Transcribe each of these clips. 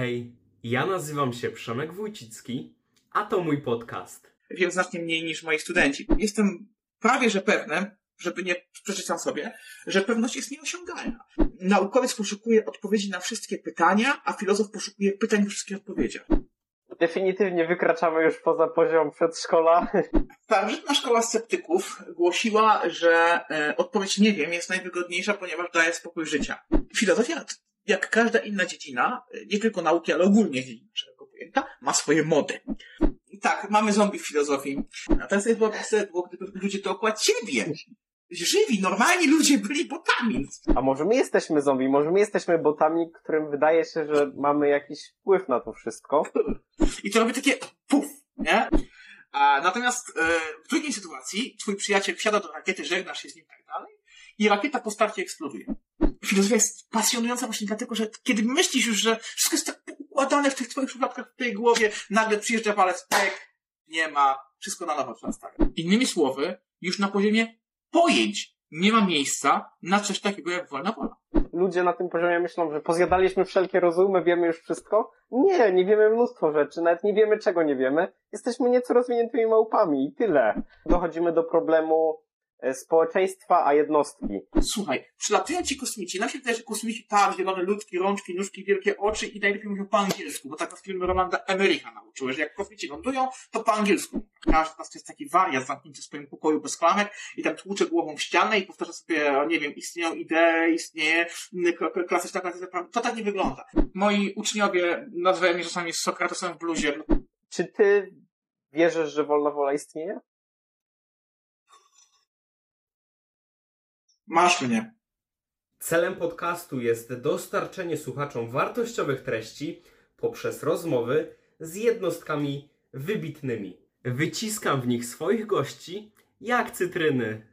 Hej, ja nazywam się Przemek Wójcicki, a to mój podcast. Wiem znacznie mniej niż moi studenci. Jestem prawie że pewny, żeby nie przeczytał sobie, że pewność jest nieosiągalna. Naukowiec poszukuje odpowiedzi na wszystkie pytania, a filozof poszukuje pytań na wszystkie odpowiedzi. Definitywnie wykraczamy już poza poziom przedszkola. Starożytna szkoła sceptyków głosiła, że e, odpowiedź nie wiem jest najwygodniejsza, ponieważ daje spokój życia. Filozofia, jak każda inna dziedzina, e, nie tylko nauki, ale ogólnie dziedzina szeroko pojęta, ma swoje mody. Tak, mamy zombie w filozofii. Teraz jest było, było gdyby ludzie dookoła ciebie żywi, normalni ludzie byli botami. A może my jesteśmy zombie, może my jesteśmy botami, którym wydaje się, że mamy jakiś wpływ na to wszystko. I to robi takie puf, nie? A, natomiast e, w drugiej sytuacji twój przyjaciel wsiada do rakiety, żegnasz się z nim i tak dalej i rakieta po starcie eksploduje. Filozofia jest pasjonująca właśnie dlatego, że kiedy myślisz już, że wszystko jest tak układane w tych twoich szufladkach w tej głowie, nagle przyjeżdża palec, pek, nie ma, wszystko na nowo trzeba stawiać. Innymi słowy, już na poziomie pojęć nie ma miejsca na coś takiego jak wolna wola. Ludzie na tym poziomie myślą, że pozjadaliśmy wszelkie rozumy, wiemy już wszystko. Nie, nie wiemy mnóstwo rzeczy, nawet nie wiemy czego nie wiemy. Jesteśmy nieco rozwiniętymi małpami i tyle. Dochodzimy do problemu społeczeństwa, a jednostki. Słuchaj, przylatują ci kosmici. Nam się wydaje, że kosmici tak, zielone ludki, rączki, nóżki, wielkie oczy i najlepiej mówią po angielsku, bo tak nas film Rolanda Emerycha nauczyły, że jak kosmici lądują, to po angielsku. Każdy z nas to jest taki wariat zamknięty w swoim pokoju bez klamek i tam tłucze głową w ścianę i powtarza sobie, nie wiem, istnieją idee, istnieje klasyczna klasyczna prawda. To tak nie wygląda. Moi uczniowie nazywają mnie czasami Sokratesem w bluzie. Czy ty wierzysz, że wolna wola istnieje? Masz mnie. Celem podcastu jest dostarczenie słuchaczom wartościowych treści poprzez rozmowy z jednostkami wybitnymi. Wyciskam w nich swoich gości jak cytryny.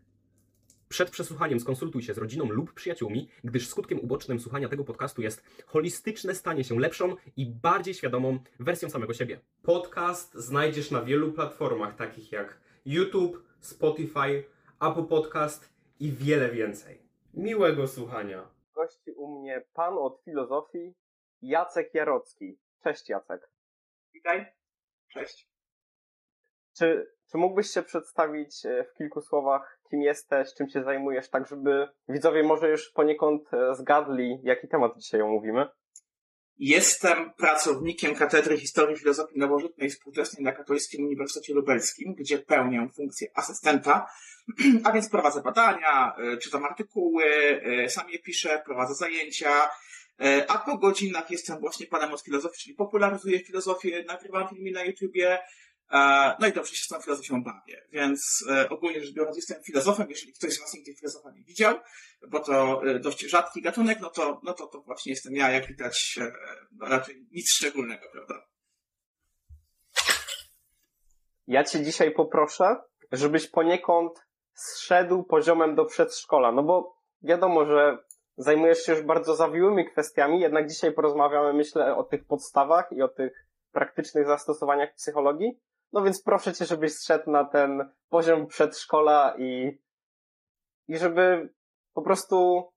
Przed przesłuchaniem skonsultuj się z rodziną lub przyjaciółmi, gdyż skutkiem ubocznym słuchania tego podcastu jest holistyczne stanie się lepszą i bardziej świadomą wersją samego siebie. Podcast znajdziesz na wielu platformach takich jak YouTube, Spotify, Apple Podcast i wiele więcej. Miłego słuchania. Gości u mnie pan od filozofii, Jacek Jarocki. Cześć Jacek. Witaj. Cześć. Czy, czy mógłbyś się przedstawić e, w kilku słowach, kim jesteś, czym się zajmujesz, tak żeby widzowie może już poniekąd e, zgadli, jaki temat dzisiaj omówimy? Jestem pracownikiem Katedry Historii Filozofii Nowożytnej Współczesnej na Katolickim Uniwersytecie Lubelskim, gdzie pełnię funkcję asystenta, a więc prowadzę badania, y, czytam artykuły, y, sam je piszę, prowadzę zajęcia, y, a po godzinach jestem właśnie panem od filozofii, czyli popularyzuję filozofię, nagrywam filmy na YouTubie, e, no i dobrze się z tą filozofią bawię. Więc e, ogólnie rzecz biorąc jestem filozofem, jeżeli ktoś z was nigdy filozofa nie widział, bo to e, dość rzadki gatunek, no to, no to, to właśnie jestem ja, jak widać, e, no raczej nic szczególnego, prawda? Ja cię dzisiaj poproszę, żebyś poniekąd zszedł poziomem do przedszkola, no bo wiadomo, że zajmujesz się już bardzo zawiłymi kwestiami, jednak dzisiaj porozmawiamy, myślę, o tych podstawach i o tych praktycznych zastosowaniach psychologii. No więc proszę cię, żebyś zszedł na ten poziom przedszkola i, i żeby po prostu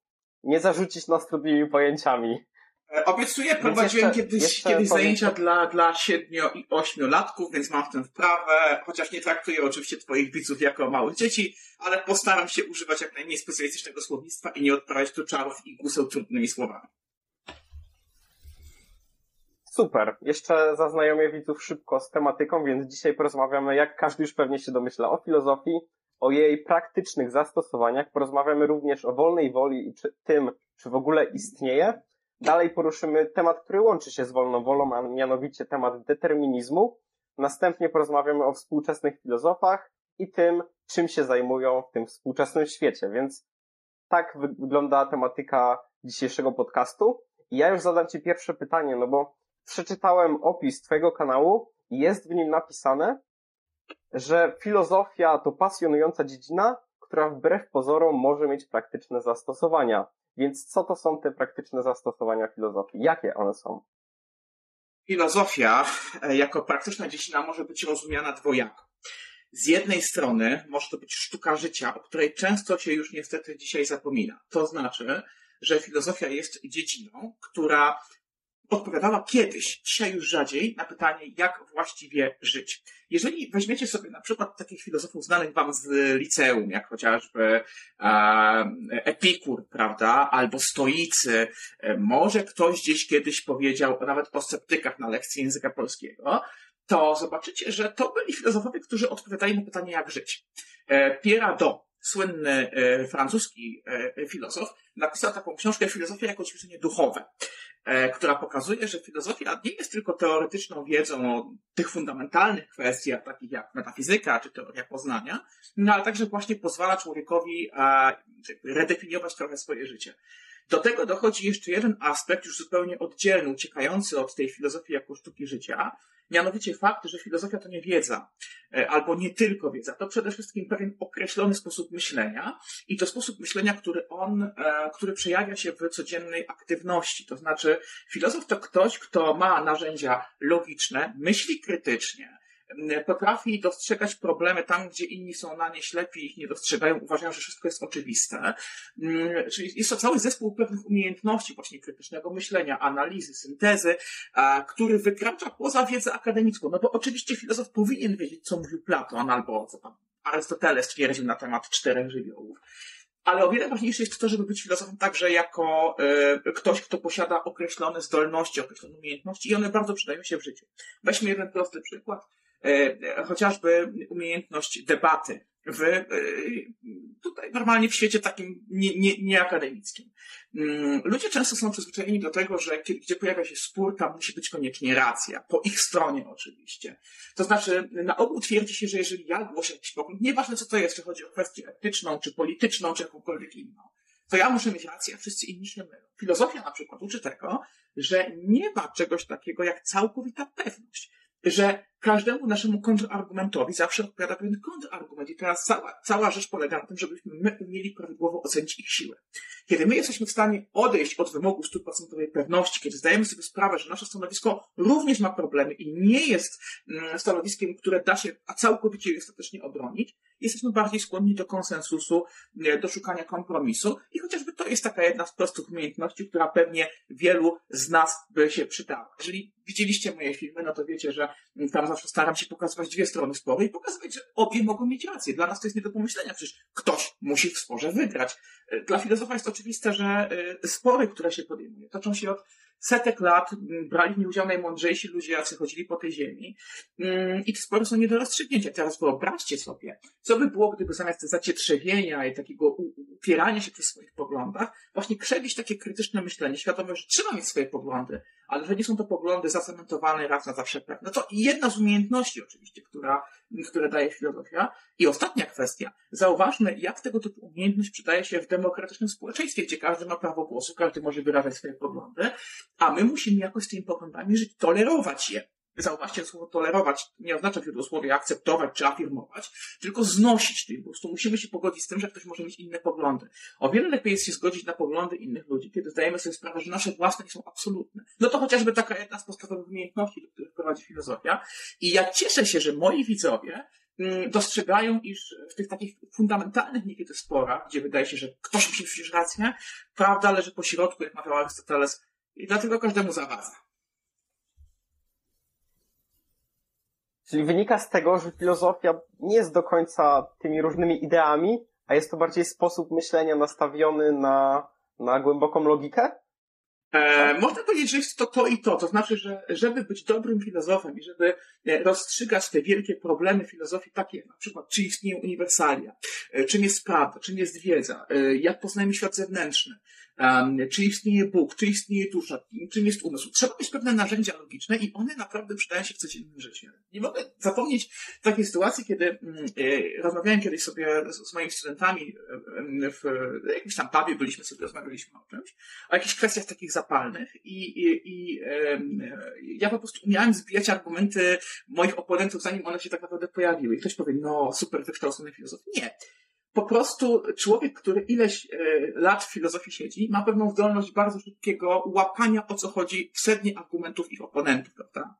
nie zarzucić nas trudnymi pojęciami. E, Obiecuję, prowadziłem jeszcze- kiedyś, jeszcze kiedyś powiem- zajęcia dla, dla siedmiu i ośmiolatków, więc mam w tym wprawę, chociaż nie traktuję oczywiście twoich widzów jako małych dzieci, ale postaram się używać jak najmniej specjalistycznego słownictwa i nie odprawiać tu czarów i guseł trudnymi słowami. Super. Jeszcze zaznajomię widzów szybko z tematyką, więc dzisiaj porozmawiamy, jak każdy już pewnie się domyśla, o filozofii, o jej praktycznych zastosowaniach. Porozmawiamy również o wolnej woli i czy, tym, czy w ogóle istnieje. Dalej poruszymy temat, który łączy się z wolną wolą, a mianowicie temat determinizmu. Następnie porozmawiamy o współczesnych filozofach i tym, czym się zajmują w tym współczesnym świecie. Więc tak wy- wygląda tematyka dzisiejszego podcastu. I ja już zadam Ci pierwsze pytanie, no bo przeczytałem opis Twojego kanału i jest w nim napisane, że filozofia to pasjonująca dziedzina, która wbrew pozorom może mieć praktyczne zastosowania. Więc co to są te praktyczne zastosowania filozofii? Jakie one są? Filozofia e, jako praktyczna dziedzina może być rozumiana dwojako. Z jednej strony może to być sztuka życia, o której często się już niestety dzisiaj zapomina. To znaczy, że filozofia jest dziedziną, która odpowiadała kiedyś, dzisiaj już rzadziej, na pytanie, jak właściwie żyć. Jeżeli weźmiecie sobie na przykład takich filozofów znanych wam z liceum, jak chociażby e, Epikur, prawda, albo stoicy, e, może ktoś gdzieś kiedyś powiedział, nawet o sceptykach na lekcji języka polskiego, to zobaczycie, że to byli filozofowie, którzy odpowiadali na pytanie, jak żyć. E, Pierre Hadot, słynny e, francuski e, filozof, napisał taką książkę Filozofia jako ćwiczenie duchowe, e, która pokazuje, że filozofia nie jest tylko teoretyczną wiedzą o tych fundamentalnych kwestiach, takich jak metafizyka czy teoria poznania, no ale także właśnie pozwala człowiekowi e, redefiniować trochę swoje życie. Do tego dochodzi jeszcze jeden aspekt, już zupełnie oddzielny, uciekający od tej filozofii jako sztuki życia, mianowicie fakt, że filozofia to nie wiedza, e, albo nie tylko wiedza, to przede wszystkim pewien określony sposób myślenia i to sposób myślenia, który on, e, który przejawia się w codziennej aktywności. To znaczy, filozof to ktoś, kto ma narzędzia logiczne, myśli krytycznie, potrafi dostrzegać problemy tam, gdzie inni są na nie ślepi ich nie dostrzegają, uważają, że wszystko jest oczywiste. Czyli jest to cały zespół pewnych umiejętności właśnie krytycznego myślenia, analizy, syntezy, który wykracza poza wiedzę akademicką. No bo oczywiście filozof powinien wiedzieć, co mówił Platon albo co tam Arystoteles twierdził na temat czterech żywiołów. Ale o wiele ważniejsze jest to, żeby być filozofem także jako y, ktoś, kto posiada określone zdolności, określone umiejętności i one bardzo przydają się w życiu. Weźmy jeden prosty przykład. E, chociażby umiejętność debaty w, e, tutaj normalnie w świecie takim nie, nie, nieakademickim. Mm, ludzie często są przyzwyczajeni do tego, że kiedy, gdzie pojawia się spór, tam musi być koniecznie racja. Po ich stronie oczywiście. To znaczy, na ogół twierdzi się, że jeżeli ja głoszę jakiś pogląd, nieważne co to jest, czy chodzi o kwestię etyczną, czy polityczną, czy jakąkolwiek inną, to ja muszę mieć rację, a wszyscy inni się mylą. Filozofia na przykład uczy tego, że nie ma czegoś takiego jak całkowita pewność że każdemu naszemu kontrargumentowi zawsze odpowiada pewien kontrargument. I teraz cała, cała rzecz polega na tym, żebyśmy my umieli prawidłowo ocenić ich siłę. Kiedy my jesteśmy w stanie odejść od wymogu stuprocentowej pewności, kiedy zdajemy sobie sprawę, że nasze stanowisko również ma problemy i nie jest mm, stanowiskiem, które da się a całkowicie i ostatecznie obronić, jesteśmy bardziej skłonni do konsensusu, do szukania kompromisu i chociażby to jest taka jedna z prostych umiejętności, która pewnie wielu z nas by się przydała. Jeżeli widzieliście moje filmy, no to wiecie, że tam zawsze staram się pokazywać dwie strony sporu i pokazywać, że obie mogą mieć rację. Dla nas to jest nie do pomyślenia, przecież ktoś musi w sporze wygrać. Dla filozofa jest oczywiste, że y, spory, które się podejmuje, toczą się od setek lat mm, brali w nie udział najmądrzejsi ludzie, jacy chodzili po tej ziemi. Mm, I te spory są nie do rozstrzygnięcia. Teraz wyobraźcie sobie, co by było, gdyby zamiast zacietrzewienia i takiego upierania się przy swoich poglądach, właśnie krzewić takie krytyczne myślenie, świadome, że trzeba mieć swoje poglądy, ale że nie są to poglądy zacementowane raz na zawsze pewne. No to jedna z umiejętności oczywiście, która, które daje filozofia. I ostatnia kwestia. Zauważmy, jak tego typu umiejętność przydaje się w demokratycznym społeczeństwie, gdzie każdy ma prawo głosu, każdy może wyrażać swoje poglądy, a my musimy jakoś z tymi poglądami żyć, tolerować je. Zauważcie, słowo tolerować nie oznacza w judosłowie akceptować czy afirmować, tylko znosić. Po prostu musimy się pogodzić z tym, że ktoś może mieć inne poglądy. O wiele lepiej jest się zgodzić na poglądy innych ludzi, kiedy zdajemy sobie sprawę, że nasze własne nie są absolutne. No to chociażby taka jedna z podstawowych umiejętności, do których prowadzi filozofia. I ja cieszę się, że moi widzowie mm, dostrzegają, iż w tych takich fundamentalnych niekiedy sporach, gdzie wydaje się, że ktoś musi mieć rację, prawda leży po środku, jak mawiał Arystoteles, i dlatego każdemu zawadza. Czyli wynika z tego, że filozofia nie jest do końca tymi różnymi ideami, a jest to bardziej sposób myślenia nastawiony na, na głęboką logikę? E, można powiedzieć, że jest to to i to. To znaczy, że żeby być dobrym filozofem i żeby e, rozstrzygać te wielkie problemy filozofii, takie jak na przykład, czy istnieją uniwersalia, e, czym jest prawda, czym jest wiedza, e, jak poznajemy świat zewnętrzny, um, czy istnieje Bóg, czy istnieje dusza, czym jest umysł. Trzeba mieć pewne narzędzia logiczne i one naprawdę przydają się w codziennym życiu. Nie mogę zapomnieć takiej sytuacji, kiedy mm, e, rozmawiałem kiedyś sobie z, z moimi studentami w jakimś tam pubie, byliśmy sobie, rozmawialiśmy o czymś, o jakichś kwestiach takich zapalnych i, i, i ja po prostu umiałem zbijać argumenty moich oponentów, zanim one się tak naprawdę pojawiły. I ktoś powie, no super wykształcony filozof. Nie po prostu człowiek, który ileś e, lat w filozofii siedzi, ma pewną zdolność bardzo szybkiego łapania, o co chodzi w sednie argumentów ich oponentów, prawda?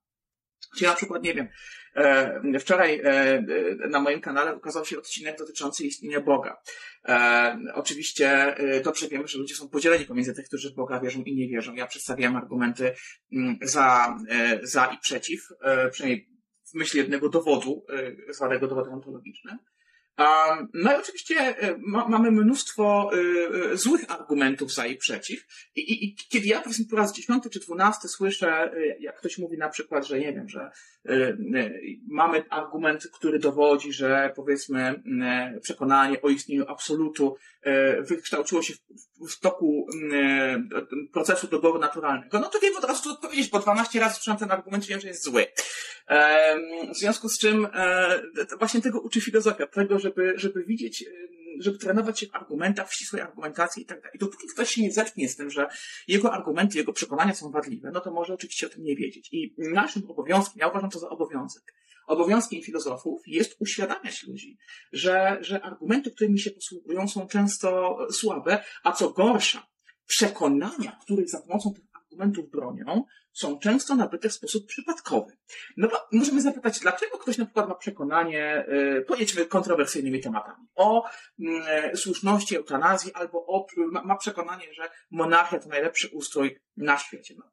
Czyli na przykład, nie wiem, e, wczoraj e, na moim kanale ukazał się odcinek dotyczący istnienia Boga. Oczywiście dobrze wiemy, że ludzie są podzieleni pomiędzy tych, którzy w Boga wierzą i nie wierzą. Ja przedstawiałem argumenty mm, za, za i przeciw, przynajmniej w myśl jednego dowodu, zwanego dowodem ontologicznym. No i oczywiście e, ma, mamy mnóstwo y, złych argumentów za i przeciw. I, i, I, kiedy ja powiedzmy po raz dziesiąty czy dwunasty słyszę, jak ktoś mówi na przykład, że nie wiem, że mamy argument, który dowodzi, że powiedzmy przekonanie o istnieniu absolutu wykształciło się w, w toku procesu doboru naturalnego, no to wiem od razu odpowiedzieć, bo 12 razy słyszałem ten argument, wiem, że jest zły. W związku z czym e, właśnie tego uczy filozofia, tego, żeby, żeby widzieć, żeby trenować się w argumentach, w ścisłej argumentacji i tak dalej. Dopóki ktoś się nie zetknie z tym, że jego argumenty, jego przekonania są wadliwe, no to może oczywiście o tym nie wiedzieć. I naszym obowiązkiem, ja uważam to za obowiązek, obowiązkiem filozofów jest uświadamiać ludzi, że, że argumenty, którymi się posługują, są często słabe, a co gorsza, przekonania, których za pomocą tych argumentów bronią, są często nabyte w sposób przypadkowy. No bo możemy zapytać, dlaczego ktoś na przykład ma przekonanie, yy, kontrowersyjnymi tematami o yy, słuszności eutanazji albo o, ma, ma, przekonanie, że monarchia to najlepszy ustrój na świecie. No,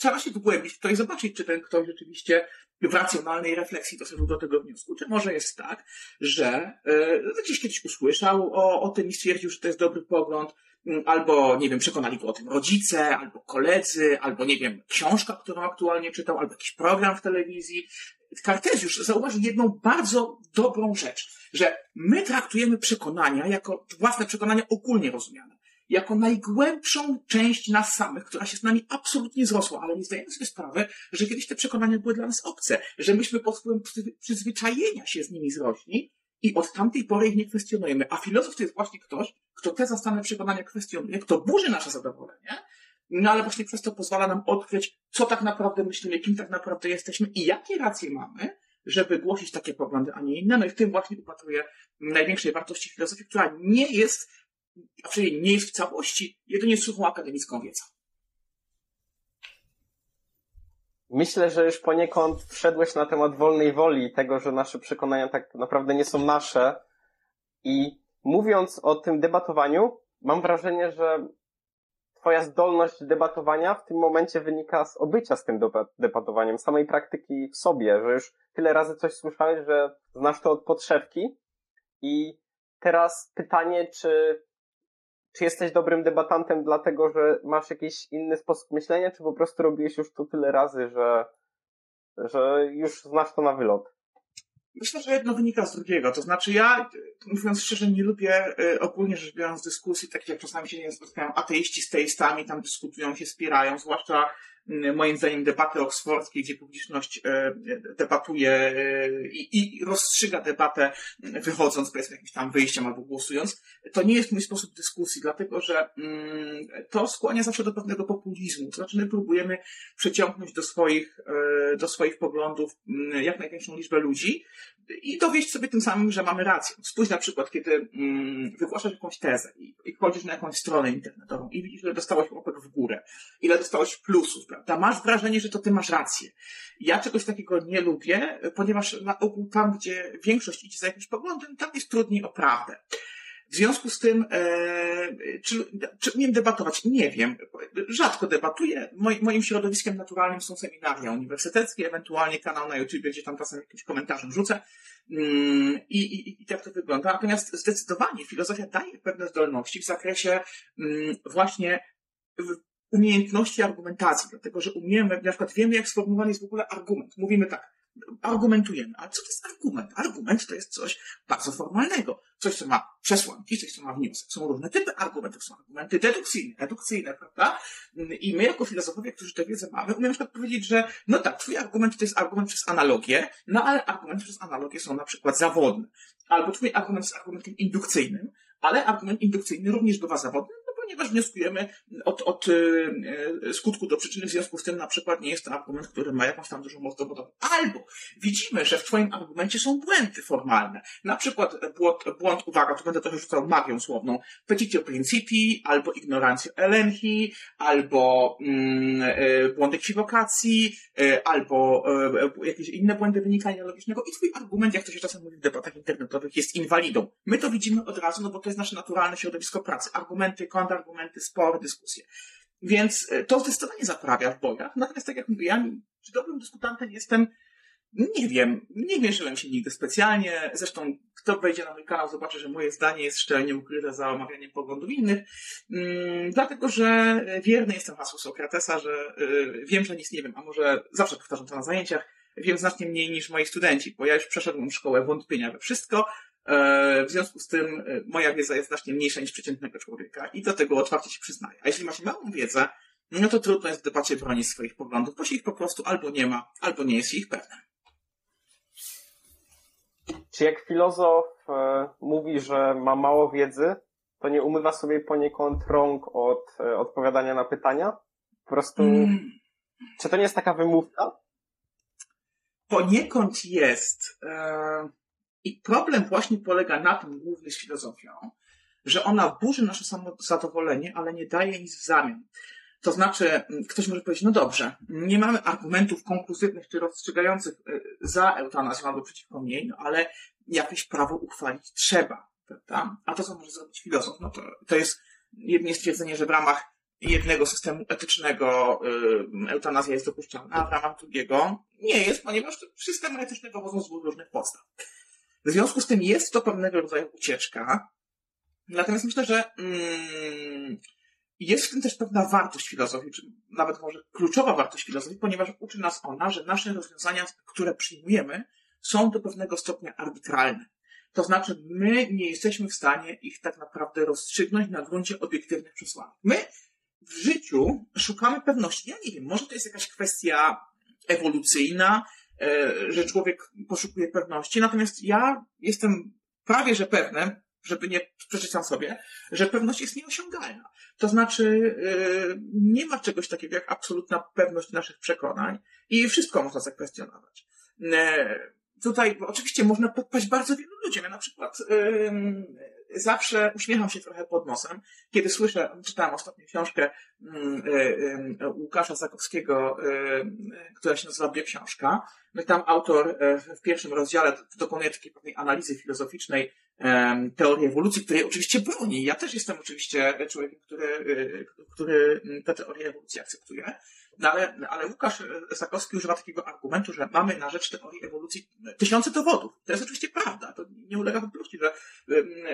trzeba się wgłębić i zobaczyć, czy ten ktoś rzeczywiście w racjonalnej refleksji doszedł do tego wniosku. Czy może jest tak, że yy, gdzieś kiedyś usłyszał o, o tym i stwierdził, że to jest dobry pogląd, Mm, albo, nie wiem, przekonali go o tym rodzice, albo koledzy, albo, nie wiem, książka, którą aktualnie czytał, albo jakiś program w telewizji. Kartezjusz zauważył jedną bardzo dobrą rzecz, że my traktujemy przekonania jako własne przekonania ogólnie rozumiane, jako najgłębszą część nas samych, która się z nami absolutnie zrosła, ale nie zdajemy sobie sprawy, że kiedyś te przekonania były dla nas obce, że myśmy pod wpływem przyzwyczajenia się z nimi zrośli i od tamtej pory ich nie kwestionujemy. A filozof to jest właśnie ktoś, kto te zastane przekonania kwestionuje, kto burzy nasze zadowolenie, no ale właśnie przez to pozwala nam odkryć, co tak naprawdę myślimy, kim tak naprawdę jesteśmy i jakie racje mamy, żeby głosić takie poglądy, a nie inne. No i w tym właśnie upatruję największej wartości filozofii, która nie jest, przynajmniej nie w całości jedynie suchą akademicką wiedzą. Myślę, że już poniekąd wszedłeś na temat wolnej woli, tego, że nasze przekonania tak naprawdę nie są nasze. I mówiąc o tym debatowaniu, mam wrażenie, że Twoja zdolność debatowania w tym momencie wynika z obycia z tym debatowaniem, samej praktyki w sobie, że już tyle razy coś słyszałeś, że znasz to od podszewki. I teraz pytanie, czy czy jesteś dobrym debatantem dlatego, że masz jakiś inny sposób myślenia, czy po prostu robiłeś już to tyle razy, że, że już znasz to na wylot? Myślę, że jedno wynika z drugiego. To znaczy ja, mówiąc szczerze, nie lubię y, ogólnie rzecz biorąc dyskusji, takich jak czasami się nie spotkają ateiści z teistami, tam dyskutują się, spierają, zwłaszcza moim zdaniem debaty oksfordzkie, gdzie publiczność y, debatuje i, i rozstrzyga debatę wychodząc, powiedzmy, jakimś tam wyjściem albo głosując. To nie jest mój sposób dyskusji, dlatego że mm, to skłania zawsze do pewnego populizmu. To znaczy my próbujemy przeciągnąć do swoich, do swoich poglądów mm, jak największą liczbę ludzi, i dowieść sobie tym samym, że mamy rację. Spójrz na przykład, kiedy mm, wygłaszasz jakąś tezę i, i wchodzisz na jakąś stronę internetową i widzisz, że dostałeś łapek w górę, ile dostałeś plusów, prawda? Masz wrażenie, że to ty masz rację. Ja czegoś takiego nie lubię, ponieważ na ogół tam, gdzie większość idzie za jakimś poglądem, tam jest trudniej o prawdę. W związku z tym, e, czy, czy umiem debatować? Nie wiem. Rzadko debatuję. moim środowiskiem naturalnym są seminaria uniwersyteckie, ewentualnie kanał na YouTube, gdzie tam czasem jakimś komentarzem rzucę. Mm, I, i, I tak to wygląda. Natomiast zdecydowanie filozofia daje pewne zdolności w zakresie mm, właśnie umiejętności argumentacji, dlatego że umiemy, na przykład wiemy, jak sformułowany jest w ogóle argument. Mówimy tak, argumentujemy. Ale co to jest argument? Argument to jest coś bardzo formalnego. Coś, co ma przesłanki, coś, co ma wniosek. Są różne typy argumentów. Są argumenty dedukcyjne, dedukcyjne, prawda? I my, jako filozofowie, którzy tę wiedzę mamy, umiemy na przykład powiedzieć, że no tak, twój argument to jest argument przez analogię, no ale argumenty przez analogię są na przykład zawodne. Albo twój argument jest argumentem indukcyjnym, ale argument indukcyjny również bywa zawodny, ponieważ wnioskujemy od, od e, skutku do przyczyny, w związku z tym na przykład nie jest to argument, który ma jakąś tam dużą moc dowodową. Albo widzimy, że w twoim argumencie są błędy formalne. Na przykład błąd, błąd uwaga, tu będę trochę rzucał magią słowną, petitio principi, albo ignorancio elenchi, albo mm, e, błąd ekwiwokacji, e, albo e, jakieś inne błędy wynikania logicznego i twój argument, jak to się czasem mówi w debatach internetowych, jest inwalidą. My to widzimy od razu, no bo to jest nasze naturalne środowisko pracy. Argumenty, kontrargumenty, spory, dyskusje. Więc e, to zdecydowanie zaprawia w bojach. Natomiast tak jak mówię, ja czy dobrym dyskutantem jestem, nie wiem, nie mierzyłem się nigdy specjalnie. Zresztą, kto wejdzie na mój kanał, zobaczy, że moje zdanie jest szczelnie ukryte za omawianiem poglądów innych. Mm, dlatego, że wierny jestem hasłu Sokratesa, że y, wiem, że nic nie wiem, a może zawsze powtarzam to na zajęciach, wiem znacznie mniej niż moi studenci, bo ja już przeszedłem szkołę wątpienia we wszystko. E, w związku z tym e, moja wiedza jest znacznie mniejsza niż przeciętnego człowieka i do tego otwarcie się przyznaję. A jeśli masz małą wiedzę, no to trudno jest w debacie bronić swoich poglądów, bo się ich po prostu albo nie ma, albo nie jest ich pewne. Czy jak filozof e, mówi, że ma mało wiedzy, to nie umywa sobie poniekąd rąk od odpowiadania na pytania? Po prostu, Mm, czy to nie jest taka wymówka? poniekąd jest. I problem właśnie polega na tym, głównie z filozofią, że ona burzy nasze samozadowolenie, ale nie daje nic w zamian. To znaczy, m, ktoś może powiedzieć, no dobrze, nie mamy argumentów konkluzywnych czy rozstrzygających e, za eutanazją albo przeciwko niej, no ale jakieś prawo uchwalić trzeba, prawda? A to, co może zrobić filozof, no to, to jest jedynie stwierdzenie, że w ramach jednego systemu etycznego y, eutanazja jest dopuszczalna, a w ramach drugiego nie jest, ponieważ systemy etyczne pochodzą z dwóch różnych podstaw. W związku z tym jest to pewnego rodzaju ucieczka, natomiast myślę, że mm, jest w tym też pewna wartość filozofii, czy nawet może kluczowa wartość filozofii, ponieważ uczy nas ona, że nasze rozwiązania, które przyjmujemy, są do pewnego stopnia arbitralne. To znaczy, my nie jesteśmy w stanie ich tak naprawdę rozstrzygnąć na gruncie obiektywnych przesłanek. My w życiu szukamy pewności. Ja nie wiem, może to jest jakaś kwestia ewolucyjna, że człowiek poszukuje pewności, natomiast ja jestem prawie że pewny, żeby nie przeczyć sam sobie, że pewność jest nieosiągalna. To znaczy, e, nie ma czegoś takiego jak absolutna pewność naszych przekonań i wszystko można zakwestionować. E, Tutaj oczywiście można podpaść bardzo wielu ludziom. Ja na przykład zawsze uśmiecham się trochę pod nosem, kiedy słyszę, czytałem ostatnio książkę ym, ym, Łukasza Zakowskiego, ym, która się nazywa Bioksiążka. No i tam autor y, w pierwszym rozdziale dokonuje takiej pewnej analizy filozoficznej teorii ewolucji, której oczywiście broni. Ja też jestem oczywiście człowiekiem, który, y, który tę teorię ewolucji akceptuje. No ale, ale Łukasz Sakowski używa takiego argumentu, że mamy na rzecz teorii ewolucji tysiące dowodów. To jest oczywiście prawda, to nie ulega wątpliwości, że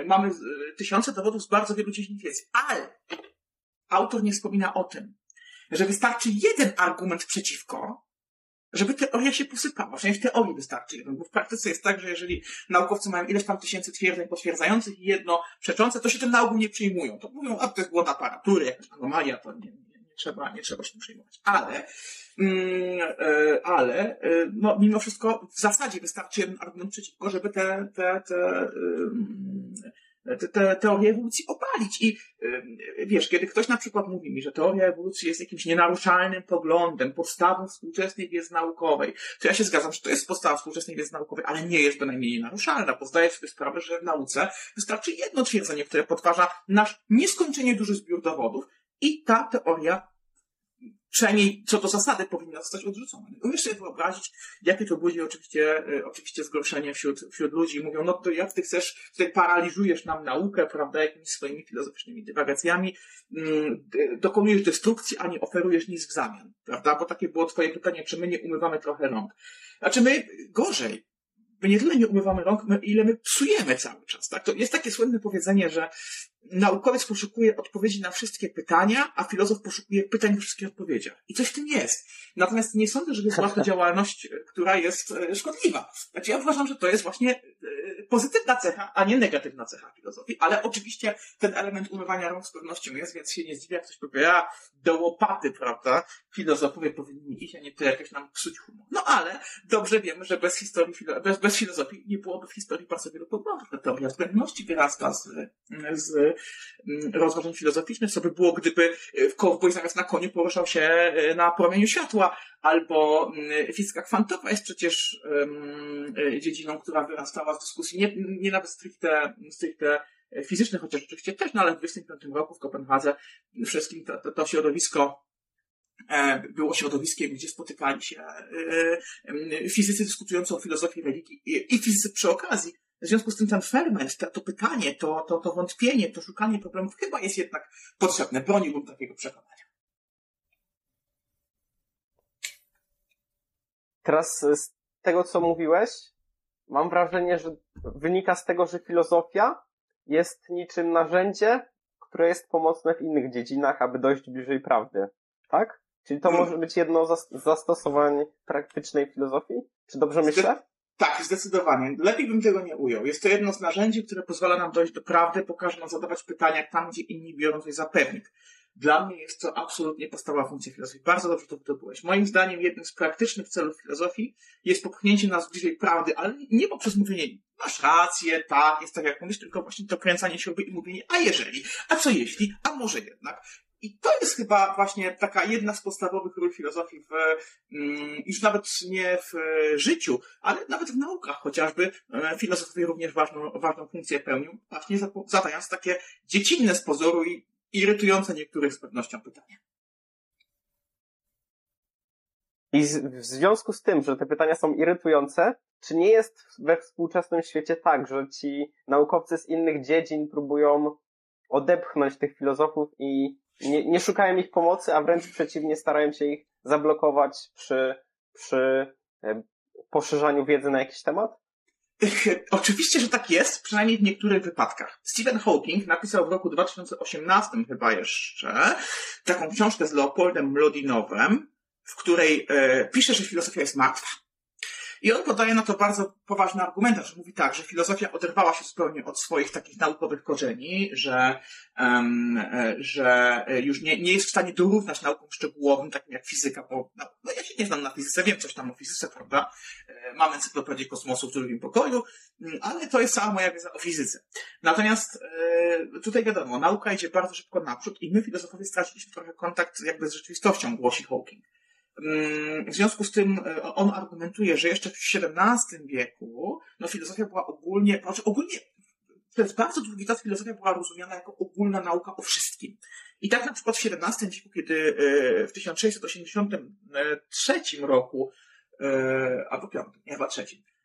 mamy tysiące dowodów z bardzo wielu dziedzin wiedzy, ale autor nie wspomina o tym, że wystarczy jeden argument przeciwko, żeby teoria się posypała. Przynajmniej w teorii wystarczy jeden, bo w praktyce jest tak, że jeżeli naukowcy mają ileś tam tysięcy twierdzeń potwierdzających i jedno przeczące, to się tym na ogół nie przyjmują. To mówią, a to jest błąd aparatury, jakaś anomalia, to nie trzeba, nie trzeba się tym przejmować. Ale, mm, e, ale, e, no, mimo wszystko w zasadzie wystarczy jeden argument przeciwko, żeby te, te, te, ym, te, te teorie ewolucji obalić. I wiesz, kiedy ktoś na przykład mówi mi, że teoria ewolucji jest jakimś nienaruszalnym poglądem, podstawą współczesnej wiedzy naukowej, to ja się zgadzam, że to jest podstawa współczesnej wiedzy naukowej, ale nie jest bynajmniej nienaruszalna, bo zdaję sobie sprawę, że w nauce wystarczy jedno twierdzenie, które podważa nasz nieskończenie duży zbiór dowodów i ta teoria przynajmniej co do zasady powinna zostać odrzucona. Umiesz sobie wyobrazić, jakie to budzi oczywiście, y, oczywiście zgorszenie wśród, wśród ludzi. Mówią, no to jak ty chcesz, tutaj paraliżujesz nam naukę, prawda, jakimiś swoimi filozoficznymi dywagacjami, mm, dokonujesz destrukcji, a nie oferujesz nic w zamian, prawda? Bo takie było twoje pytanie, czy my nie umywamy trochę rąk. Znaczy my gorzej, my nie tyle nie umywamy rąk, my, ile my psujemy cały czas. Tak? To jest takie słynne powiedzenie, że naukowiec poszukuje odpowiedzi na wszystkie pytania, a filozof poszukuje pytań na wszystkich odpowiedziach. I coś w tym jest. Natomiast nie sądzę, że była to działalność, która jest e, szkodliwa. Znaczy ja uważam, że to jest właśnie e, pozytywna cecha, a nie negatywna cecha filozofii, ale oczywiście ten element umywania rąk z pewnością jest, więc się nie zdziwię, jak ktoś powie, a do łopaty, prawda, filozofowie powinni iść, a nie to jakoś nam psuć humor. No ale dobrze wiemy, że bez historii, bez, bez filozofii nie byłoby w historii bardzo wielu. Ta teoria względności wyrasta z, z rozważań filozoficznych, co by było, gdyby kowboj zamiast na koniu poruszał się e, na promieniu światła, albo mm, fizyka kwantowa jest przecież um, dziedziną, która wyrastała z dyskusji nie, nie nawet stricte, stricte fizycznych, chociaż oczywiście też, no ale w 25 roku w Kopenhadze wszystkim to, to, to środowisko e, było środowiskiem, gdzie spotykali się fizycy dyskutujący o filozofii religii i fizycy przy okazji. W związku z tym ten ferment, to, to pytanie, to, to, to wątpienie, to szukanie problemów chyba jest jednak potrzebne. Broniłbym takiego przekonania. Teraz z tego, co mówiłeś, mam wrażenie, że wynika z tego, że filozofia jest niczym narzędzie, które jest pomocne w innych dziedzinach, aby dojść bliżej prawdy. Tak? Czyli to może być jedno z zastosowań praktycznej filozofii? Czy dobrze myślę? Tak, zdecydowanie. Lepiej bym tego nie ujął. Jest to jedno z narzędzi, które pozwala nam dojść do prawdy, pokaże nam zadawać pytania tam, gdzie inni biorą coś za pewnik. Dla mnie jest to absolutnie podstawowa funkcja filozofii. Bardzo dobrze to wydobyłeś. Moim zdaniem jednym z praktycznych celów filozofii jest popchnięcie nas bliżej prawdy, ale nie poprzez mówienie masz rację, tak, jest tak jak mówisz, tylko właśnie to kręcanie śruby i mówienie a jeżeli, a co jeśli, a może jednak. I to jest chyba właśnie taka jedna z podstawowych ról filozofii w, mm, już nawet nie w życiu, ale nawet w naukach chociażby. E, filozofowie również ważną, ważną funkcję pełnią, właśnie zadając takie dziecinne z pozoru i irytujące niektórych z pewnością pytania. I w związku z tym, że te pytania są irytujące, czy nie jest we współczesnym świecie tak, że ci naukowcy z innych dziedzin próbują odepchnąć tych filozofów i nie, nie szukają ich pomocy, a wręcz przeciwnie, starają się ich zablokować przy, przy e, poszerzaniu wiedzy na jakiś temat? Oczywiście, że tak jest, przynajmniej w niektórych wypadkach. Stephen Hawking napisał w roku 2018 chyba jeszcze taką książkę z Leopoldem Mlodinowem, w której e, pisze, że filozofia jest martwa. I on podaje na to bardzo poważny argument, że mówi tak, że filozofia oderwała się zupełnie od swoich takich naukowych korzeni, że, um, że już nie, nie jest w stanie dorównać naukom szczegółowym, takim jak fizyka, bo no, no ja się nie znam na fizyce, wiem coś tam o fizyce, prawda? E, mam encyklopedię kosmosu w drugim pokoju, mm, ale to jest cała moja wiedza o fizyce. Natomiast e, tutaj wiadomo, nauka idzie bardzo szybko naprzód i my filozofowie straciliśmy trochę kontakt jakby z rzeczywistością, głosi Hawking. Mm, w związku z tym e, on argumentuje, że jeszcze w XVII wieku no, filozofia była ogólnie, znaczy ogólnie przez bardzo długi czas filozofia była rozumiana jako ogólna nauka o wszystkim. I tak na przykład w XVII wieku, kiedy e, w 1683 roku, e, albo piątym, nie chyba trzecim, E,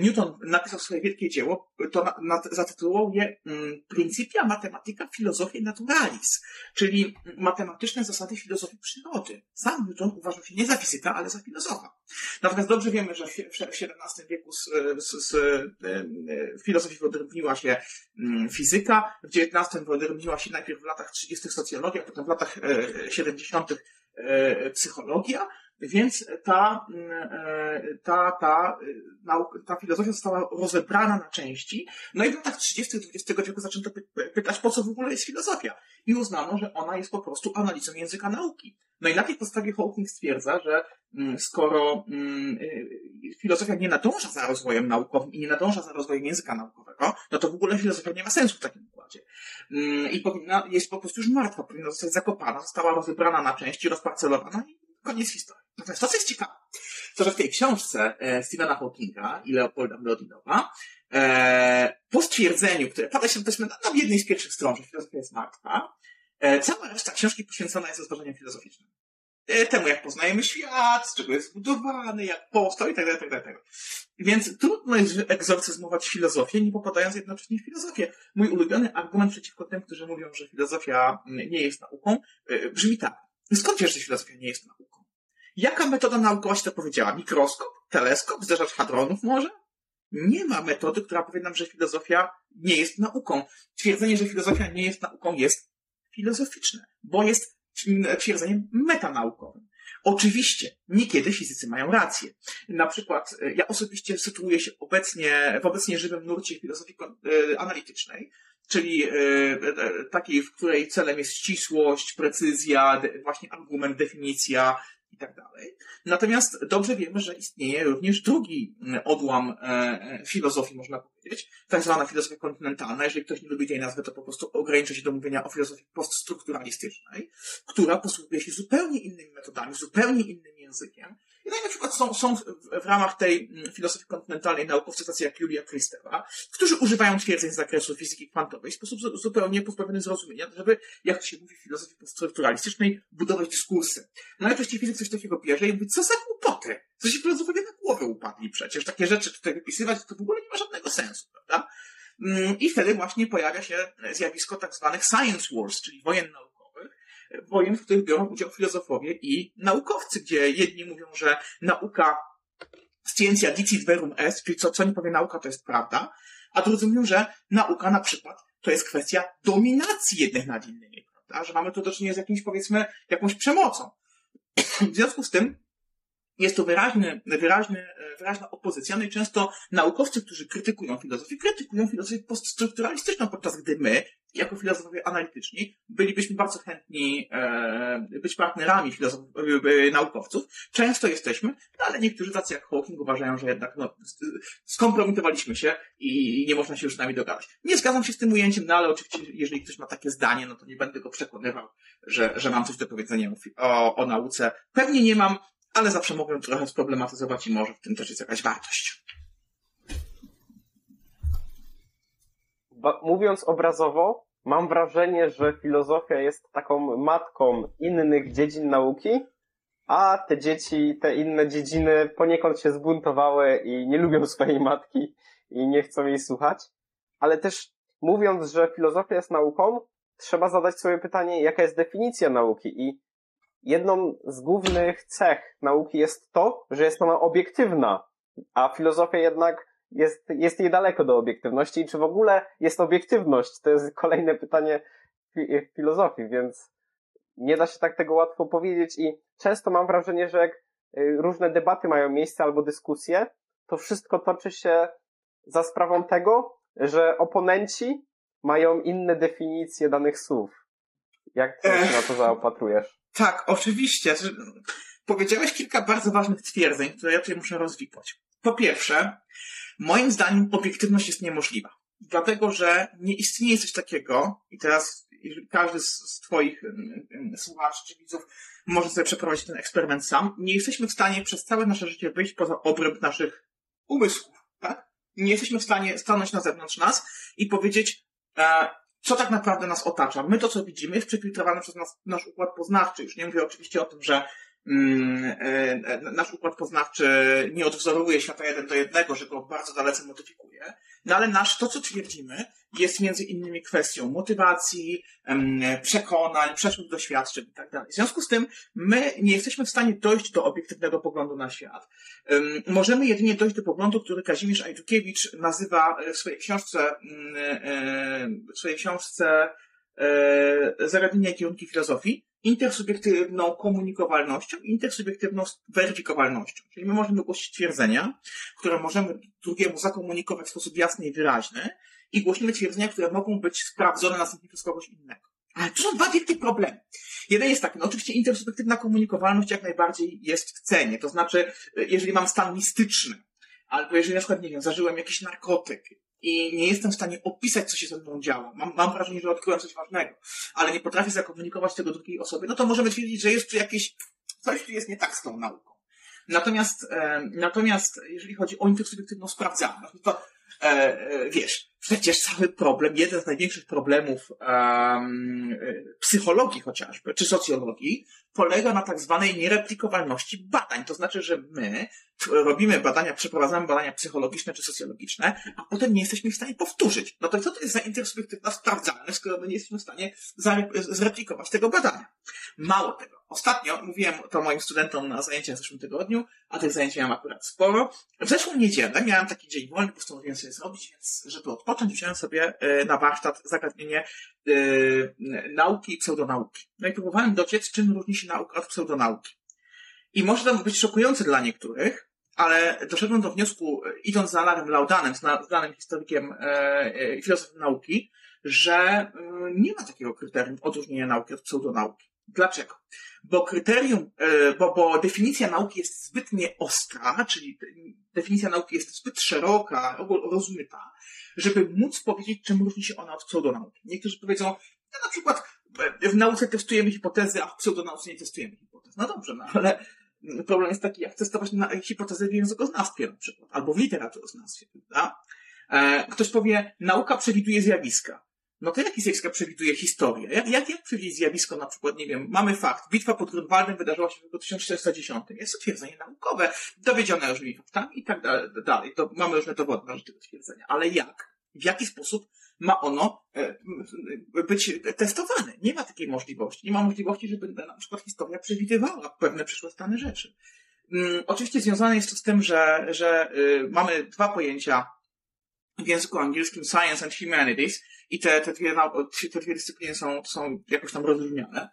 Newton napisał swoje wielkie dzieło, to na, na, zatytułował je mm, Principia Mathematica Philosophiae Naturalis, czyli matematyczne zasady filozofii przyrody. Sam Newton uważał się nie za fizyka, ale za filozofa. Natomiast dobrze wiemy, że w, w XVII wieku z, z, z e, filozofii wyodrębniła się mm, fizyka, w XIX wyodrębniła się najpierw w latach 30. socjologia, potem w latach 70. E, psychologia, więc ta, mm, e, ta, ta, e, ta filozofia została rozebrana na części. No i w latach 30. XX wieku zaczęto pytać, po co w ogóle jest filozofia. I uznano, że ona jest po prostu analizą języka nauki. No i na tej podstawie Hawking stwierdza, że mm, skoro mm, e, filozofia nie nadąża za rozwojem naukowym i nie nadąża za rozwojem języka naukowego, no to w ogóle filozofia nie ma sensu w takim układzie. I powinna, jest po prostu już martwa, powinna zostać zakopana, została rozebrana na części, rozparcelowana i koniec historii. Natomiast to, co jest ciekawe, to, że w tej książce e, Stephena Hawkinga i Leopolda Mlodinowa, e, po stwierdzeniu, które pada się też na, na jednej z pierwszych stron, że filozofia jest martwa, e, cała reszta książki poświęcona jest rozważaniom filozoficznym. E, temu, jak poznajemy świat, z czego jest zbudowany, jak powstał i tak dalej, tak dalej, tak dalej. Więc trudno jest egzorcyzmować filozofię, nie popadając jednocześnie w filozofię. Mój ulubiony argument przeciwko tym, którzy mówią, że filozofia nie jest nauką, e, brzmi tak. Skąd wiesz, że filozofia nie jest nauką? Jaka metoda naukowa się to powiedziała? Mikroskop? Teleskop? Zderzacz hadronów może? Nie ma metody, która powie nam, że filozofia nie jest nauką. Twierdzenie, że filozofia nie jest nauką jest filozoficzne, bo jest twierdzeniem metanaukowym. Oczywiście, niekiedy fizycy mają rację. Na przykład, e, ja osobiście sytuuję się obecnie w obecnie żywym nurcie filozofii e, analitycznej, czyli e, takiej, w której celem jest ścisłość, precyzja, właśnie argument, definicja, i tak dalej. Natomiast dobrze wiemy, że istnieje również drugi odłam e, e, filozofii, można powiedzieć, tak zwana filozofia kontynentalna. Jeżeli ktoś nie lubi tej nazwy, to po prostu ogranicza się do mówienia o filozofii poststrukturalistycznej, która posługuje się zupełnie innymi metodami, zupełnie innym językiem. I tak na przykład są, są w, w ramach tej mm, filozofii kontynentalnej naukowcy tacy jak Julia Kristeva, którzy używają twierdzeń z zakresu fizyki kwantowej w sposób zupełnie pozbawiony zrozumienia, żeby, jak to się mówi w filozofii poststrukturalistycznej, budować dyskursy. No oczywiście fizyk coś takiego bierze i mówi, co za głupoty! Co się filozofowie na głowę upadli przecież. Takie rzeczy tutaj wypisywać, to w ogóle nie ma żadnego sensu, prawda? Mm, I wtedy właśnie pojawia się zjawisko tak zwanych science wars, czyli wojen naukowych, wojen, w których biorą udział filozofowie i naukowcy, gdzie jedni mówią, że nauka scientia dicit verum est, czyli co, co nie powie nauka, to jest prawda, a drudzy mówią, że nauka na przykład to jest kwestia dominacji jednych nad innymi, prawda? Że mamy tu do czynienia z jakimś, powiedzmy, jakąś przemocą. W związku z tym jest to wyraźny, wyraźny, wyraźna opozycja. No i często naukowcy, którzy krytykują filozofię, krytykują filozofię poststrukturalistyczną, podczas gdy my, jako filozofowie analityczni, bylibyśmy bardzo chętni e, być partnerami filozofów, e, naukowców. Często jesteśmy, no ale niektórzy tacy jak Hawking uważają, że jednak no, skompromitowaliśmy się i nie można się już z nami dogadać. Nie zgadzam się z tym ujęciem, no ale oczywiście, jeżeli ktoś ma takie zdanie, no to nie będę go przekonywał, że, że mam coś do powiedzenia o, o nauce. Pewnie nie mam, ale zawsze mogłem trochę sproblematyzować i może w tym też jest jakaś wartość. Ba mówiąc obrazowo, mam wrażenie, że filozofia jest taką matką innych dziedzin nauki, a te dzieci, te inne dziedziny poniekąd się zbuntowały i nie lubią swojej matki i nie chcą jej słuchać. Ale też mówiąc, że filozofia jest nauką, trzeba zadać sobie pytanie, jaka jest definicja nauki i jedną z głównych cech nauki jest to, że jest ona obiektywna, a filozofia jednak jest, jest niedaleko do obiektywności i czy w ogóle jest obiektywność? To jest kolejne pytanie w filozofii, więc nie da się tak tego łatwo powiedzieć i często mam wrażenie, że jak y, różne debaty mają miejsce albo dyskusje, to wszystko toczy się za sprawą tego, że oponenci mają inne definicje danych słów. Jak ty się na to zaopatrujesz? Tak, oczywiście. Powiedziałeś kilka bardzo ważnych twierdzeń, które ja tutaj muszę rozwikłać. Po pierwsze, moim zdaniem obiektywność jest niemożliwa. Dlatego, że nie istnieje coś takiego, i teraz każdy z, Twoich słuchaczy czy widzów może sobie przeprowadzić ten eksperyment sam, nie jesteśmy w stanie przez całe nasze życie wyjść poza obręb naszych umysłów, tak? Nie jesteśmy w stanie stanąć na zewnątrz nas i powiedzieć, e, co tak naprawdę nas otacza. My to, co widzimy, jest przefiltrowane przez nas, nasz układ poznawczy. Już nie mówię oczywiście o tym, że nasz układ poznawczy nie odwzorowuje świata jeden do jednego, że go bardzo dalece modyfikuje, no ale nasz, to co twierdzimy, jest między innymi kwestią motywacji, przekonań, przeszłych doświadczeń i tak. W związku z tym my nie jesteśmy w stanie dojść do obiektywnego poglądu na świat. Możemy jedynie dojść do poglądu, który Kazimierz Ajdukiewicz nazywa w swojej książce, mm, e, w swojej książce e, Zagadnienia i kierunki filozofii, intersubiektywną komunikowalnością i intersubiektywną weryfikowalnością. Czyli my możemy głosić twierdzenia, które możemy drugiemu zakomunikować w sposób jasny i wyraźny i głosimy twierdzenia, które mogą być sprawdzone następnie przez kogoś innego. Ale tu są dwa wielkie problemy. Jeden jest taki, no oczywiście intersubiektywna komunikowalność jak najbardziej jest w cenie. To znaczy, jeżeli mam stan mistyczny, albo jeżeli na przykład, nie wiem, zażyłem jakiś narkotyk i nie jestem w stanie opisać, co się ze mną działo. Mam, mam wrażenie, że odkryłem coś ważnego, ale nie potrafię zakomunikować tego drugiej osobie, no to możemy twierdzić, że jest tu jakieś, coś tu jest nie tak z tą nauką. Natomiast, e, natomiast jeżeli chodzi o intersubiektywną sprawdzalność, no to e, e, wiesz, przecież cały problem, jeden z największych problemów um, psychologii chociażby, czy socjologii, polega na tak zwanej niereplikowalności badań. To znaczy, że my robimy badania, przeprowadzamy badania psychologiczne czy socjologiczne, a potem nie jesteśmy w stanie powtórzyć. No to co to jest za intersubiektywna sprawdzalność, skoro my nie jesteśmy w stanie zreplikować tego badania? Mało tego. Ostatnio mówiłem to moim studentom na zajęciach w zeszłym tygodniu, a tych zajęć miałem akurat sporo. W zeszłą niedzielę miałem taki dzień wolny, postanowiłem sobie zrobić, więc żeby odpocząć, wziąłem sobie e, na warsztat zagadnienie yy, nauki i pseudonauki. No i próbowałem dociec, czym różni się nauka od pseudonauki. I może to być szokujące dla niektórych, ale doszedłem do wniosku, idąc za Larem Laudanem, znanym historykiem e, e, filozofem nauki, że e, nie ma takiego kryterium odróżnienia nauki od pseudonauki. Dlaczego? Bo kryterium, e, bo, bo definicja nauki jest zbytnie ostra, czyli definicja nauki jest zbyt szeroka, rozmyta, żeby móc powiedzieć, czym różni się ona od pseudonauki. Niektórzy powiedzą, no na przykład w nauce testujemy hipotezy, a w pseudonauce nie testujemy hipotez. No dobrze, no ale problem jest taki, jak testować na hipotezę w językoznawstwie na przykład, albo w literaturoznawstwie, prawda? E, ktoś powie, nauka przewiduje zjawiska. No to jakie zjawiska przewiduje historia? Jak, jak, jak przewidzieć zjawisko na przykład, nie wiem, mamy fakt, bitwa pod Grunwaldem wydarzyła się w roku 1410. Jest to twierdzenie naukowe, dowiedzione różnymi faktami i tak dalej. To mamy różne dowody na tego twierdzenia. Ale jak? W jaki sposób ma ono e, być testowane? Nie ma takiej możliwości. Nie ma możliwości, żeby na przykład historia przewidywała pewne przyszłe stany rzeczy. Mm, oczywiście związane jest to z tym, że, że y, mamy dwa pojęcia w języku angielskim Science and Humanities i te, te, dwie, te dwie dyscypliny są, są jakoś tam rozróżnione.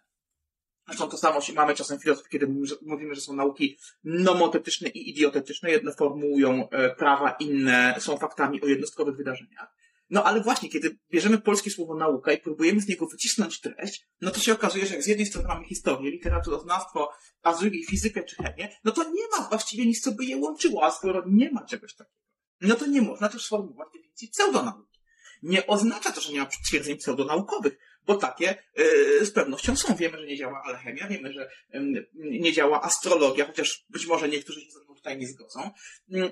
Zresztą to samo mamy czasem filozofii, kiedy mówimy, że są nauki nomotetyczne i idiotetyczne. Jedne formułują e, prawa, inne są faktami o jednostkowych wydarzeniach. No ale właśnie, kiedy bierzemy polskie słowo nauka i próbujemy z niego wycisnąć treść, no to się okazuje, że jak z jednej strony mamy historię, literaturoznawstwo, a z drugiej fizykę czy chemię, no to nie ma właściwie nic, co by je łączyło, a skoro nie ma czegoś takiego, no to nie można też sformułować definicji pseudonauki. Nie oznacza to, że nie ma twierdzeń pseudonaukowych, bo takie yy, z pewnością są. Wiemy, że nie działa alchemia, wiemy, że nie działa astrologia, chociaż być może niektórzy się ze mną tutaj nie zgodzą.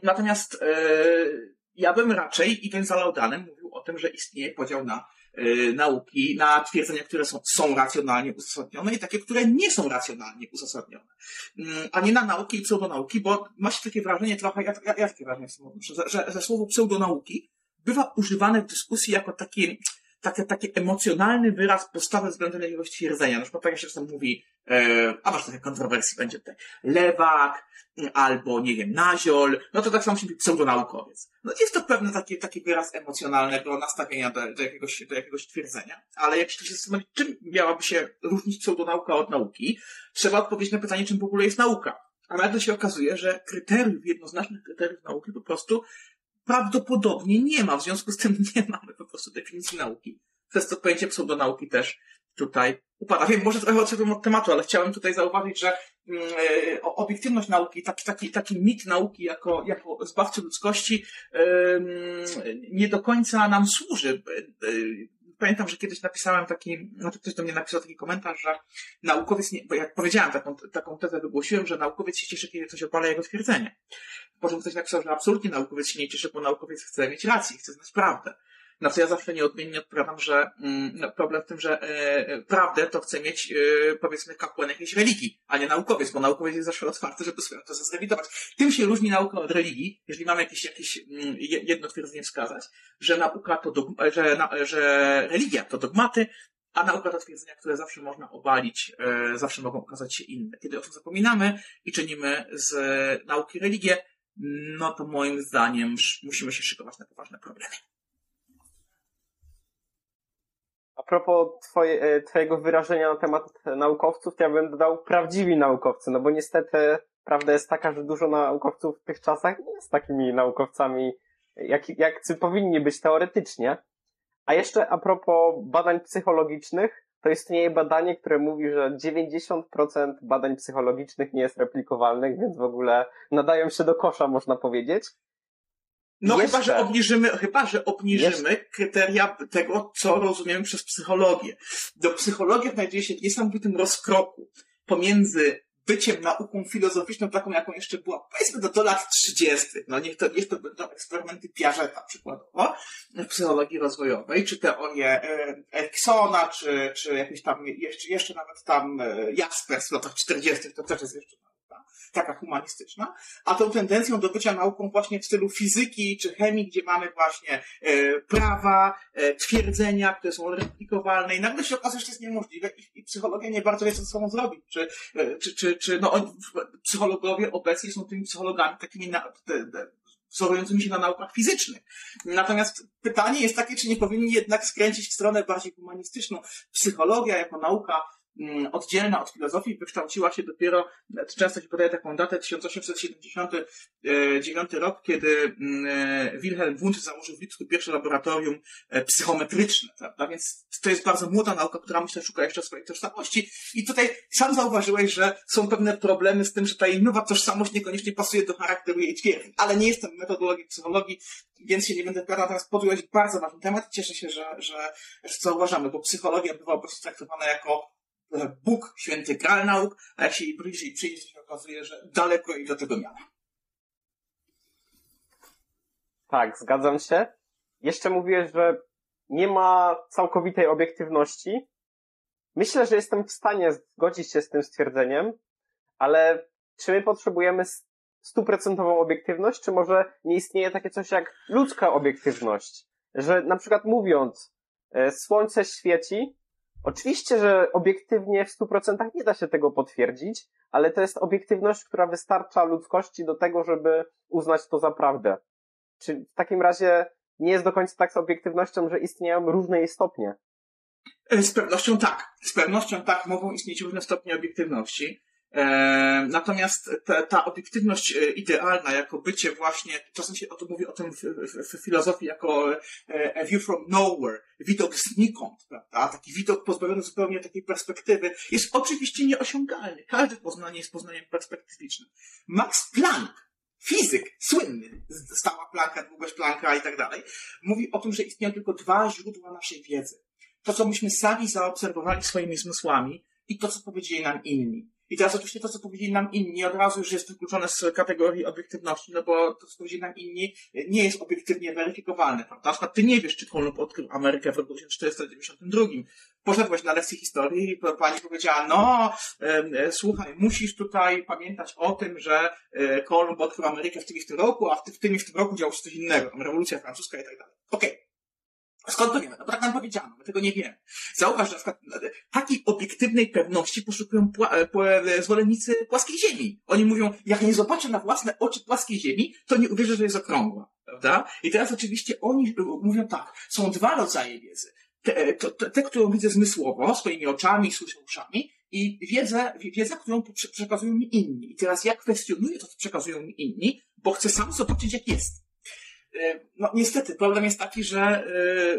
Natomiast yy, ja bym raczej, idąc za Laudanem, mówił o tym, że istnieje podział na yy, nauki, na twierdzenia, które są, są racjonalnie uzasadnione i takie, które nie są racjonalnie uzasadnione. A nie na nauki i pseudonauki, bo ma się takie wrażenie trochę, ja, ja, ja takie wrażenie że, że, że słowo pseudonauki bywa używane w dyskusji jako taki, taki, taki emocjonalny wyraz postawy względem jakiegoś twierdzenia. Na przykład tak jak się czasem mówi, e, a masz trochę kontrowersji będzie tutaj, lewak, albo, nie wiem, naziol, no to tak samo się mówi pseudonaukowiec. No jest to pewne taki, taki wyraz emocjonalnego nastawienia do, do, jakiegoś, do jakiegoś twierdzenia. Ale jak się zastanowić, czym miałaby się różnić pseudonauka od nauki, trzeba odpowiedzieć na pytanie, czym w ogóle jest nauka. A nagle się okazuje, że kryteriów, jednoznacznych kryteriów nauki po prostu prawdopodobnie nie ma. W związku z tym nie mamy po prostu definicji nauki. Przez to pojęcie pseudonauki też tutaj upada. Wiem, może trochę odszedłem od tematu, ale chciałem tutaj zauważyć, że yy, obiektywność nauki, taki, taki, taki mit nauki jako, jako zbawcy ludzkości yy, nie do końca nam służy. Yy, pamiętam, że kiedyś napisałem taki, znaczy ktoś do mnie napisał taki komentarz, że naukowiec nie, bo jak powiedziałem taką, taką tezę wygłosiłem, że naukowiec się cieszy, kiedy coś opala jego twierdzenie. Po czym ktoś napisał, że absolutnie naukowiec się nie cieszy, bo naukowiec chce mieć rację, chce znać prawdę. Na co ja zawsze nieodmiennie odpowiadam, że mm, no, problem w tym, że e, e, prawdę to chce mieć, e, powiedzmy, kapłan jakiejś religii, a nie naukowiec, bo naukowiec jest zawsze otwarty, żeby swoją tezę zrewidować. Tym się różni nauka od religii, jeżeli mamy jakieś, jakieś mm, jedno twierdzenie wskazać, że nauka to dogma, że, na, że religia to dogmaty, a nauka to twierdzenia, które zawsze można obalić, e, zawsze mogą okazać się inne. Kiedy o tym zapominamy i czynimy z nauki religię, no to moim zdaniem musimy się szykować na poważne problemy. A propos twoje, e, twojego wyrażenia na temat naukowców, to ja bym dodał prawdziwi naukowcy, no bo niestety prawda jest taka, że dużo naukowców w tych czasach nie jest takimi naukowcami, jak, jak powinni być teoretycznie. A jeszcze a propos badań psychologicznych, to istnieje badanie, które mówi, że 90% badań psychologicznych nie jest replikowalnych, więc w ogóle nadają się do kosza, można powiedzieć. No Jeszcze. chyba, że obniżymy, chyba, że obniżymy Jeszcze. kryteria tego, co rozumiemy przez psychologię. Do psychologii znajduje się w niesamowitym rozkroku pomiędzy byciem nauką filozoficzną, taką jaką jeszcze była, powiedzmy do, do lat 30. No niech to, niech to będą eksperymenty Piageta przykładowo w psychologii rozwojowej, czy teorie e, Eriksona, czy, czy jakieś tam, jeszcze, jeszcze nawet tam e, Jaspers w latach 40. to też jest jeszcze taka humanistyczna, a tą tendencją do bycia nauką właśnie w stylu fizyki czy chemii, gdzie mamy właśnie e, prawa, e, twierdzenia, które są replikowalne i nagle się okazuje, że to jest niemożliwe i, i psychologia nie bardzo wie, co ze sobą zrobić. Czy, e, czy, czy, czy no, psychologowie obecnie są tymi psychologami takimi na, te, wzorującymi się na naukach fizycznych. Natomiast pytanie jest takie, czy nie powinni jednak skręcić w stronę bardziej humanistyczną. Psychologia jako nauka oddzielna od filozofii, wykształciła się dopiero, często się podaje taką datę, 1879 rok, kiedy mm, e, Wilhelm Wundt założył w Lipsku pierwsze laboratorium e, psychometryczne, prawda? Więc to jest bardzo młoda nauka, która myślę szuka jeszcze swojej tożsamości. I tutaj sam zauważyłeś, że są pewne problemy z tym, że ta jej nowa tożsamość niekoniecznie pasuje do charakteru jej twierdzy. Ale nie jestem metodologii psychologii, więc się nie będę wkładał. Teraz podjąłeś bardzo ważny temat cieszę się, że, że, że zauważamy, bo psychologia bywa po prostu traktowana jako e, Bóg, święty kral nauk, a jak się jej bliżej przyjdzie, się okazuje, że daleko jej do tego miana. Tak, zgadzam się. Jeszcze mówię, że nie ma całkowitej obiektywności. Myślę, że jestem w stanie zgodzić się z tym stwierdzeniem, ale czy my potrzebujemy stuprocentową obiektywność, czy może nie istnieje takie coś jak ludzka obiektywność? Że na przykład mówiąc, e, słońce świeci, oczywiście, że obiektywnie w 100% nie da się tego potwierdzić, ale to jest obiektywność, która wystarcza ludzkości do tego, żeby uznać to za prawdę. Czy w takim razie nie jest do końca tak z obiektywnością, że istnieją różne jej stopnie? E, z pewnością tak. Z pewnością tak mogą istnieć różne stopnie obiektywności. E, natomiast ta, ta, obiektywność e, idealna, jako bycie właśnie, czasem się o to mówi o tym w, w, w filozofii jako e, a view from nowhere, widok znikąd, prawda? Taki widok pozbawiony zupełnie takiej perspektywy, jest oczywiście nieosiągalny. Każde poznanie jest poznaniem perspektywicznym. Max Planck, fizyk, słynny, stała Plancka, długość Plancka i tak dalej, mówi o tym, że istnieją tylko dwa źródła naszej wiedzy. To, co myśmy sami zaobserwowali swoimi zmysłami i to, co powiedzieli nam inni. I teraz oczywiście to, co powiedzieli nam inni, od razu już jest wykluczone z kategorii obiektywności, no bo to, co powiedzieli nam inni, nie jest obiektywnie weryfikowalne, prawda? Na przykład ty nie wiesz, czy Kolumb odkrył Amerykę w roku 1492. Poszedłeś na lekcję historii i pani powiedziała, no, e, słuchaj, musisz tutaj pamiętać o tym, że e, Kolumb odkrył Amerykę w tym i w tym roku, a w tym, i w tym roku działo się coś innego, rewolucja francuska i tak dalej. Okej. Okay. Skąd to wiemy? No bo tak nam powiedziano, my tego nie wiemy. Zauważ, że na przykład takiej obiektywnej pewności poszukują pła- pła- zwolennicy płaskiej ziemi. Oni mówią, jak nie zobaczę na własne oczy płaskiej ziemi, to nie uwierzę, że jest okrągła. Prawda? I teraz oczywiście oni mówią tak, są dwa rodzaje wiedzy. Te, to, te, którą widzę zmysłowo, swoimi oczami, słyszę uszami, i wiedzę, wiedzę, którą przekazują mi inni. I teraz ja kwestionuję to, co przekazują mi inni, bo chcę sam zobaczyć, jak jest. E, no niestety, problem jest taki, że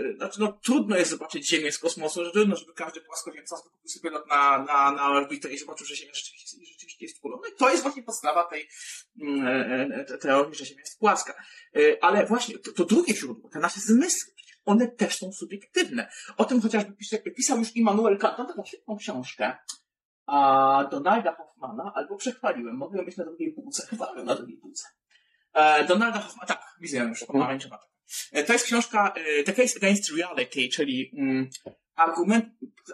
yy, znaczy, no, trudno jest zobaczyć Ziemię z kosmosu, że trudno, żeby każdy płaskoziemca wykupił sobie lot na, na, na orbitę i zobaczył, że Ziemia rzeczywiście, rzeczywiście jest kulą. No i to jest właśnie podstawa tej yy, teorii, że Ziemia jest płaska. Yy, ale właśnie to, to drugie źródło, te nasze zmysły, one też są subiektywne. O tym chociażby pisał, pisał już Immanuel Kant, taką świetną książkę, a Donalda Hoffmana, albo przechwaliłem, mogę być na drugiej półce, chyba na drugiej półce. E, Donalda Hoffmana, tak, widzę już, pomarańczowa. E, to jest książka e, The Case Against Reality, czyli mm, argument,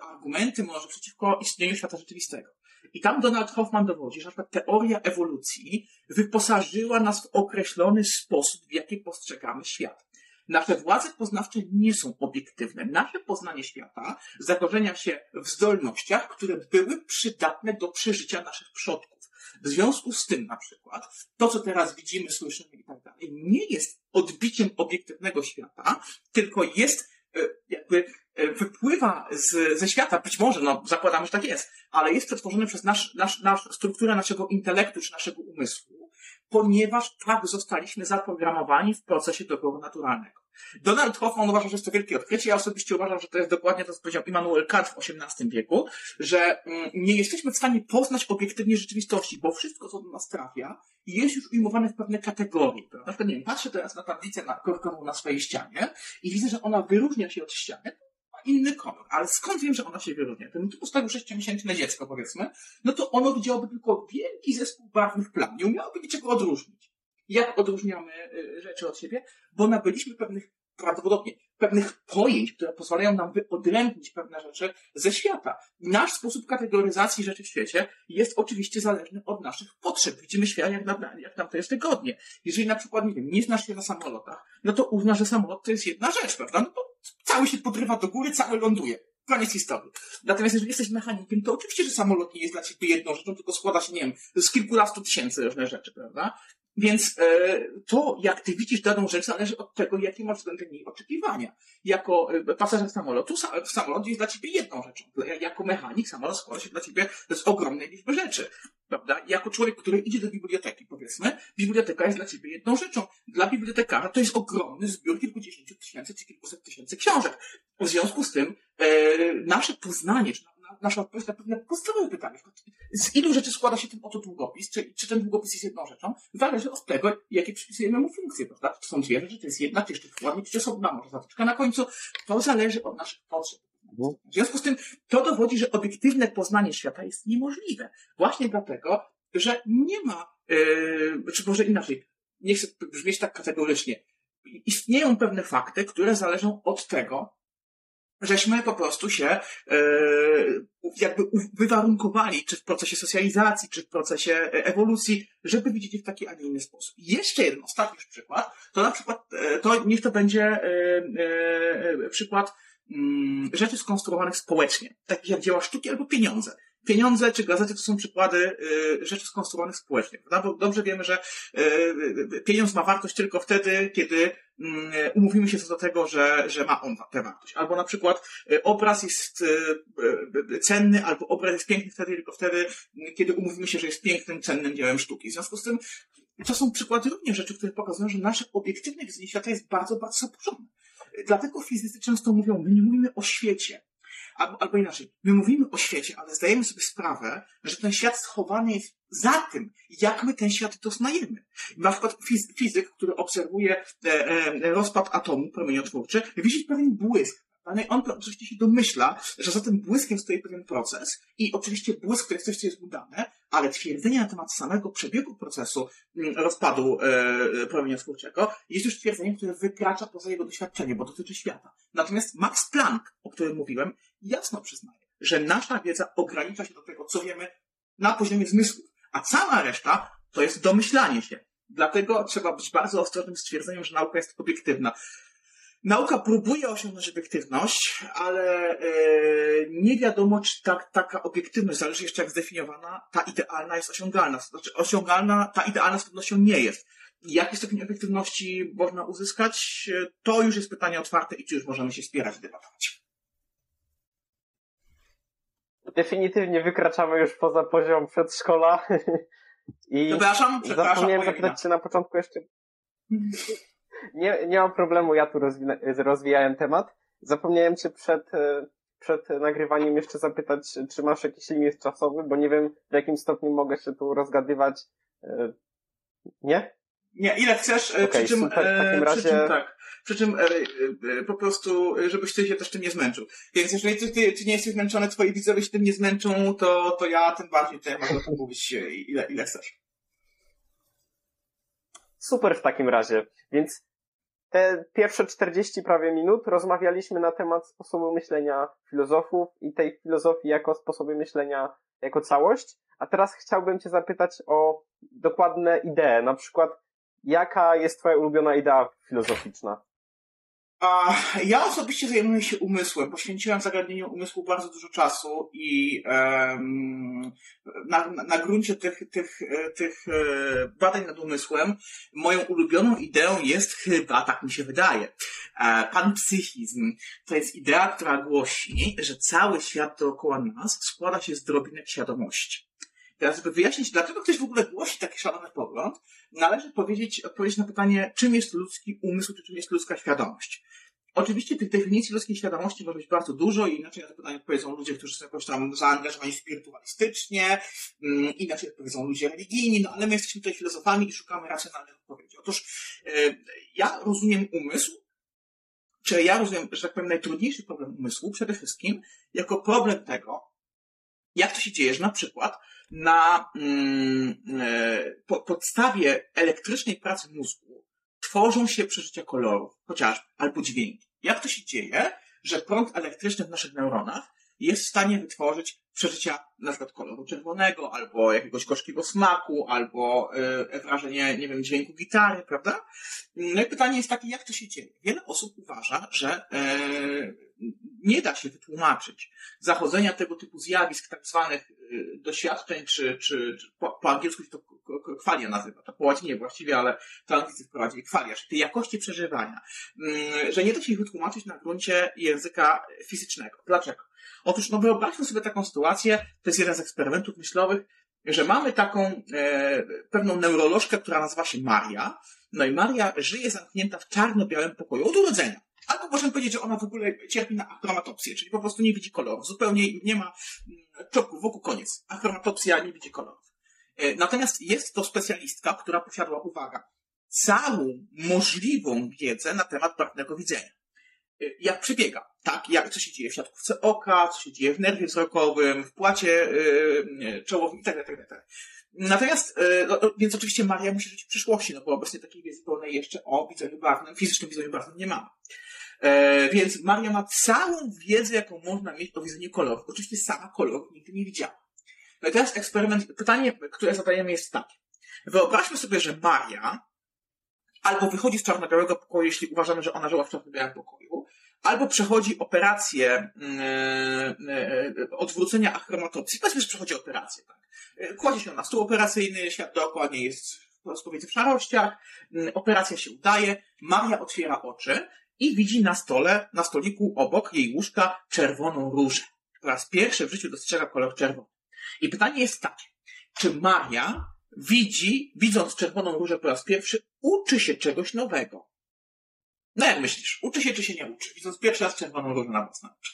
argumenty może przeciwko istnieniu świata rzeczywistego. I tam Donald Hoffman dowodzi, że na przykład teoria ewolucji wyposażyła nas w określony sposób, w jaki postrzegamy świat. Nasze władze poznawcze nie są obiektywne. Nasze poznanie świata zakorzenia się w zdolnościach, które były przydatne do przeżycia naszych przodków. W związku z tym na przykład to, co teraz widzimy, słyszymy i tak dalej, nie jest odbiciem obiektywnego świata, tylko jest e, jakby e, wypływa z, ze świata, być może, no zakładamy, że tak jest, ale jest przetworzony przez nasz, nasz, nasz, strukturę naszego intelektu czy naszego umysłu, ponieważ tak zostaliśmy zaprogramowani w procesie doboru naturalnego. Donald Hoffman uważa, że jest to wielkie odkrycie. Ja osobiście uważam, że to jest dokładnie to, co powiedział Immanuel Kant w XVIII wieku, że mm, nie jesteśmy w stanie poznać obiektywnie rzeczywistości, bo wszystko, co do nas trafia, jest już ujmowane w pewne kategorie. Na przykład, nie wiem, patrzę teraz na tablicę na korkową na swojej ścianie i widzę, że ona wyróżnia się od ściany, inny kolor. Ale skąd wiem, że ona się wyróżnia? Gdybym tu postawił sześciomiesięczne dziecko, powiedzmy, no to ono widziałoby tylko wielki zespół barwnych plam. Nie umiałoby niczego odróżnić jak odróżniamy y, rzeczy od siebie, bo nabyliśmy pewnych, prawdopodobnie, pewnych pojęć, które pozwalają nam wyodrębnić pewne rzeczy ze świata. Nasz sposób kategoryzacji rzeczy w świecie jest oczywiście zależny od naszych potrzeb. Widzimy świat, jak nam, jak nam to jest wygodnie. Jeżeli na przykład, nie wiem, nie znasz się na samolotach, no to uznasz, że samolot to jest jedna rzecz, prawda? No to cały się podrywa do góry, cały ląduje. Koniec historii. Natomiast jeżeli jesteś mechanikiem, to oczywiście, że samolot nie jest dla ciebie jedną rzeczą, tylko składa się, nie wiem, z kilkunastu tysięcy różnych rzeczy, prawda? Więc e, to, jak ty widzisz daną rzecz, zależy od tego, jakie masz względem niej oczekiwania. Jako e, pasażer samolotu, sa, samolot jest dla ciebie jedną rzeczą. Jako mechanik samolot składa się dla ciebie z ogromnej liczby rzeczy. Prawda? Jako człowiek, który idzie do biblioteki, powiedzmy, biblioteka jest dla ciebie jedną rzeczą. Dla bibliotekarza to jest ogromny zbiór kilkudziesięciu tysięcy czy kilkuset tysięcy książek. W związku z tym e, nasze poznanie, czy nasza odpowiedź na pewne podstawowe pytanie. Z ilu rzeczy składa się ten oto długopis? Czy, czy ten długopis jest jedną rzeczą? Zależy od tego, jakie przypisujemy mu funkcje, prawda? To są dwie rzeczy, to jest jedna, czy jeszcze wkładnie, czy osobna, może zatyczka na końcu. To zależy od naszych potrzeb. W związku z tym to dowodzi, że obiektywne poznanie świata jest niemożliwe. Właśnie dlatego, że nie ma, yy, czy może inaczej, nie chcę brzmieć tak kategorycznie. Istnieją pewne fakty, które zależą od tego, żeśmy po prostu się e, jakby wywarunkowali, czy w procesie socjalizacji, czy w procesie ewolucji, żeby widzieć je w taki, a nie inny sposób. I jeszcze jeden ostatni przykład, to na przykład, e, to niech to będzie e, przykład mm, rzeczy skonstruowanych społecznie, takich jak dzieła sztuki albo pieniądze. Pieniądze czy gazety to są przykłady rzeczy skonstruowanych społecznie. Prawda? Bo dobrze wiemy, że y, pieniądz ma wartość tylko wtedy, kiedy umówimy się co do tego, że, że ma on tę wartość. Albo na przykład y, obraz jest cenny, albo obraz jest piękny wtedy, tylko wtedy, kiedy umówimy się, że jest pięknym, cennym dziełem sztuki. W związku z tym to są przykłady również rzeczy, które pokazują, że nasze obiektywne widzenie świata jest bardzo, bardzo zaburzone. Dlatego fizycy często mówią, my nie mówimy o świecie, Albo, albo inaczej, my mówimy o świecie, ale zdajemy sobie sprawę, że ten świat schowany jest za tym, jak my ten świat doznajemy. Na przykład fizyk, który obserwuje e, e, rozpad atomu promieniotwórczy, widzi pewien błysk, on oczywiście się domyśla, że za tym błyskiem stoi pewien proces i oczywiście błysk to jest coś, co jest udane, ale twierdzenie na temat samego przebiegu procesu mm, rozpadu e, promieniotwórczego jest już twierdzeniem, które wykracza poza jego doświadczenie, bo dotyczy świata. Natomiast Max Planck, o którym mówiłem, jasno przyznaje, że nasza wiedza ogranicza się do tego, co wiemy na poziomie zmysłów, a cała reszta to jest domyślanie się. Dlatego trzeba być bardzo ostrożnym z twierdzeniem, że nauka jest obiektywna. Nauka próbuje osiągnąć obiektywność, ale yy, nie wiadomo, czy tak, taka obiektywność, zależy jeszcze jak zdefiniowana, ta idealna jest osiągalna. Znaczy, osiągalna, ta idealna z pewnością nie jest. Jaki stopień obiektywności można uzyskać, to już jest pytanie otwarte i czy już możemy się spierać, debatować. Definitywnie wykraczamy już poza poziom przedszkola. I przepraszam, przepraszam. Zapomniałem zapytać Cię na początku jeszcze. nie, nie mam problemu, ja tu rozwijałem temat. Zapomniałem cię przed, e, przed nagrywaniem jeszcze zapytać, czy masz jakiś limit czasowy, bo nie wiem, w jakim stopniu mogę się tu rozgadywać. E, nie? Nie, ile chcesz, okay, przy czym, super, takim razie... przy czym tak, przy czym po prostu, żebyś ty się też tym nie zmęczył. Więc jeżeli ty, ty, ty nie jesteś zmęczony, twoi widzowie się tym nie zmęczą, to, to ja tym bardziej tutaj mogę mówić ile, ile chcesz. Super w takim razie. Więc te pierwsze 40 prawie minut rozmawialiśmy na temat sposobu myślenia filozofów i tej filozofii jako sposobu myślenia jako całość. A teraz chciałbym Cię zapytać o dokładne idee. Na przykład, jaka jest Twoja ulubiona idea filozoficzna? Ja osobiście zajmuję się umysłem. Poświęciłem zagadnieniu umysłu bardzo dużo czasu i um, na, na, na gruncie tych, tych, tych e, badań nad umysłem moją ulubioną ideą jest chyba, tak mi się wydaje, e, panpsychizm. To jest idea, która głosi, że cały świat dookoła nas składa się z drobinek świadomości. Teraz, żeby wyjaśnić, dlaczego ktoś w ogóle głosi taki szalony pogląd, należy powiedzieć, odpowiedzieć na pytanie, czym jest ludzki umysł, czy czym jest ludzka świadomość. Oczywiście tych definicji ludzkiej świadomości może być bardzo dużo i inaczej na to pytanie odpowiedzą ludzie, którzy są jakoś tam zaangażowani spirytualistycznie, mm, inaczej odpowiedzą ludzie religijni, no ale my jesteśmy tutaj filozofami i szukamy racjonalnych odpowiedzi. Otóż e, ja rozumiem umysł, czy ja rozumiem, że tak powiem, najtrudniejszy problem umysłu przede wszystkim jako problem tego, jak to się dzieje, że na przykład na mm, e, po, podstawie elektrycznej pracy mózgu tworzą się przeżycia kolorów, chociażby, albo dźwięki. Jak to się dzieje, że prąd elektryczny w naszych neuronach jest w stanie wytworzyć przeżycia na przykład koloru czerwonego, albo jakiegoś gorzkiego smaku, albo yy, wrażenie, nie wiem, dźwięku gitary, prawda? No i pytanie jest takie, jak to się dzieje? Wiele osób uważa, że yy, nie da się wytłumaczyć zachodzenia tego typu zjawisk, tak zwanych y, doświadczeń, czy, czy, czy po, po angielsku się to kwalia nazywa, to po łacinie właściwie, ale to Anglicy wprowadzili kwalia, czyli tej jakości przeżywania, mm, że nie da się ich wytłumaczyć na gruncie języka fizycznego. Dlaczego? Otóż, no wyobraźmy sobie taką sytuację, to jest jeden z eksperymentów myślowych, że mamy taką e, pewną neurolożkę, która nazywa się Maria, no i Maria żyje zamknięta w czarno-białym pokoju od urodzenia. Albo możemy powiedzieć, że ona w ogóle cierpi na achromatopsję, czyli po prostu nie widzi kolorów. Zupełnie nie ma mm, czopków wokół koniec. Achromatopsja nie widzi kolorów. E, natomiast jest to specjalistka, która posiadła, uwaga, całą możliwą wiedzę na temat barwnego widzenia. E, jak przebiega, tak? Jak, co się dzieje w siatkówce oka, co się dzieje w nerwie wzrokowym, w płacie yy, czołowym itd., itd., itd. Natomiast, no, no, więc oczywiście Maria musi żyć w przyszłości, no bo obecnie takiej wiedzy pełnej jeszcze o widzeniu barwnym, fizycznym widzeniu barwnym nie ma. E, więc Maria ma całą wiedzę, jaką można mieć o widzeniu kolorów. Oczywiście sama kolorów nigdy nie widziała. No i teraz eksperyment, pytanie, które zadajemy jest takie. Wyobraźmy sobie, że Maria albo wychodzi z czarno-białego pokoju, jeśli uważamy, że ona żyła w czarno-białym pokoju, albo przechodzi operację yy, yy, odwrócenia achromatopsji. Powiedzmy, że przechodzi operację, tak. Kładzie się na stół operacyjny, świat dookoła nie jest powiedzmy w szarościach, operacja się udaje, Maria otwiera oczy i widzi na stole, na stoliku obok jej łóżka czerwoną różę. Po raz pierwszy w życiu dostrzega kolor czerwony. I pytanie jest takie, czy Maria widzi, widząc czerwoną różę po raz pierwszy, uczy się czegoś nowego? No jak myślisz, uczy się czy się nie uczy? Widząc pierwszy raz czerwoną różę na własne oczy.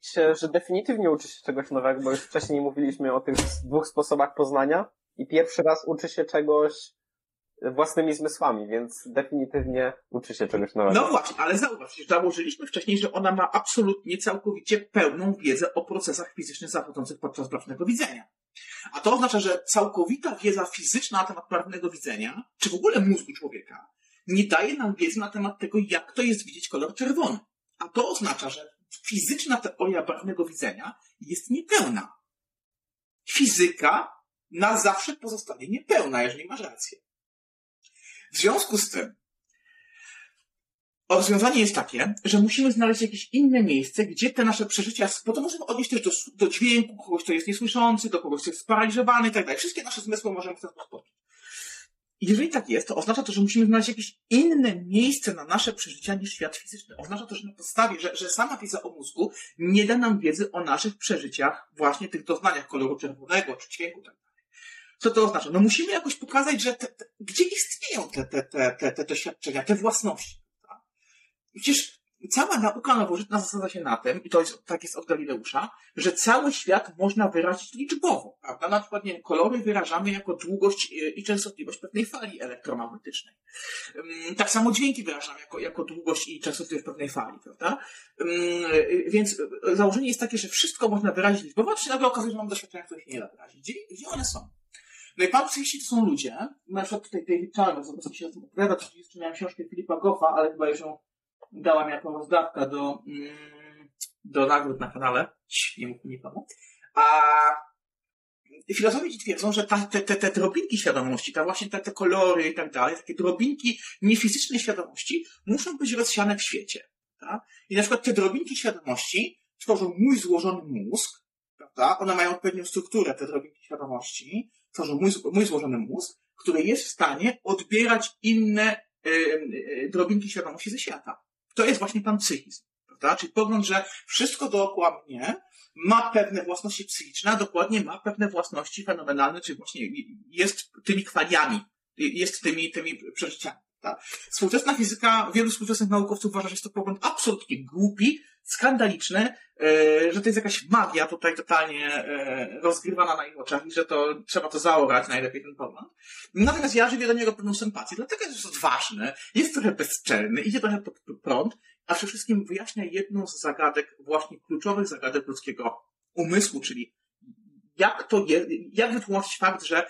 Się, że definitywnie uczy się czegoś nowego, bo już wcześniej mówiliśmy o tych dwóch sposobach poznania i pierwszy raz uczy się czegoś własnymi zmysłami, więc definitywnie uczy się czegoś nowego. No właśnie, ale zauważ, założyliśmy wcześniej, że ona ma absolutnie, całkowicie pełną wiedzę o procesach fizycznych zachodzących podczas prawnego widzenia. A to oznacza, że całkowita wiedza fizyczna na temat prawnego widzenia, czy w ogóle mózgu człowieka, nie daje nam wiedzy na temat tego, jak to jest widzieć kolor czerwony. A to oznacza, że fizyczna teoria barwnego widzenia jest niepełna. Fizyka na zawsze pozostanie niepełna, jeżeli masz rację. W związku z tym, rozwiązanie jest takie, że musimy znaleźć jakieś inne miejsce, gdzie te nasze przeżycia, bo to możemy odnieść też do, do dźwięku, kogoś, kto jest niesłyszący, do kogoś, kto jest sparaliżowany i tak dalej. Wszystkie nasze zmysły możemy w ten sposób jeżeli tak jest, to oznacza to, że musimy znaleźć jakieś inne miejsce na nasze przeżycia niż świat fizyczny. Oznacza to, że na podstawie, że, że sama wiedza o mózgu nie da nam wiedzy o naszych przeżyciach, właśnie tych doznaniach koloru czerwonego czy dźwięku tak dalej. Co to oznacza? No musimy jakoś pokazać, że te, te, gdzie istnieją te, te, te, te, doświadczenia, te własności. Tak? Przecież cała nauka nowożytna zasadza się na tym, i to jest, tak jest od Galileusza, że cały świat można wyrazić liczbowo, prawda? Na przykład, nie wiem, kolory wyrażamy jako długość e, i częstotliwość pewnej fali elektromagnetycznej. Tak samo dźwięki wyrażamy jako, jako długość i częstotliwość pewnej fali, prawda? E, więc e, założenie jest takie, że wszystko można wyrazić liczbowo, a czy nagle okazuje, że mamy doświadczenia, których nie da wyrazić. Gdzie, gdzie one są? No i psychiści to są ludzie, na przykład tutaj David Chalmers, zobaczcie się o tym opowiada, to jeszcze miałem książkę Filipa Goffa, ale chyba już ją dałam jako rozdawka do, mm, do nagród na kanale. Nie mógł nikomu. A filozofi twierdzą, że ta, te, te, te drobinki świadomości, ta właśnie te, te kolory i tak dalej, takie drobinki niefizycznej świadomości muszą być rozsiane w świecie. Tak? I na przykład te drobinki świadomości tworzą mój złożony mózg, prawda? One mają odpowiednią strukturę, te drobinki świadomości, tworzą mój, mój złożony mózg, który jest w stanie odbierać inne y, y, drobinki świadomości ze świata. To jest właśnie panpsychizm. Prawda? Czyli pogląd, że wszystko dookoła mnie ma pewne własności psychiczne, a dokładnie ma pewne własności fenomenalne, czyli właśnie jest tymi kwaliami, jest tymi, tymi przeżyciami. Tak? Współczesna fizyka, wielu współczesnych naukowców uważa, że jest to pogląd absolutnie głupi, skandaliczny, e, że to jest jakaś magia tutaj totalnie e, rozgrywana na ich oczach i że to trzeba to zaorać najlepiej ten pogląd. Natomiast ja żywię do niego pewną sympatię, dlatego jest odważny, jest trochę bezczelny, idzie trochę pod prąd, a przede wszystkim wyjaśnia jedną z zagadek, właśnie kluczowych zagadek ludzkiego umysłu, czyli jak to jest, jak wytłumaczyć fakt, że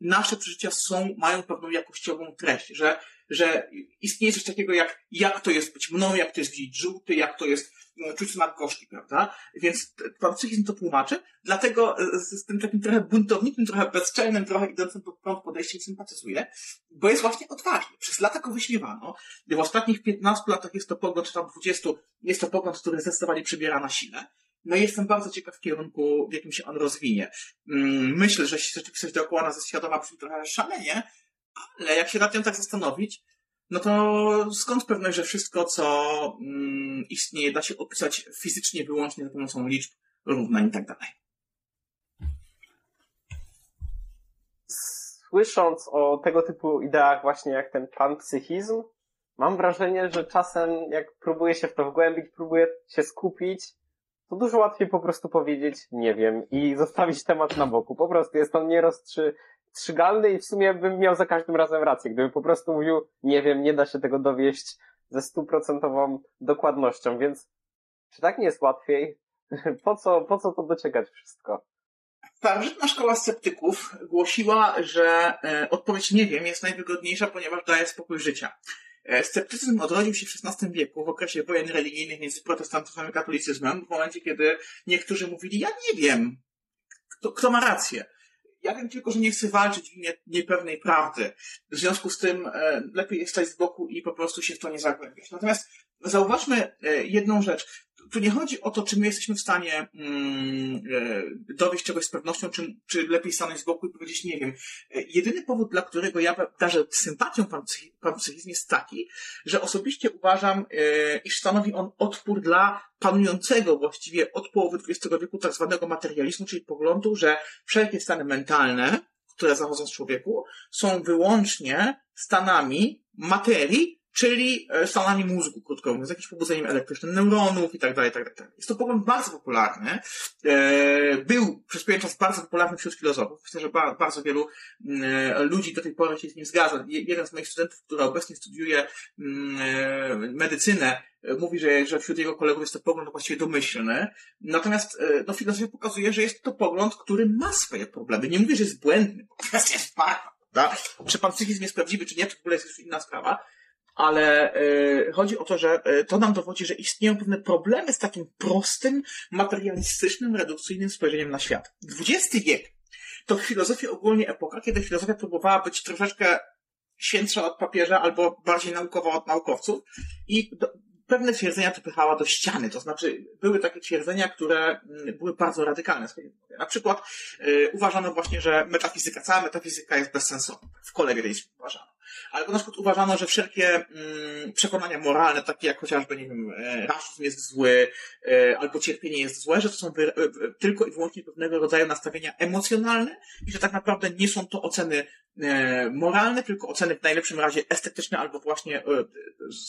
nasze przeżycia są, mają pewną jakościową treść, że, że istnieje coś takiego jak, jak to jest być mną, jak to jest widzieć żółty, jak to jest no, czuć smak gorzki, prawda? Więc pan psychizm to tłumaczy, dlatego z, z tym takim trochę buntownikiem, trochę bezczelnym, trochę idącym pod prąd podejściem sympatyzuję, bo jest właśnie odważny. Przez lata go wyśmiewano. W ostatnich 15 latach jest to pogląd, czy tam 20, jest to pogląd, który zdecydowanie przybiera na sile. No i jestem bardzo ciekaw w kierunku, w jakim się on rozwinie. Mm, myślę, że rzeczywistość dookoła nas jest świadoma brzmi trochę szalenie, ale jak się nad tym tak zastanowić, no to skąd pewność, że wszystko, co mm, istnieje, da się opisać fizycznie wyłącznie za pomocą liczb, równań i tak dalej? Słysząc o tego typu ideach właśnie jak ten panpsychizm, mam wrażenie, że czasem jak próbuję się w to wgłębić, próbuję się skupić, to dużo łatwiej po prostu powiedzieć nie wiem i zostawić temat na boku. Po prostu jest on nierozstrzygalny i w sumie bym miał za każdym razem rację, gdybym po prostu mówił nie wiem, nie da się tego dowieść ze stuprocentową dokładnością, więc czy tak nie jest łatwiej? Po co, po co to dociekać wszystko? Starożytna szkoła sceptyków głosiła, że e, odpowiedź nie wiem jest najwygodniejsza, ponieważ daje spokój życia. E, sceptycyzm odrodził się w XVI wieku, w okresie wojen religijnych między protestantyzmem i katolicyzmem, w momencie, kiedy niektórzy mówili, ja nie wiem, kto, kto ma rację. Ja wiem tylko, że nie chcę walczyć w imię niepewnej prawdy. W związku z tym e, lepiej jest stać z boku i po prostu się w to nie zagłębiać. Natomiast zauważmy e, jedną rzecz tu nie chodzi o to, czy my jesteśmy w stanie mm, e, dowieść czegoś z pewnością, czy, czy lepiej stanąć z boku i powiedzieć, nie wiem. E, jedyny powód, dla którego ja darzę sympatią pan, pan psychizm jest taki, że osobiście uważam, e, iż stanowi on odpór dla panującego właściwie od połowy XX wieku tak zwanego materializmu, czyli poglądu, że wszelkie stany mentalne, które zachodzą w człowieku, są wyłącznie stanami materii, czyli e, stanami mózgu, krótko mówiąc, jakimś pobudzeniem elektrycznym neuronów i tak dalej, tak dalej. Jest to pogląd bardzo popularny. E, był przez pewien czas bardzo popularny wśród filozofów. Myślę, że bardzo wielu mm, ludzi do tej pory się z nim zgadza. Jeden z moich studentów, który obecnie studiuje mm, e, medycynę, mówi, że, że wśród jego kolegów jest to pogląd właściwie domyślny. Natomiast no, filozofia pokazuje, że jest to pogląd, który ma swoje problemy. Nie mówię, że jest błędny, bo kwestia jest prawda? Czy pan psychizm jest prawdziwy, czy nie, to w ogóle jest już inna sprawa ale y, chodzi o to, że y, to nam dowodzi, że istnieją pewne problemy z takim prostym, materialistycznym, redukcyjnym spojrzeniem na świat. XX wiek to w filozofii ogólnie epoka, kiedy filozofia próbowała być troszeczkę świętsza od papieża albo bardziej naukowa od naukowców i do, pewne twierdzenia dopychała do ściany. To znaczy, były takie twierdzenia, które mm, były bardzo radykalne. Na przykład yy, uważano właśnie, że metafizyka, cała metafizyka jest bezsensowna. W kolegializmie uważano. Albo na przykład uważano, że wszelkie mm, przekonania moralne, takie jak chociażby, nie wiem, e, rasizm jest zły, e, albo cierpienie jest złe, że to są wy, e, tylko i wyłącznie pewnego rodzaju nastawienia emocjonalne i że tak naprawdę nie są to oceny e, moralne, tylko oceny w najlepszym razie estetyczne albo właśnie e,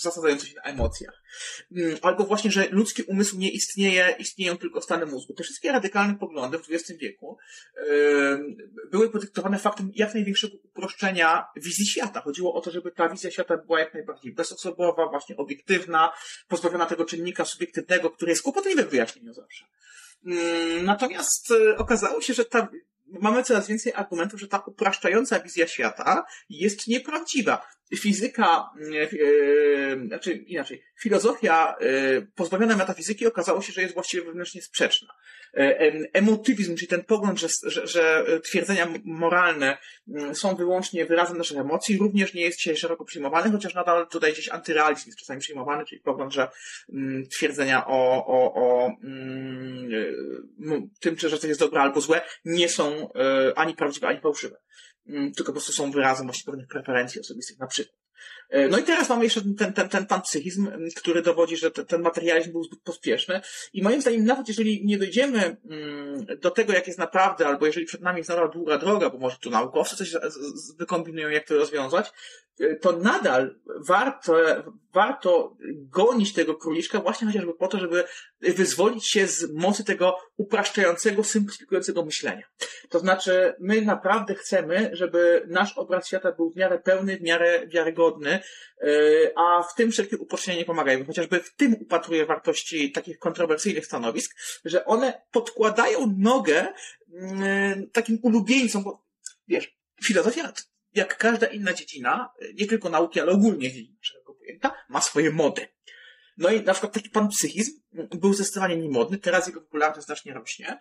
zasadzające się na emocjach. Mm, albo właśnie, że ludzki umysł nie istnieje, istnieją tylko stany mózgu. Te wszystkie radykalne poglądy w XX wieku były podyktowane faktem jak największego uproszczenia wizji świata. Chodziło o to, żeby ta wizja świata była jak najbardziej bezosobowa, właśnie obiektywna, pozbawiona tego czynnika subiektywnego, który jest kłopotliwy w wyjaśnieniu zawsze. Mm, natomiast e, okazało się, że ta mamy coraz więcej argumentów, że ta upraszczająca wizja świata jest nieprawdziwa. Fizyka, yy, znaczy inaczej, filozofia yy, pozbawiona metafizyki okazało się, że jest właściwie wewnętrznie sprzeczna. Yy, emotywizm, czyli ten pogląd, że, że, że twierdzenia moralne mm, są wyłącznie wyrazem naszych emocji, również nie jest dzisiaj szeroko przyjmowany, chociaż nadal tutaj gdzieś antyrealizm jest czasami przyjmowany, czyli pogląd, że mm, twierdzenia o, o, o tym, czy że coś jest dobre albo złe, nie są ani prawdziwe, ani fałszywe. Tylko po prostu są wyrazem właśnie pewnych preferencji osobistych na przykład. E, no i teraz mamy jeszcze ten, ten, ten panpsychizm, który dowodzi, że ten, ten materializm był zbyt pospieszny. I moim zdaniem, nawet jeżeli nie dojdziemy do tego, jak jest naprawdę, albo jeżeli przed nami jest nadal długa droga, bo może tu naukowcy coś wykombinują, jak to rozwiązać, e, to nadal warto, warto gonić tego króliczka właśnie chociażby po to, żeby wyzwolić się z mocy tego upraszczającego, symplifikującego myślenia. To znaczy, my naprawdę chcemy, żeby nasz obraz świata był w miarę pełny, w miarę wiarygodny, e, a w tym wszelkie uproszczenia nie pomagają. Chociażby w tym upatruję wartości takich kontrowersyjnych stanowisk, że one podkładają nogę mm, takim ulubieńcom, bo wiesz, filozofia, jak każda inna dziedzina, nie tylko nauki, ale ogólnie dziedzina szeroko pojęta, ma swoje mody. No i na przykład taki pan psychizm był zdecydowanie niemodny, teraz jego popularność znacznie rośnie,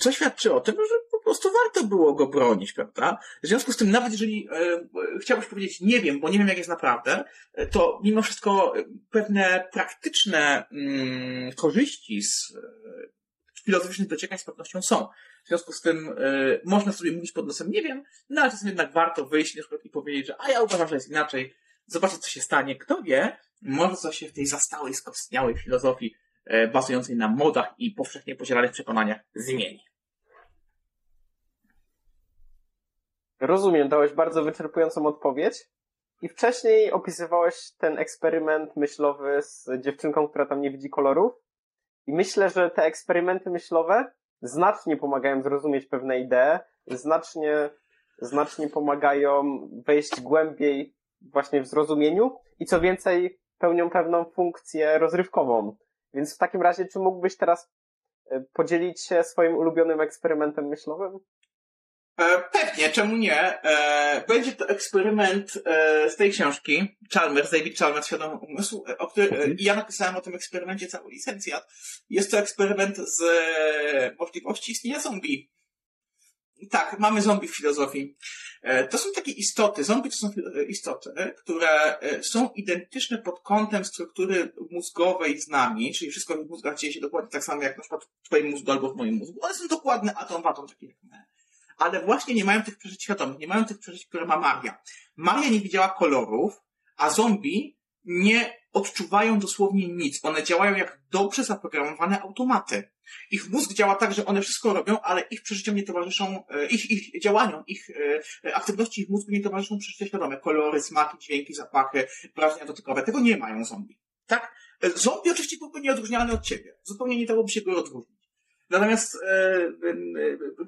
co świadczy o tym, że prostu warto było go bronić, prawda? W związku z tym, nawet jeżeli e, chciałbyś powiedzieć nie wiem, bo nie wiem jak jest naprawdę, to mimo wszystko pewne praktyczne mm, korzyści z e, filozoficznych dociekań z pewnością są. W związku z tym e, można sobie mówić pod nosem nie wiem, no ale czasem jednak warto wyjść na przykład i powiedzieć, że a ja uważam, że jest inaczej, zobaczyć co się stanie. Kto wie, może coś się w tej zastałej, skostniałej filozofii E, bazującej na modach i powszechnie podzielanych przekonaniach zmieni. Rozumiem, dałeś bardzo wyczerpującą odpowiedź. I wcześniej opisywałeś ten eksperyment myślowy z dziewczynką, która tam nie widzi kolorów. I myślę, że te eksperymenty myślowe znacznie pomagają zrozumieć pewne idee, znacznie, znacznie pomagają wejść głębiej właśnie w zrozumieniu i co więcej, pełnią pewną funkcję rozrywkową. Więc w takim razie, czy mógłbyś teraz e, podzielić się swoim ulubionym eksperymentem myślowym? E, pewnie, czemu nie? E, będzie to eksperyment z tej książki, Chalmers, David Chalmers, Świadomy Umysł, o który, mhm. ja napisałem o tym eksperymencie cały licencjat. Jest to eksperyment z możliwości istnienia zombie. Tak, mamy zombie w filozofii. E, to są takie istoty, zombie to są e, istoty, które e, są identyczne pod kątem struktury mózgowej z nami, czyli wszystko w mózgach dzieje się dokładnie tak samo jak na przykład w twoim mózgu albo w moim mózgu. One są dokładne atom w atom, takie jak my. Ale właśnie nie mają tych przeżyć świadomych, nie mają tych przeżyć, które ma Maria. Maria nie widziała kolorów, a zombie nie odczuwają dosłownie nic. One działają jak dobrze zaprogramowane automaty. Ich mózg działa tak, że one wszystko robią, ale ich przeżyciom nie towarzyszą, e, ich, ich działaniom, ich e, aktywności ich mózgu nie towarzyszą przeżycia świadome. Kolory, smaki, dźwięki, zapachy, wrażenia dotykowe. Tego nie mają zombie. Tak? E, zombie oczywiście byłby nieodróżnialny od ciebie. Zupełnie nie dałoby się go odróżnić. Natomiast e,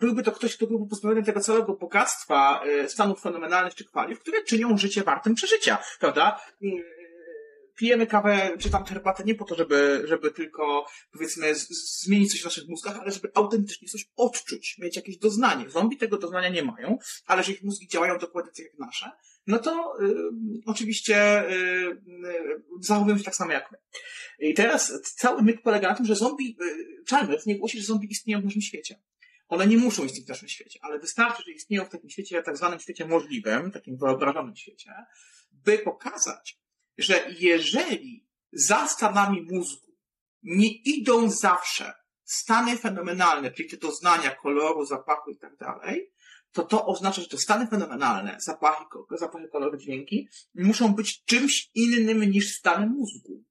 byłby to ktoś, kto byłby pozbawiony tego całego bogactwa e, stanów fenomenalnych czy kwaliów, które czynią życie wartym przeżycia, prawda? pijemy kawę czy tam herbatę nie po to, żeby, żeby tylko, powiedzmy, z, zmienić coś w naszych mózgach, ale żeby autentycznie coś odczuć, mieć jakieś doznanie. Zombie tego doznania nie mają, ale że ich mózgi działają dokładnie tak jak nasze, no to y, oczywiście y, y, zachowują się tak samo jak my. I teraz cały myk polega na tym, że zombie, y, Chalmers nie głosi, że zombie istnieją w naszym świecie. One nie muszą istnieć w naszym świecie, ale wystarczy, że istnieją w takim świecie, tak zwanym świecie możliwym, takim wyobrażonym świecie, by pokazać, że jeżeli za stanami mózgu nie idą zawsze stany fenomenalne, czyli te doznania koloru, zapachu i tak dalej, to to oznacza, że te stany fenomenalne, zapachy, zapachy kolory, dźwięki, muszą być czymś innym niż stany mózgu.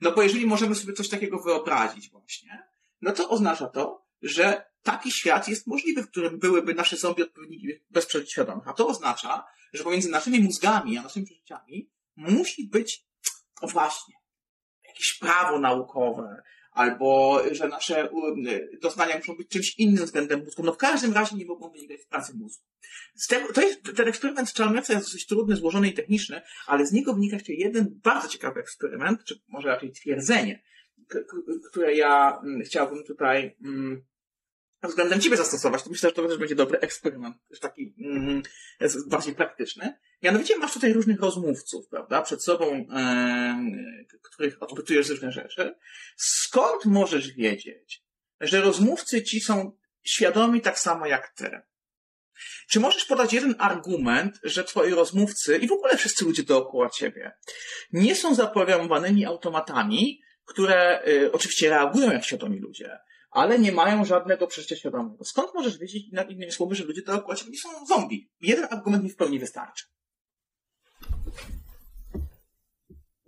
No bo jeżeli możemy sobie coś takiego wyobrazić właśnie, no to oznacza to, że taki świat jest możliwy, w którym byłyby nasze zombie odpowiedniki bez świadomych. A to oznacza, że pomiędzy naszymi mózgami a naszymi przeżyciami musi być, no właśnie, jakieś prawo naukowe, albo że nasze doznania muszą być czymś innym względem mózgu. No w każdym razie nie mogą wynikać z pracy mózgu. Z tego, to jest, ten eksperyment Chalmersa jest dosyć trudny, złożony i techniczny, ale z niego wynika jeszcze jeden bardzo ciekawy eksperyment, czy może raczej twierdzenie, które ja mm, chciałbym tutaj mm, względem ciebie zastosować, to myślę, że to też będzie dobry eksperyment, taki mm, bardziej praktyczny. Mianowicie masz tutaj różnych rozmówców, prawda, przed sobą, e, których odpytujesz różne rzeczy. Skąd możesz wiedzieć, że rozmówcy ci są świadomi tak samo jak ty? Czy możesz podać jeden argument, że twoi rozmówcy i w ogóle wszyscy ludzie dookoła ciebie nie są zaprogramowanymi automatami, które y, oczywiście reagują jak świadomi ludzie, ale nie mają żadnego przeżycia świadomego. Skąd możesz wiedzieć, innymi słowy, że ludzie dookoła ciebie nie są zombie? Jeden argument mi w pełni wystarczy.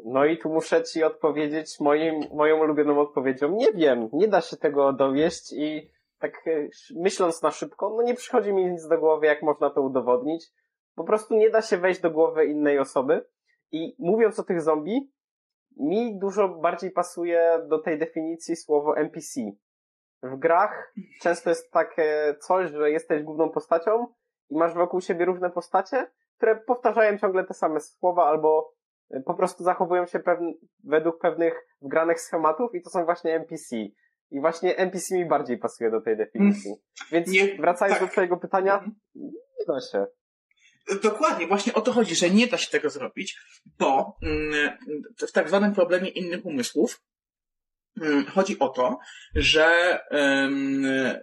No i tu muszę ci odpowiedzieć moim, moją ulubioną odpowiedzią. Nie wiem, nie da się tego dowieść i tak e, myśląc na szybko, no nie przychodzi mi nic do głowy, jak można to udowodnić. Po prostu nie da się wejść do głowy innej osoby. I mówiąc o tych zombie, mi dużo bardziej pasuje do tej definicji słowo NPC. W grach często jest takie coś, że jesteś główną postacią i masz wokół siebie różne postacie, które powtarzają ciągle te same słowa albo e, po prostu zachowują się według pewnych wgranych schematów i to są właśnie NPC. I właśnie NPC mi bardziej pasuje do tej definicji. Mm. Więc nie, wracając tak. do twojego pytania, da się. Dokładnie, właśnie o to chodzi, że nie da się tego zrobić, bo mm, w tak zwanym problemie innych umysłów mm, chodzi o to, że y,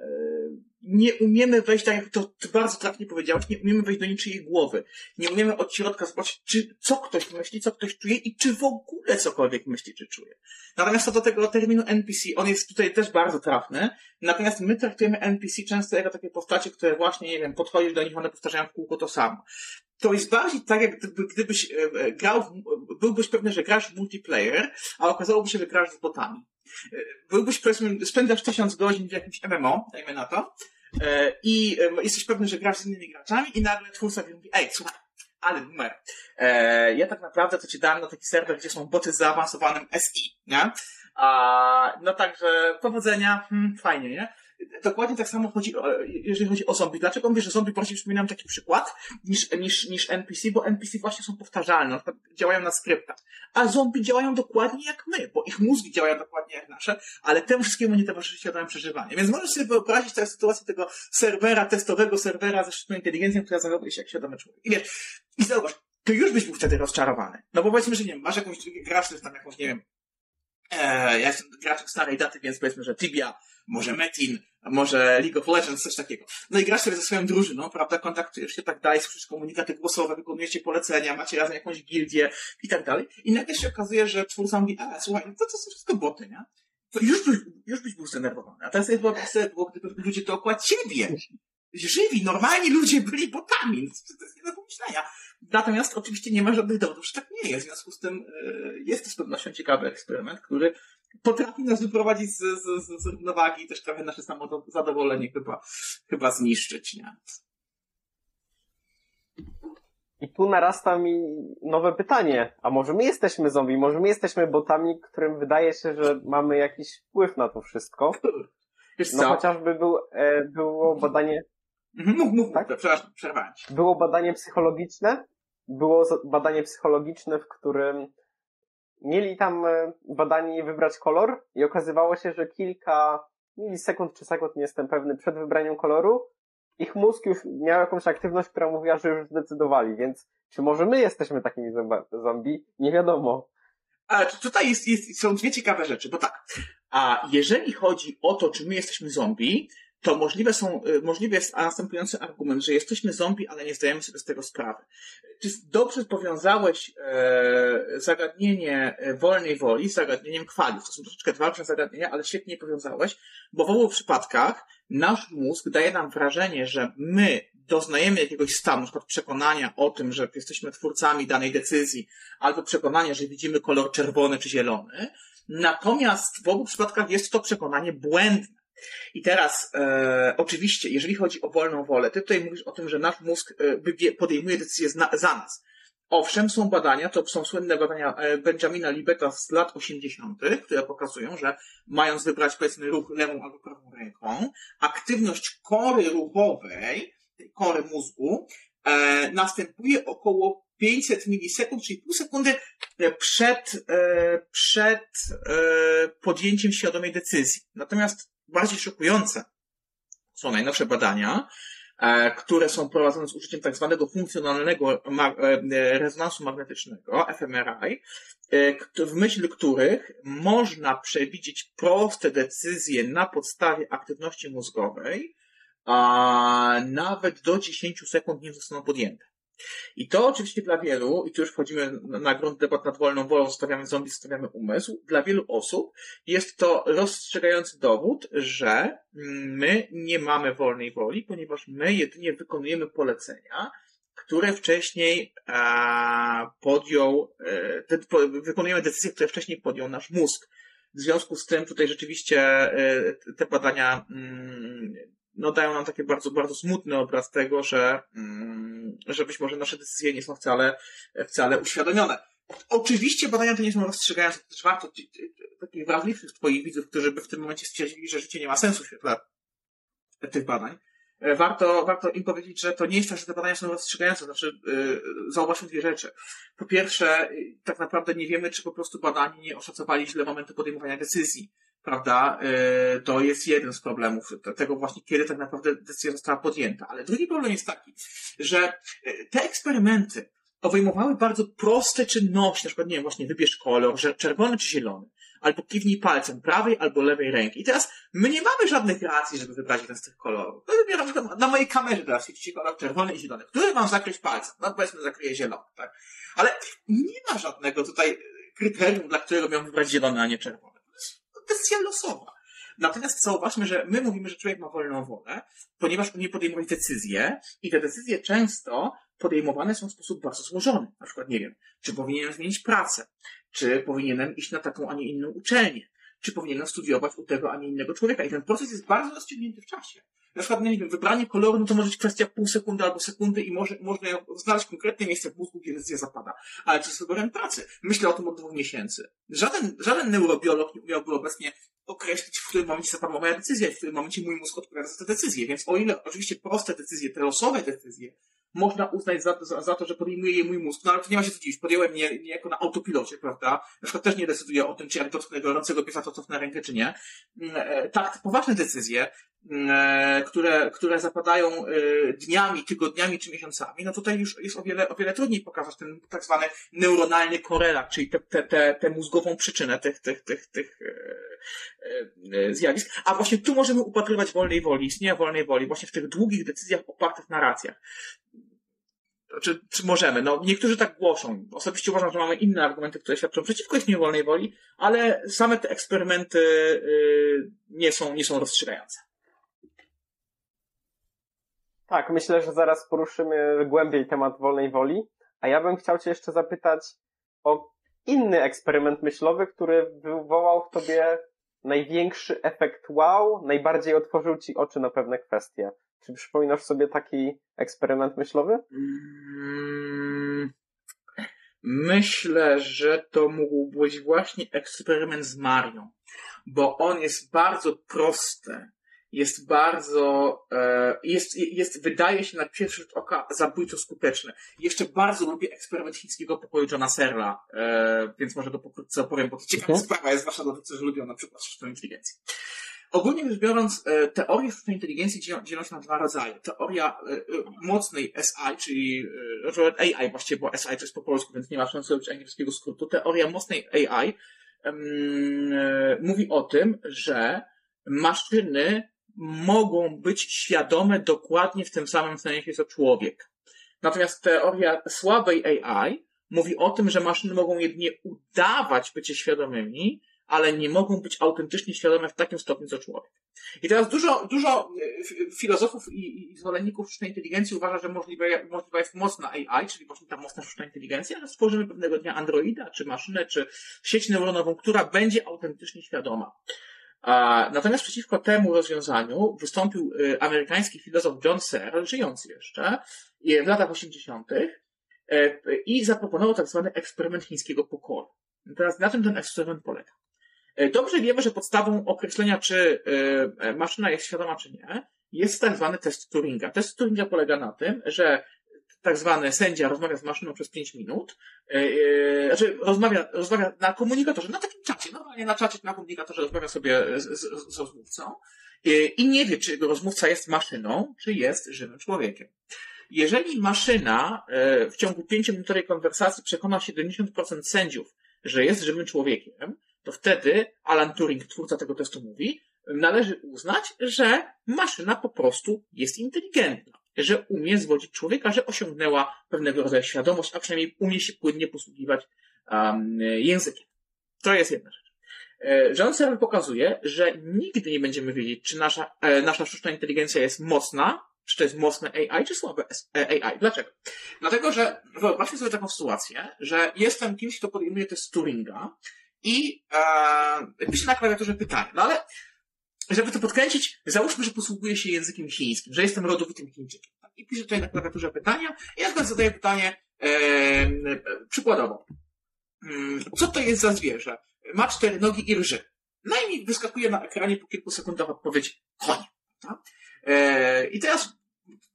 nie umiemy wejść, tak jak to bardzo trafnie powiedziałeś, nie umiemy wejść do niczyjej głowy. Nie umiemy od środka zobaczyć, czy, co ktoś myśli, co ktoś czuje i czy w ogóle cokolwiek myśli, czy czuje. Natomiast co do tego terminu NPC, on jest tutaj też bardzo trafny, natomiast my traktujemy NPC często jako takie postacie, które właśnie, nie wiem, podchodzisz do nich, one powtarzają w kółko to samo. To jest bardziej tak, jak gdyby, gdybyś e, e, grał, w, byłbyś pewny, że grasz w multiplayer, a okazałoby się, że grasz z botami. E, byłbyś, powiedzmy, spędzasz tysiąc godzin w jakimś MMO, dajmy na to, i e, jesteś pewny, że grasz z innymi graczami i nagle twórca mówi, ej, słuchaj, ale numer. E, ja tak naprawdę to ci dałem na taki serwer, gdzie są boty z zaawansowanym SI, nie? A, no także powodzenia, hmm, fajnie, nie? Dokładnie tak samo chodzi, o, jeżeli chodzi o zombie. Dlaczego mówię, że zombie bardziej przypominam taki przykład niż, niż, niż NPC? Bo NPC właśnie są powtarzalne, działają na skryptach. A zombie działają dokładnie jak my, bo ich mózgi działają dokładnie jak nasze, ale temu wszystkiemu nie towarzyszy świadome przeżywanie. Więc możesz sobie wyobrazić teraz sytuację tego serwera, testowego serwera ze sztuczną inteligencją, która zachowuje się jak świadomy człowiek. I wiesz, i zauważ, to już byś był wtedy rozczarowany. No bo powiedzmy, że nie wiem, masz jakąś, grasz tam jakąś, nie wiem, e, ja jestem graczem starej daty, więc powiedzmy, że Tibia, może Metin, może League of Legends, coś takiego. No i grasz sobie ze swoją drużyną, prawda, kontaktujesz się tak dalej, słyszysz komunikaty głosowe, wykonujecie polecenia, macie razem jakąś gildię i tak dalej. I nagle się okazuje, że twórca mówi, a słuchaj, no to, to są wszystko boty, nie? To już byś, już byś był zdenerwowany. A teraz jest sobie, było, gdyby ludzie dookoła ciebie żywi, normalni ludzie byli botami. To jest nie do pomyślenia. Natomiast oczywiście nie ma żadnych dowodów, że tak nie jest. W związku z tym yy, jest to z pewnością ciekawy eksperyment, który potrafi nas wyprowadzić z, z, z, z równowagi i też trochę nasze samozadowolenie chyba, chyba zniszczyć, nie? I tu narasta mi nowe pytanie. A może my jesteśmy zombie? Może my jesteśmy botami, którym wydaje się, że mamy jakiś wpływ na to wszystko? Wiesz No co? chociażby był, e, było badanie, Mhm, Mów, mów, Tak? przepraszam, przerwałem było badanie psychologiczne. Było badanie psychologiczne, w którym mieli tam e, badani wybrać kolor i okazywało się, że kilka milisekund czy sekund, nie jestem pewny, przed wybraniem koloru ich mózg już miał jakąś aktywność, która mówiła, że już zdecydowali, więc czy może my jesteśmy takimi zombie? Nie wiadomo. Tu- tutaj jest, jest, są dwie ciekawe rzeczy, bo tak. A jeżeli chodzi o to, czy my jesteśmy zombie, to możliwe są, y, możliwy jest następujący argument, że jesteśmy zombie, ale nie zdajemy sobie z tego sprawy. Ty dobrze powiązałeś e, zagadnienie e, wolnej woli z zagadnieniem kwaliów. To są troszeczkę dwa różne zagadnienia, ale świetnie je powiązałeś, bo w obu przypadkach nasz mózg daje nam wrażenie, że my doznajemy jakiegoś stanu, na przykład przekonania o tym, że jesteśmy twórcami danej decyzji, albo przekonania, że widzimy kolor czerwony czy zielony. Natomiast w obu przypadkach jest to przekonanie błędne. I teraz, e, oczywiście, jeżeli chodzi o wolną wolę, ty tutaj mówisz o tym, że nasz mózg e, podejmuje decyzje zna- za nas. Owszem, są badania, to są słynne badania e, Benjamina Libeta z lat 80., które pokazują, że mając wybrać powiedzmy ruch lewą albo prawą ręką, aktywność kory ruchowej, tej kory mózgu, e, następuje około 500 milisekund, czyli pół sekundy przed, e, przed e, podjęciem świadomej decyzji. Natomiast bardziej szokujące są najnowsze badania, e, które są prowadzone z użyciem tak zwanego funkcjonalnego e, rezonansu magnetycznego, fMRI, e, w myśl których można przewidzieć proste decyzje na podstawie aktywności mózgowej, a nawet do 10 sekund nie zostaną podjęte. I to oczywiście dla wielu, i tu już wchodzimy na, grunt debat nad wolną wolą, zostawiamy zombie, zostawiamy umysł, dla wielu osób jest to rozstrzygający dowód, że my nie mamy wolnej woli, ponieważ my jedynie wykonujemy polecenia, które wcześniej e, podjął, e, te, po, wykonujemy decyzje, które wcześniej podjął nasz mózg. W związku z tym tutaj rzeczywiście e, te badania mm, no, dają nam taki bardzo, bardzo smutny obraz tego, że, mm, że być może nasze decyzje nie są wcale, wcale uświadomione. Oczywiście badania te nie są rozstrzygające, też warto takich wrażliwych twoich widzów, którzy by w tym momencie stwierdzili, że życie nie ma sensu w świetle tych badań. E, Warto, warto im powiedzieć, że to nie jest tak, że te badania są rozstrzygające. Znaczy, yy, zauważmy dwie rzeczy. Po pierwsze, y, tak naprawdę nie wiemy, czy po prostu badani nie oszacowali źle momentu podejmowania decyzji. Prawda, e, to jest jeden z problemów tego właśnie, kiedy tak naprawdę decyzja została podjęta. Ale drugi problem jest taki, że e, te eksperymenty obejmowały bardzo proste czynności, na przykład, nie wiem, właśnie wybierz kolor, że czerwony czy zielony, albo kiwnij palcem prawej albo lewej ręki. I teraz my nie mamy żadnych racji, żeby wybrać jeden z tych kolorów. No na przykład na mojej kamerze teraz świeci kolor czerwony i zielony. Który mam zakryć palcem? No powiedzmy zakryję zielony, tak? Ale nie ma żadnego tutaj kryterium, dla którego miałem wybrać zielony, a nie czerwony. Decyzja losowa. Natomiast zauważmy, że my mówimy, że człowiek ma wolną wolę, ponieważ umie podejmować decyzje i te decyzje często podejmowane są w sposób bardzo złożony. Na przykład, nie wiem, czy powinienem zmienić pracę, czy powinienem iść na taką, a nie inną uczelnię, czy powinienem studiować u tego, a nie innego człowieka. I ten proces jest bardzo rozciągnięty w czasie. Na przykład, no nie wiem, wybranie koloru, no to może być kwestia pół sekundy albo sekundy i może, można znaleźć konkretne miejsce w mózgu, gdzie decyzja zapada. Ale czy z wyborem pracy? Myślę o tym od dwóch miesięcy. Żaden, żaden neurobiolog nie umiałby obecnie określić, w którym momencie zapadła moja decyzja, w którym momencie mój mózg odpowiada za te decyzje. Więc o ile oczywiście proste decyzje, te losowe decyzje, można uznać za, za, za to, że podejmuje je mój mózg. No ale to nie ma się co dziwić. Podjąłem je niejako na autopilocie, prawda? Na przykład też nie decyduję o tym, czy jak dotknę gorącego piesa, to cofnę rękę, czy nie. Mm, e, tak, poważne decyzje, które, które zapadają e, dniami, tygodniami czy miesiącami, no tutaj już jest o wiele, o wiele trudniej pokazać ten tak zwany neuronalny korelat, czyli tę te, te, te mózgową przyczynę tych, tych, tych, tych zjawisk. A właśnie tu możemy upatrywać wolnej woli, istnienia wolnej woli, właśnie w tych długich decyzjach opartych na racjach czy, czy możemy? No, niektórzy tak głoszą. Osobiście uważam, że mamy inne argumenty, które świadczą przeciwko istnieniu wolnej woli, ale same te eksperymenty yy, nie, są, nie są rozstrzygające. Tak, myślę, że zaraz poruszymy głębiej temat wolnej woli, a ja bym chciał Cię jeszcze zapytać o inny eksperyment myślowy, który wywołał w Tobie największy efekt wow, najbardziej otworzył Ci oczy na pewne kwestie. Czy przypominasz sobie taki eksperyment myślowy? Mm, myślę, że to mógł być właśnie eksperyment z Marią, bo on jest bardzo prosty, jest bardzo, e, jest, jest, wydaje się na pierwszy rzut oka zabójczo skuteczny. Jeszcze bardzo lubię eksperyment chińskiego pokoju Johna Serla, e, więc może go pokrótce opowiem, bo to ciekawa okay. sprawa jest, zwłaszcza dla tych, którzy lubią na przykład sztuczną inteligencję. Ogólnie rzecz biorąc, e, teorie sztucznej inteligencji dzielą się na dwa rodzaje. Teoria mocnej SI, czyli AI właściwie, bo SI to jest po polsku, więc nie ma sensu robić angielskiego skrótu. Teoria mocnej AI um, mówi o tym, że maszyny mogą być świadome dokładnie w tym samym sensie, co człowiek. Natomiast teoria słabej AI mówi o tym, że maszyny mogą jedynie udawać bycie świadomymi, ale nie mogą być autentycznie świadome w takim stopniu, co człowiek. I teraz dużo, dużo e, filozofów i, i zwolenników sztucznej inteligencji uważa, że możliwe, możliwa jest mocna AI, czyli właśnie ta mocna sztuczna inteligencja, że stworzymy pewnego dnia androida, czy maszynę, czy sieć neuronową, która będzie autentycznie świadoma. Natomiast przeciwko temu rozwiązaniu wystąpił e, amerykański filozof John Searle, żyjący jeszcze, w latach 80. E, i zaproponował tak zwany eksperyment chińskiego pokoju. Teraz na czym ten eksperyment polega? Dobrze wiemy, że podstawą określenia, czy maszyna jest świadoma, czy nie, jest tak zwany test Turinga. Test Turinga polega na tym, że tak zwany sędzia rozmawia z maszyną przez 5 minut, yy, znaczy rozmawia, rozmawia na komunikatorze, na takim czacie, normalnie na czacie, na komunikatorze rozmawia sobie z, z, z rozmówcą yy, i nie wie, czy jego rozmówca jest maszyną, czy jest żywym człowiekiem. Jeżeli maszyna yy, w ciągu 5-minutowej konwersacji przekona 70% sędziów, że jest żywym człowiekiem, to wtedy Alan Turing, twórca tego testu, mówi, należy uznać, że maszyna po prostu jest inteligentna, że umie zwodzić człowieka, że osiągnęła pewnego rodzaju świadomość, a przynajmniej umie się płynnie posługiwać um, językiem. To jest jedna rzecz. E, John Searle pokazuje, że nigdy nie będziemy wiedzieć, czy nasza, e, nasza sztuczna inteligencja jest mocna, czy to jest mocne AI, czy słabe e, AI. Dlaczego? Dlatego, że wyobraźmy sobie taką sytuację, że jestem kimś, kto podejmuje test Turinga i e, pisze na klawiaturze pytanie. No ale, żeby to podkręcić, załóżmy, że posługuję się językiem chińskim, że jestem rodowitym Chińczykiem. I piszę tutaj na klawiaturze pytania i ja teraz zadaję pytanie e, przykładowo. Hmm, co to jest za zwierzę? Ma cztery nogi i rży. No i mi wyskakuje na ekranie po kilku sekundach odpowiedź koń. Tak? E, I teraz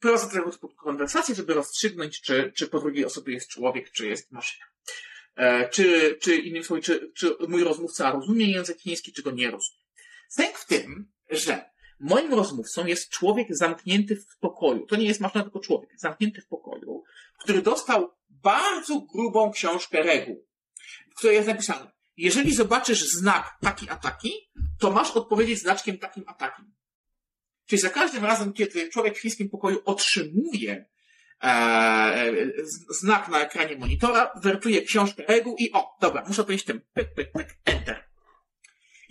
prowadzę tego typu konwersację, żeby rozstrzygnąć, czy, czy po drugiej osobie jest człowiek, czy jest maszyna. E, czy, czy innym słowy, czy, czy mój rozmówca rozumie język chiński, czy go nie rozumie. Sęk w tym, że moim rozmówcą jest człowiek zamknięty w pokoju. To nie jest maszyna, tylko człowiek zamknięty w pokoju, który dostał bardzo grubą książkę reguł, w której jest napisane, jeżeli zobaczysz znak taki a taki, to masz odpowiedzieć znaczkiem takim a takim. Czyli za każdym razem, kiedy człowiek w chińskim pokoju otrzymuje e, znak na ekranie monitora, wertuje książkę reguł i o, dobra, muszę powiedzieć tym, pyk, pyk, pyk, enter.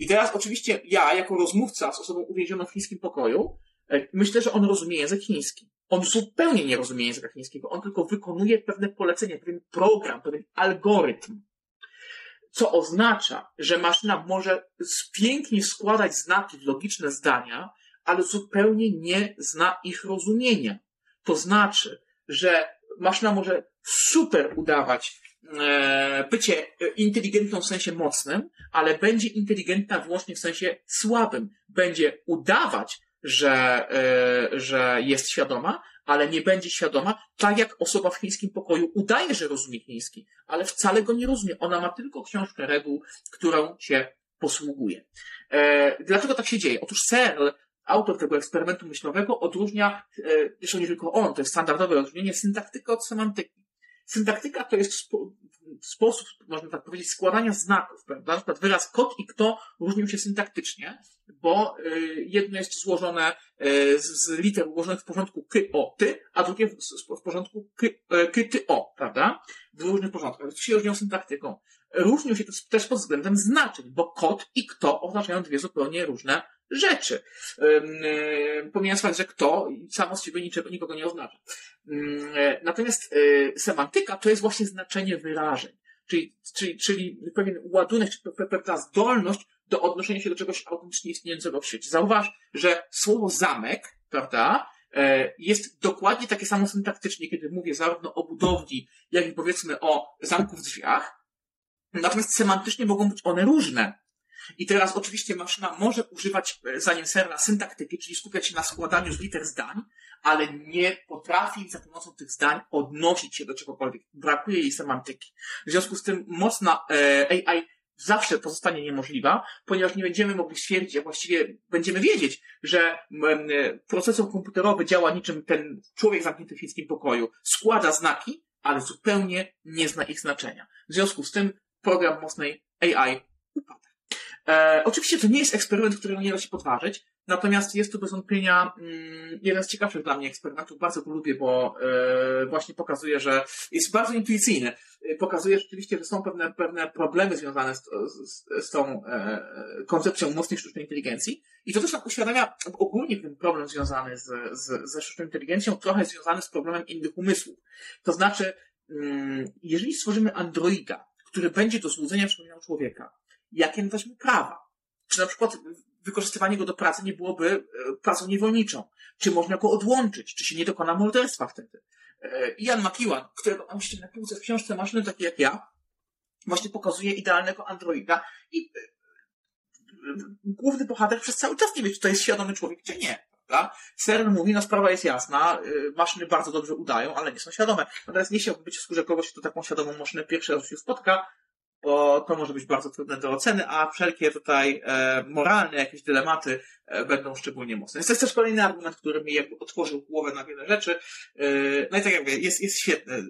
I teraz oczywiście ja, jako rozmówca z osobą uwięzioną w chińskim pokoju, e, myślę, że on rozumie język chiński. On zupełnie nie rozumie języka chińskiego, on tylko wykonuje pewne polecenia, pewien program, pewien algorytm. Co oznacza, że maszyna może pięknie składać znaki w logiczne zdania, ale zupełnie nie zna ich rozumienia. To znaczy, że maszyna może super udawać bycie inteligentną w sensie mocnym, ale będzie inteligentna wyłącznie w sensie słabym. Będzie udawać, że, e, że jest świadoma, ale nie będzie świadoma, tak jak osoba w chińskim pokoju udaje, że rozumie chiński, ale wcale go nie rozumie. Ona ma tylko książkę reguł, którą się posługuje. E, dlaczego tak się dzieje? Otóż Searle autor tego eksperymentu myślowego odróżnia, e, zresztą nie tylko on, to jest standardowe rozróżnienie, syntaktykę od semantyki. Syntaktyka to jest spo, sposób, można tak powiedzieć, składania znaków, prawda? Na przykład wyraz kot i kto różnią się syntaktycznie, bo y, jedno jest złożone y, z liter ułożonych w porządku ky, o, ty, a drugie w, w porządku ky, y, ky, ty, o, prawda? W różnych porządkach. To się różnią syntaktyką. Różnią się też pod względem znaczeń, bo kot i kto oznaczają dwie zupełnie różne rzeczy. Pomijając fakt, że kto samo z siebie niczego, nikogo nie oznacza. Natomiast semantyka to jest właśnie znaczenie wyrażeń. Czyli, czyli, czyli pewien ładunek, czy pewna zdolność do odnoszenia się do czegoś autentycznie istniejącego w świecie. Zauważ, że słowo zamek, prawda, e, jest dokładnie takie samo syntaktycznie, kiedy mówię zarówno o budowli, jak i powiedzmy o zamku w drzwiach. Natomiast semantycznie mogą być one różne. I teraz oczywiście maszyna może używać e, zdaniem Serna syntaktyki, czyli skupiać się na składaniu z liter zdań, ale nie potrafi za pomocą tych zdań odnosić się do czegokolwiek. Brakuje jej semantyki. W związku z tym mocna e, AI zawsze pozostanie niemożliwa, ponieważ nie będziemy mogli stwierdzić, a właściwie będziemy wiedzieć, że procesor komputerowy działa niczym ten człowiek zamknięty w chińskim pokoju. Składa znaki, ale zupełnie nie zna ich znaczenia. W związku z tym program mocnej AI upada. E, oczywiście to nie jest eksperyment, którego nie da się podważyć, natomiast jest to bez wątpienia mm, jeden z ciekawszych dla mnie eksperymentów. Bardzo go lubię, bo e, właśnie pokazuje, że jest bardzo intuicyjny. E, pokazuje rzeczywiście, że są pewne, pewne problemy związane z, z, z tą e, koncepcją mocnej sztucznej inteligencji. I to też nam uświadamia ogólnie ten problem związany z, z, ze sztuczną inteligencją, trochę związany z problemem innych umysłów. To znaczy, mm, jeżeli stworzymy androida, który będzie do złudzenia przypominał człowieka, jakie nadać mu prawa. Czy na przykład wykorzystywanie go do pracy nie byłoby e, pracą niewolniczą? Czy można go odłączyć? Czy się nie dokona morderstwa wtedy? E, Ian McEwan, którego mam na półce w książce Maszyny takie jak ja, właśnie pokazuje idealnego androida i e, główny bohater przez cały czas nie wie, czy to jest świadomy człowiek, czy nie. Prawda? Mówi, no sprawa jest jasna, maszyny bardzo dobrze udają, ale nie są świadome. Natomiast nie chciałbym być w skórze kogoś, kto taką świadomą maszynę pierwszy raz się spotka, bo to może być bardzo trudne do oceny, a wszelkie tutaj e, moralne jakieś dylematy e, będą szczególnie mocne. Jest to jest też kolejny argument, który mi jakby otworzył głowę na wiele rzeczy. E, no i tak jak mówię, jest, jest świetne.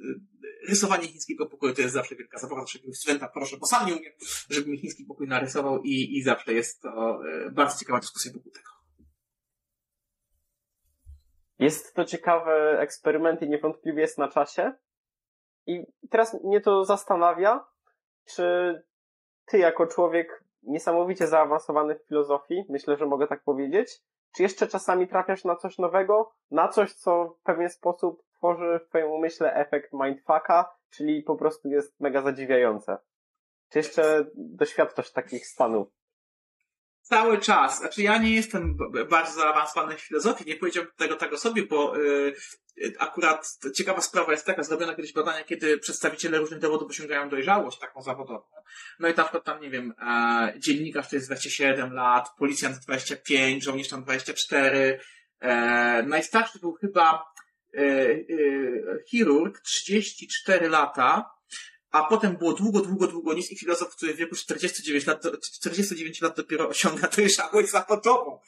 Rysowanie chińskiego pokoju to jest zawsze wielka zabawa, zawsze jakiegoś studenta proszę, bo sam nie umiem, żeby mi chiński pokój narysował i, i zawsze jest to e, bardzo ciekawa dyskusja wokół tego. Jest to ciekawy eksperyment i niewątpliwie jest na czasie. I teraz mnie to zastanawia, czy ty jako człowiek niesamowicie zaawansowany w filozofii, myślę, że mogę tak powiedzieć, czy jeszcze czasami trafiasz na coś nowego, na coś, co w pewien sposób tworzy w twoim umyśle efekt mindfucka, czyli po prostu jest mega zadziwiające? Czy jeszcze doświadczasz takich stanów? Cały czas. Znaczy ja nie jestem bardzo zaawansowany w filozofii, nie powiedziałbym tego tak o sobie, bo y, akurat ciekawa sprawa jest taka, zrobiono kiedyś badania, kiedy przedstawiciele różnych dowodów osiągają dojrzałość taką zawodową. No i na przykład tam, nie wiem, e, dziennikarz to jest 27 lat, policjant 25, żołnierz tam 24, e, najstarszy był chyba e, e, chirurg, 34 lata, a potem było długo, długo, długo nic i filozof, który w wieku 49 lat, 49 lat dopiero osiąga dojrzałość zawodową.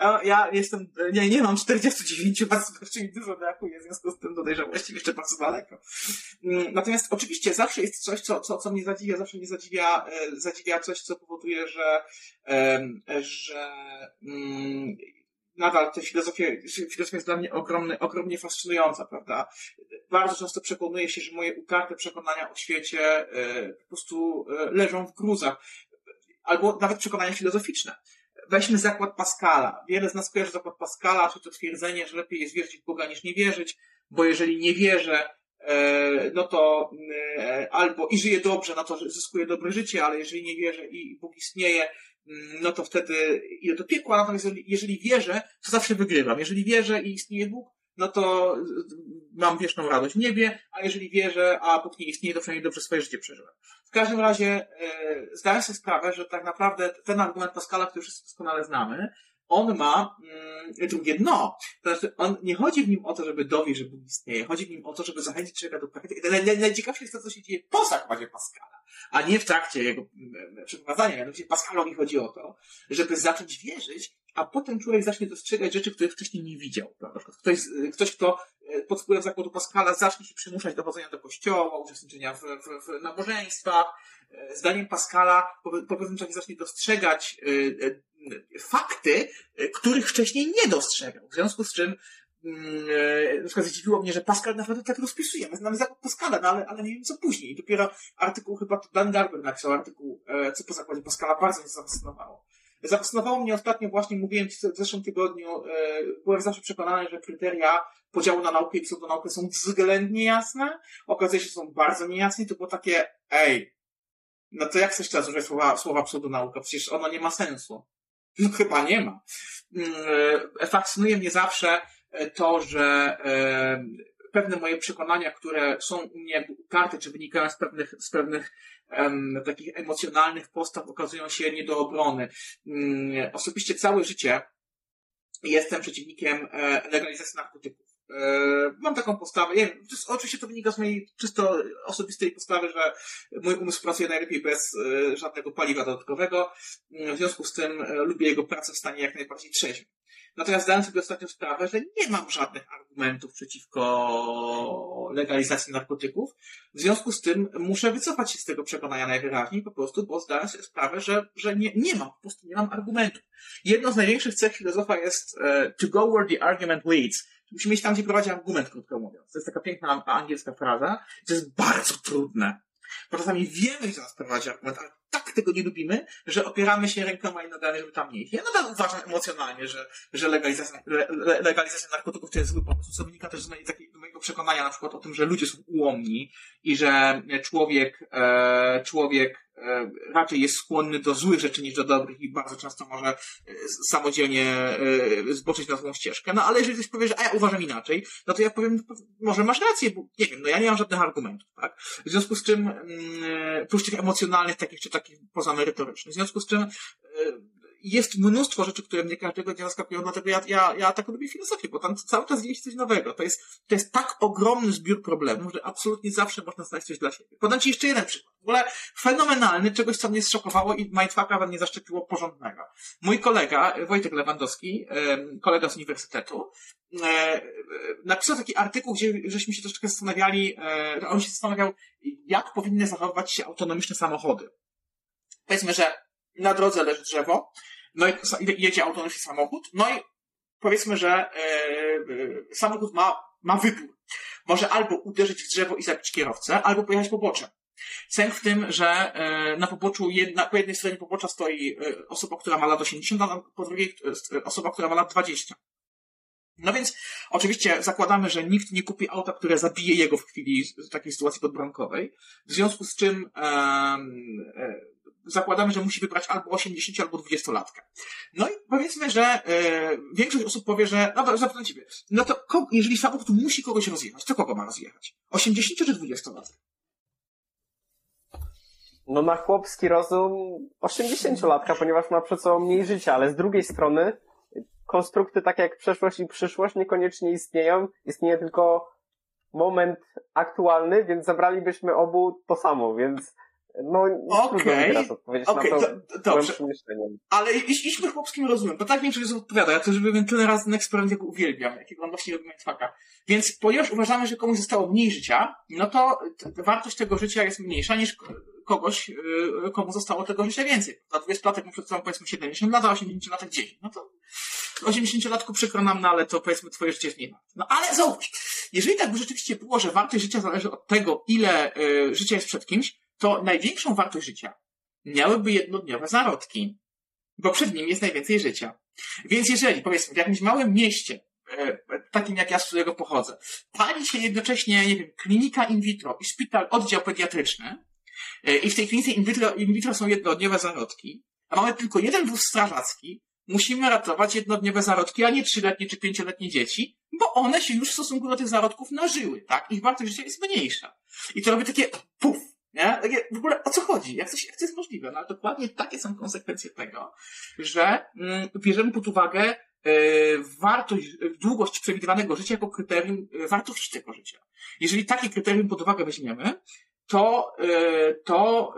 Ja, ja jestem, nie, nie mam 49 lat, znaczy mi dużo brakuje, w związku z tym do dojrzałości jeszcze bardzo daleko. Mm, Natomiast oczywiście zawsze jest coś, co, co, co mnie zadziwia, zawsze mnie zadziwia, e, zadziwia coś, co powoduje, że, że mm, nadal ta filozofia, filozofia jest dla mnie ogromny, ogromnie fascynująca, prawda? Bardzo często przekonuję się, że moje utarte przekonania o świecie e, po prostu e, leżą w gruzach. Albo nawet przekonania filozoficzne. Weźmy zakład Pascala. Wiele z nas kojarzy zakład Pascala, czy to twierdzenie, że lepiej jest wierzyć w Boga niż nie wierzyć, bo jeżeli nie wierzę, e, no to albo i żyję dobrze, no to zyskuję dobre życie, ale jeżeli nie wierzę i Bóg istnieje, no to wtedy idę do piekła, natomiast jeżeli, jeżeli wierzę, to zawsze wygrywam. Jeżeli wierzę i istnieje Bóg, no to y, mam wieczną radość w niebie, a jeżeli wierzę, a Bóg nie istnieje, to przynajmniej dobrze swoje życie przeżyłem. W każdym razie e, zdaję sobie sprawę, że tak naprawdę ten argument Pascala, który wszyscy doskonale znamy, on ma mm, drugie dno. To znaczy, on nie chodzi w nim o to, żeby dowieść, że Bóg istnieje. Chodzi w nim o to, żeby zachęcić człowieka do praktyki. Naj- naj- Najciekawsze jest to, co się dzieje po zakładzie Pascala, a nie w trakcie jego mm, przeprowadzania. Mianowicie Pascalowi chodzi o to, żeby zacząć wierzyć, a potem człowiek zacznie dostrzegać rzeczy, których wcześniej nie widział. Przykład ktoś, ktoś kto e, pod wpływem zakładu Pascala zacznie się przymuszać do chodzenia do kościoła, uczestniczenia w, w, w nabożeństwach. E, Zdaniem Pascala po, po pewnym czasie zacznie dostrzegać e, fakty, których wcześniej nie dostrzegał. W związku z czym mm, na przykład zdziwiło mnie, że Pascal naprawdę tak rozpisuje. My znamy zakład Pascala, no ale, ale nie wiem co później. I dopiero artykuł, chyba to Dan Garber napisał artykuł, co po zakładzie Pascala bardzo mnie zafascynowało. Zafascynowało mnie ostatnio właśnie, mówiłem w zeszłym tygodniu, e, byłem zawsze przekonany, że kryteria podziału na naukę i pseudonaukę są względnie jasne. Okazuje się, że są bardzo niejasne i to było takie, ej, no to jak chcesz teraz użyć słowa, słowa pseudonauka? Przecież ono nie ma sensu. No chyba nie ma. Mm, e, Fascynuje mnie zawsze e, to, że pewne moje przekonania, które są u mnie utarte, czy wynikają z pewnych, z pewnych takich emocjonalnych postaw, okazują się nie do obrony. Mm, Osobiście całe życie jestem przeciwnikiem e, legalizacji narkotyków. E, Mam taką postawę, nie wiem, oczywiście to wynika z mojej czysto osobistej postawy, że mój umysł pracuje najlepiej bez e, żadnego paliwa dodatkowego, w związku z tym lubię jego pracę w stanie jak najbardziej trzeźwym. Natomiast zdałem sobie ostatnio sprawę, że nie mam żadnych argumentów przeciwko legalizacji narkotyków. W związku z tym muszę wycofać się z tego przekonania najwyraźniej po prostu, bo zdałem sobie sprawę, że, że nie, nie mam, po prostu nie mam argumentów. Jedną z największych cech filozofa jest e, to go where the argument leads. Musimy mieć tam, gdzie prowadzi argument, krótko mówiąc. To jest taka piękna angielska fraza. To jest bardzo trudne. Bo czasami wiemy, gdzie nas prowadzi argument, ale tego nie lubimy, że opieramy się rękoma i nogami, żeby tam nie iść. Ja nadal uważam emocjonalnie, że, że legalizacja, le, le, legalizacja narkotyków to jest zły pomysł, co wynika też z mojej- takiej- mojego przekonania na przykład o tym, że ludzie są ułomni i że człowiek, e, człowiek raczej jest skłonny do złych rzeczy niż do dobrych i bardzo często może e, samodzielnie e, zboczyć na złą ścieżkę. No ale jeżeli ktoś powie, że a ja uważam inaczej, no to ja powiem, może masz rację, bo nie wiem, no ja nie mam żadnych argumentów, tak? W związku z czym, mm, plus tych emocjonalnych takich, czy takich pozamerytorycznych. W związku z czym, e, jest mnóstwo rzeczy, które mnie każdego dnia zaskakują, dlatego ja, ja, ja tak lubię filozofię, bo tam cały czas dzieje się coś nowego. To jest, to jest tak ogromny zbiór problemów, że absolutnie zawsze można znaleźć coś dla siebie. Podam Ci jeszcze jeden przykład. W ogóle fenomenalny, czegoś, co mnie zszokowało i mindfucka we mnie zaszczepiło porządnego. Mój kolega, Wojtek Lewandowski, kolega z uniwersytetu, e, napisał taki artykuł, gdzie żeśmy się troszeczkę zastanawiali, e, on się zastanawiał, jak powinny zachowywać się autonomiczne samochody. Powiedzmy, że na drodze leży drzewo, no i jedzie autonomiczny samochód, no i powiedzmy, że e, samochód ma, ma wybór. Może albo uderzyć w drzewo i zabić kierowcę, albo pojechać poboczem. Sęk w tym, że e, na poboczu, jedna, po jednej stronie pobocza stoi osoba, która ma lat 80, a po drugiej osoba, która ma lat 20. No więc oczywiście zakładamy, że nikt nie kupi auta, które zabije jego w chwili takiej sytuacji podbramkowej. W związku z czym e, zakładamy, że musi wybrać albo 80, albo 20-latkę. No i powiedzmy, że e, większość osób powie, że no to zapytam ciebie, no to ko- jeżeli samochód musi kogoś rozjechać, to kogo ma rozjechać? 80 czy 20-latkę? No na chłopski rozum 80-latka, ponieważ ma przed sobą mniej życia, ale z drugiej strony konstrukty takie jak przeszłość i przyszłość niekoniecznie istnieją. Istnieje tylko moment aktualny, więc zabralibyśmy obu to samo, więc no mi teraz odpowiedzieć Okej, na to do- dobrze. myśleniem. Ale iś- idźmy chłopskim rozumem, bo tak większość osób odpowiada. Ja też robiłem tyle razy ten eksperyment, jak uwielbiam, jakiego on właśnie robi mindfucka. Więc ponieważ uważamy, że komuś zostało mniej życia, no to wartość tego życia jest mniejsza niż kogoś, yy, komu zostało tego życia więcej. Za 20 latek mu przed sobą powiedzmy 70 lat, a 80 latek 10. No to 80-latku przykro nam, no ale to powiedzmy twoje życie jest mniej warte. No ale zauważ, jeżeli tak by rzeczywiście było, że wartość życia zależy od tego, ile yy, życia jest przed kimś, to największą wartość życia miałyby jednodniowe zarodki bo przed nim jest najwięcej życia. Więc jeżeli, powiedzmy, w jakimś małym mieście, e, takim jak ja, z którego pochodzę, pali się jednocześnie, nie wiem, klinika in vitro i szpital, oddział pediatryczny, e, i w tej klinice in vitro, in vitro są jednodniowe zarodki, a mamy tylko jeden wóz strażacki, musimy ratować jednodniowe zarodki, a nie trzyletnie czy pięcioletnie dzieci, bo one się już w stosunku do tych zarodków nażyły, tak? Ich wartość życia jest mniejsza. I to robi takie puf, nie? Takie, w ogóle o co chodzi? Jak się, jak to jest możliwe? No ale dokładnie takie są konsekwencje tego, że mm, bierzemy pod uwagę e, wartość, długość przewidywanego życia jako kryterium e, wartości tego życia. Jeżeli takie kryterium pod uwagę weźmiemy, to, e, to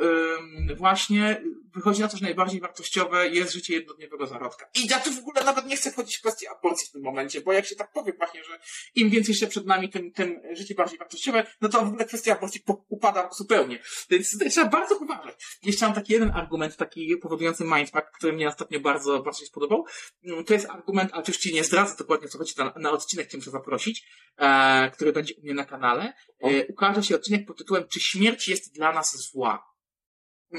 właśnie wychodzi na to, że najbardziej wartościowe jest życie jednodniowego zarodka. I ja tu w ogóle nawet nie chcę wchodzić w kwestię aborcji w tym momencie, bo jak się tak powie właśnie, że im więcej jeszcze przed nami, tym, tym życie bardziej wartościowe, no to w ogóle kwestia aborcji upada zupełnie. Więc tutaj trzeba bardzo uważać. Jeszcze mam taki jeden argument, taki powodujący mindfuck, który mnie ostatnio bardzo, bardzo się spodobał. Mm, To jest argument, ale też ci nie zdradzę dokładnie, co chodzi, na, na odcinek cię muszę zaprosić, e, który będzie u mnie na kanale. E, ukaże się odcinek pod tytułem Czy śmierć jest dla nas zła?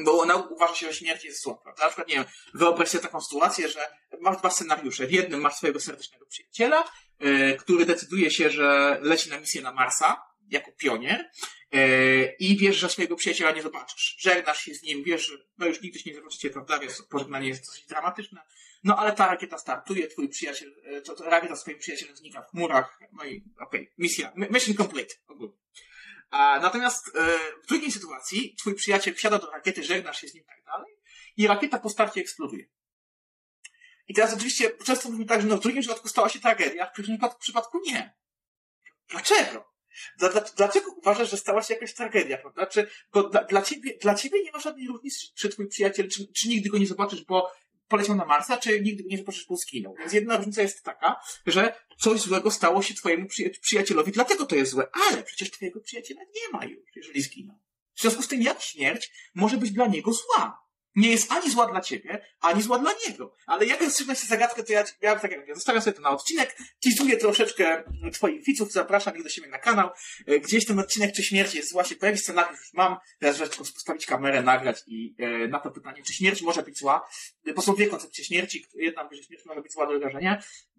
Bo ona uważa się, że śmierć jest zła, prawda? Na przykład, nie wiem, wyobraź sobie taką sytuację, że masz dwa scenariusze. W jednym masz swojego serdecznego przyjaciela, e, który decyduje się, że leci na misję na Marsa, jako pionier, e, i wiesz, że swojego przyjaciela nie zobaczysz. Żegnasz się z nim, wiesz, no już nigdy się nie zobaczycie, prawda, więc pożegnanie jest dosyć dramatyczne. No ale ta rakieta startuje, twój przyjaciel, e, to, to rakieta z twoim przyjacielem znika w chmurach, no i okej, misja, mi- mission complete ogólnie. A, natomiast e, w drugiej sytuacji twój przyjaciel wsiada do rakiety, żegnasz się z nim i tak dalej i rakieta po starcie eksploduje. I teraz oczywiście często mówimy tak, że no w drugim przypadku stała się tragedia, w pierwszym przypadku, nie. Dlaczego? Dla, dla, dlaczego uważasz, że stała się jakaś tragedia, prawda? Czy, bo dla, dla, ciebie, dla ciebie nie ma żadnej różnicy, czy twój przyjaciel, czy, czy nigdy go nie zobaczysz, bo poleciał na Marsa, czy nigdy nie bo zginął. Więc jedna różnica jest taka, że coś złego stało się twojemu przyja- przyjacielowi, dlatego to jest złe. Ale przecież twojego przyjaciela nie ma już, jeżeli zginął. W związku z tym, jak śmierć może być dla niego zła. Nie jest ani zła dla ciebie, ani zła dla niego. Ale jak rozstrzygnąć tę zagadkę, to ja, ja tak jak mówię, zostawiam sobie to na odcinek, teasuję troszeczkę twoich widzów, zapraszam ich do siebie na kanał. E, Gdzieś ten odcinek, czy śmierć jest zła, się pojawi, scenariusz już mam, teraz tylko postawić kamerę, nagrać i e, na to pytanie, czy śmierć może być zła, e, bo są dwie koncepcje śmierci, jedna mówi, że śmierć może być zła, druga, że.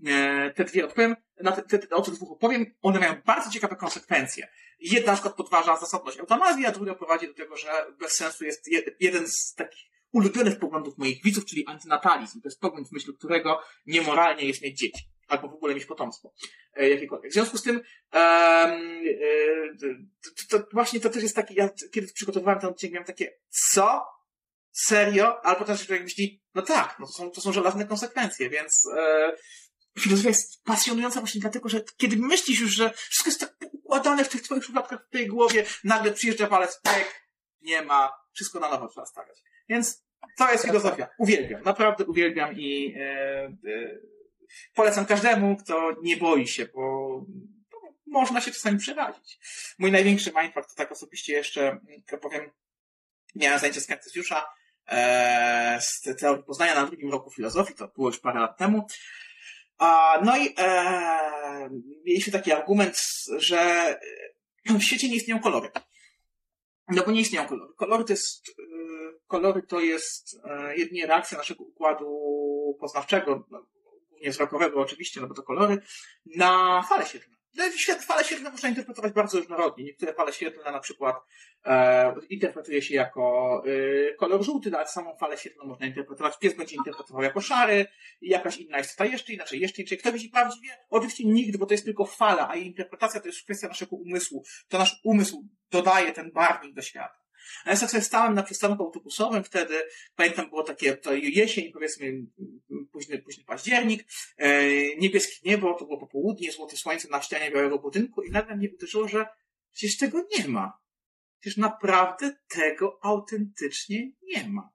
E, te dwie odpowiem, na te, te, te, o tych dwóch opowiem, one mają bardzo ciekawe konsekwencje. Jedna na przykład podważa zasadność eutanazji, a druga prowadzi do tego, że bez sensu jest je, jeden z takich ulubionych poglądów moich widzów, czyli antynatalizm. To jest pogląd, w myśl którego niemoralnie jest mieć dzieci. Albo w ogóle mieć potomstwo. E, jakiekolwiek. W związku z tym, e, to, to właśnie to też jest taki, ja kiedy przygotowywałem ten odcinek, miałem takie, co? Serio? Albo też człowiek myśli, no tak, no to są, to są żelazne konsekwencje, więc e, filozofia jest pasjonująca właśnie dlatego, że kiedy myślisz już, że wszystko jest tak układane w tych twoich przypadkach w tej głowie, nagle przyjeżdża palec, pek, nie ma, wszystko na nowo trzeba stawiać. Więc to jest filozofia. Uwielbiam, naprawdę uwielbiam i e, e, polecam każdemu, kto nie boi się, bo, można się czasami przerazić. Mój największy mindfuck to tak osobiście jeszcze mm, powiem, miałem zajęcie z Kartezjusza e, z teorii poznania na drugim roku filozofii, to było już parę lat temu. A, no i e, mieliśmy taki argument, że e, w świecie nie istnieją kolory. No bo nie istnieją kolory. Kolory to jest, e, kolory to jest e, jedynie reakcja naszego układu poznawczego, no, głównie wzrokowego oczywiście, no bo to kolory, na fale świetlne. No świat- Fale świetlne można interpretować bardzo różnorodnie. Niektóre fale świetlne na przykład e, interpretuje się jako e, kolor żółty, ale samą falę świetlną można interpretować. Pies będzie interpretował jako szary, jakaś inna istota jeszcze inaczej, jeszcze inaczej. Kto widzi prawdziwie? Oczywiście nikt, bo to jest tylko fala, a jej interpretacja to jest kwestia naszego umysłu. To nasz umysł dodaje ten barwnik do świata. Ale jak sobie stałem na przystanku autobusowym wtedy, pamiętam było takie, to jesień, powiedzmy późny, późny październik, e, niebieskie niebo, to było popołudnie, złote słońce na ścianie białego budynku i nagle mnie uderzyło, że przecież tego nie ma. Przecież naprawdę tego autentycznie nie ma.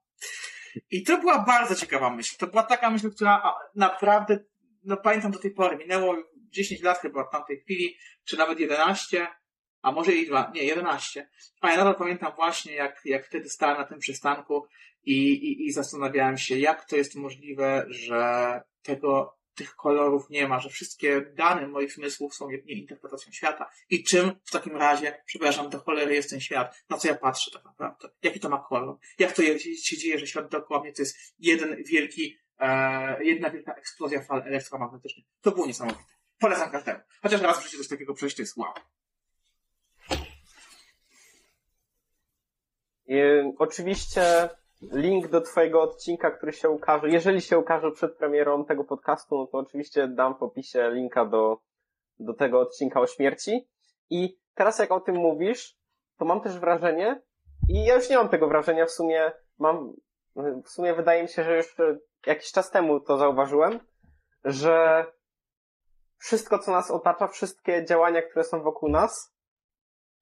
I to była bardzo ciekawa myśl. To była taka myśl, która naprawdę, no pamiętam do tej pory, minęło 10 lat chyba od tamtej chwili, czy nawet 11, a może i dwa, nie, 11. A ja nadal pamiętam właśnie, jak, jak wtedy stałem na tym przystanku i, i, i zastanawiałem się, jak to jest możliwe, że tego, tych kolorów nie ma, że wszystkie dane moich zmysłów są jedynie interpretacją świata. I czym w takim razie, przepraszam, do cholery jest ten świat? Na co ja patrzę tak naprawdę? Jaki to ma kolor? Jak to się dzieje, że świat dookoła mnie to jest jeden wielki, e, jedna wielka eksplozja fal elektromagnetycznych? To było niesamowite. Polecam każdemu. Chociaż raz w życiu coś takiego przejść, to jest wow. I, oczywiście link do Twojego odcinka, który się ukaże, jeżeli się ukaże przed premierą tego podcastu, no to oczywiście dam w opisie linka do, do tego odcinka o śmierci. I teraz jak o tym mówisz, to mam też wrażenie, i ja już nie mam tego wrażenia, w sumie mam, w sumie wydaje mi się, że już jakiś czas temu to zauważyłem, że wszystko, co nas otacza, wszystkie działania, które są wokół nas,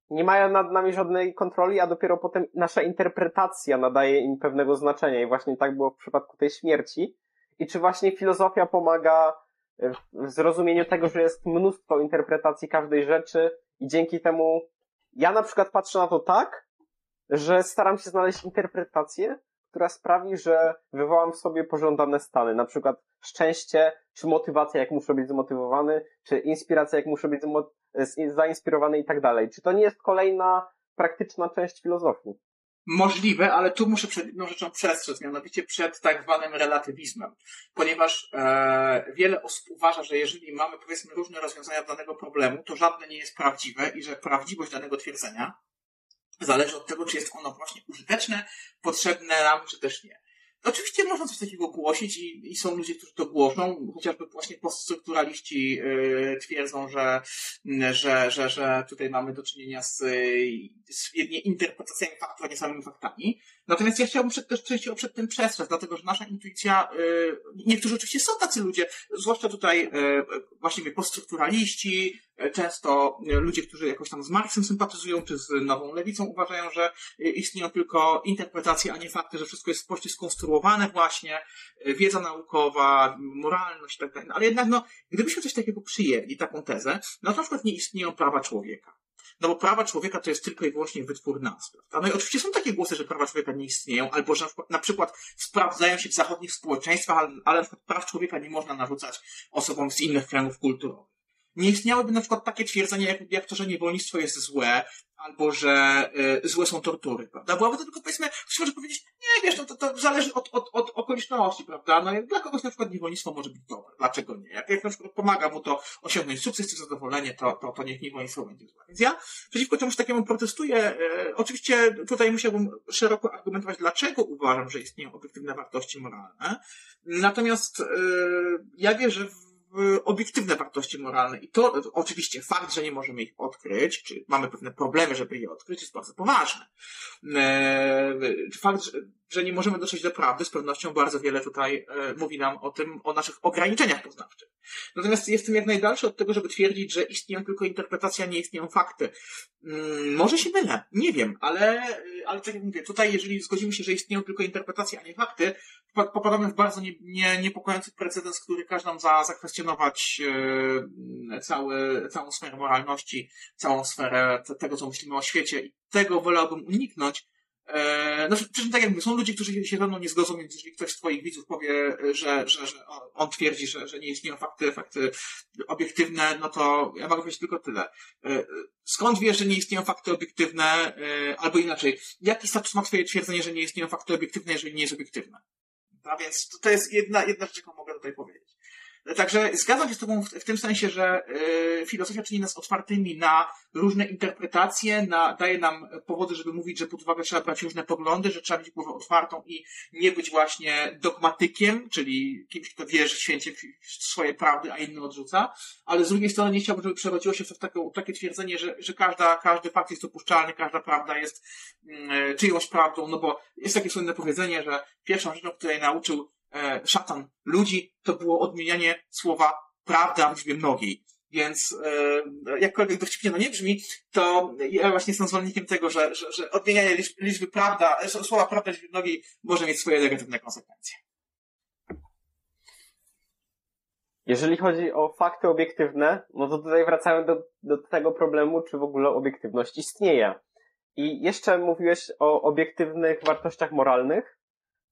nie mają nad nami żadnej kontroli, a dopiero potem nasza interpretacja nadaje im pewnego znaczenia. I właśnie tak było w przypadku tej śmierci. I czy właśnie filozofia pomaga w zrozumieniu tego, że jest mnóstwo interpretacji każdej rzeczy i dzięki temu ja na przykład patrzę na to tak, że staram się znaleźć interpretację, która sprawi, że wywołam w sobie pożądane stany. Na przykład szczęście, czy motywacja, jak muszę być zmotywowany, czy inspiracja, jak muszę być zainspirowany i tak dalej. Czy to nie jest kolejna praktyczna część filozofii? Możliwe, ale tu muszę przed jedną rzeczą przestrzec, mianowicie przed tak zwanym relatywizmem. Ponieważ e, wiele osób uważa, że jeżeli mamy powiedzmy różne rozwiązania danego problemu, to żadne nie jest prawdziwe i że prawdziwość danego twierdzenia zależy od tego, czy jest ono właśnie użyteczne, potrzebne nam, czy też nie. Oczywiście można coś takiego głosić i, i są ludzie, którzy to głoszą, chociażby właśnie poststrukturaliści yy, twierdzą, że, że, że, że tutaj mamy do czynienia z, z interpretacjami faktów, a nie samymi faktami. Natomiast ja chciałbym przed, też przejść przed tym przestrzec, dlatego że nasza intuicja, yy, niektórzy oczywiście są tacy ludzie, zwłaszcza tutaj yy, właśnie poststrukturaliści, yy, często ludzie, którzy jakoś tam z Marksem sympatyzują, czy z nową lewicą uważają, że istnieją tylko interpretacje, a nie fakty, że wszystko jest w poście skonstruowane właśnie, wiedza naukowa, moralność i tak dalej. Ale jednak, no, gdybyśmy coś takiego przyjęli, taką tezę, no to na przykład nie istnieją prawa człowieka. No bo prawa człowieka to jest tylko i wyłącznie wytwór nas. Prawda? No i oczywiście są takie głosy, że prawa człowieka nie istnieją, albo że na przykład, sprawdzają się w zachodnich społeczeństwach, ale, ale na przykład praw człowieka nie można narzucać osobom z innych kręgów kulturowych. Nie istniałyby na przykład takie twierdzenie, jak, jak to, że niewolnictwo jest złe, albo że y, złe są tortury, prawda? Byłaby to tylko powiedzmy, ktoś może powiedzieć, nie wiesz, no to, to zależy od, od, od okoliczności, prawda? No dla kogoś na przykład niewolnictwo może być dobre, dlaczego nie? Jak, jak na przykład pomaga mu to osiągnąć sukces czy zadowolenie, to, to, to niech niewolnictwo będzie złe. Więc ja przeciwko czemuś takiemu protestuję. Y, oczywiście tutaj musiałbym szeroko argumentować, dlaczego uważam, że istnieją obiektywne wartości moralne. Natomiast y, ja wierzę w obiektywne wartości moralne. I to oczywiście fakt, że nie możemy ich odkryć, czy mamy pewne problemy, żeby je odkryć, jest bardzo poważny. E, fakt, że nie możemy dotrzeć do prawdy, z pewnością bardzo wiele tutaj e, mówi nam o tym, o naszych ograniczeniach poznawczych. Natomiast jestem jak najdalszy od tego, żeby twierdzić, że istnieją tylko interpretacja, nie istnieją fakty. Mm, może się mylę, nie wiem, ale, ale tak jak mówię, tutaj jeżeli zgodzimy się, że istnieją tylko interpretacje, a nie fakty, popadamy w bardzo nie, nie, niepokojący precedens, który każe nam za, zakwestionować e, cały, całą sferę moralności, całą sferę tego, co myślimy o świecie i tego wolałbym uniknąć, E, no, przy czym tak jakby są ludzie, którzy się ze mną nie zgodzą, więc jeżeli ktoś z twoich widzów powie, że, że, że on twierdzi, że, że nie istnieją fakty, fakty obiektywne, no to ja mogę powiedzieć tylko tyle. E, skąd wiesz, że nie istnieją fakty obiektywne, e, albo inaczej, jaki status ma twoje twierdzenie, że nie istnieją fakty obiektywne, jeżeli nie jest obiektywne? A więc to, to jest jedna, jedna rzecz, jaką mogę tutaj powiedzieć. Także zgadzam się z Tobą w, w tym sensie, że y, filozofia czyni nas otwartymi na różne interpretacje, na, daje nam powody, żeby mówić, że pod uwagę trzeba brać różne poglądy, że trzeba mieć głowę otwartą i nie być właśnie dogmatykiem, czyli kimś, kto wierzy święcie w, w swoje prawdy, a inny odrzuca. Ale z drugiej strony nie chciałbym, żeby przerodziło się w takie, takie twierdzenie, że, że każda, każdy fakt jest dopuszczalny, każda prawda jest y, czyjąś prawdą, no bo jest takie słynne powiedzenie, że pierwszą rzeczą, której nauczył e, szatan ludzi, to było odmienianie słowa prawda w liczbie mnogiej. Więc e, jakkolwiek dowcipnie no nie brzmi, to ja właśnie jestem zwolennikiem tego, że, że, że odmienianie liczby, liczby prawda, słowa prawda w liczbie mnogiej może mieć swoje negatywne konsekwencje. Jeżeli chodzi o fakty obiektywne, no to tutaj wracamy do, do tego problemu, czy w ogóle obiektywność istnieje. I jeszcze mówiłeś o obiektywnych wartościach moralnych,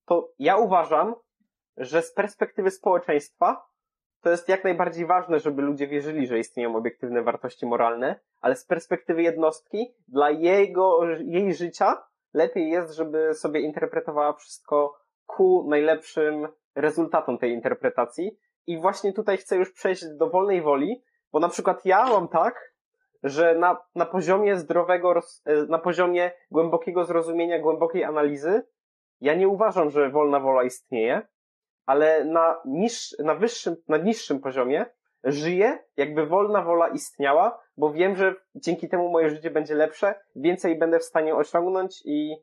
to ja uważam, że z perspektywy społeczeństwa to jest jak najbardziej ważne, żeby ludzie wierzyli, że istnieją obiektywne wartości moralne, ale z perspektywy jednostki, dla jego, jej życia, lepiej jest, żeby sobie interpretowała wszystko ku najlepszym rezultatom tej interpretacji. I właśnie tutaj chcę już przejść do wolnej woli, bo na przykład ja mam tak, że na, na poziomie zdrowego, na poziomie głębokiego zrozumienia, głębokiej analizy, ja nie uważam, że wolna wola istnieje, ale na, niż, na wyższym, na niższym poziomie żyję, jakby wolna wola istniała, bo wiem, że dzięki temu moje życie będzie lepsze, więcej będę w stanie osiągnąć i,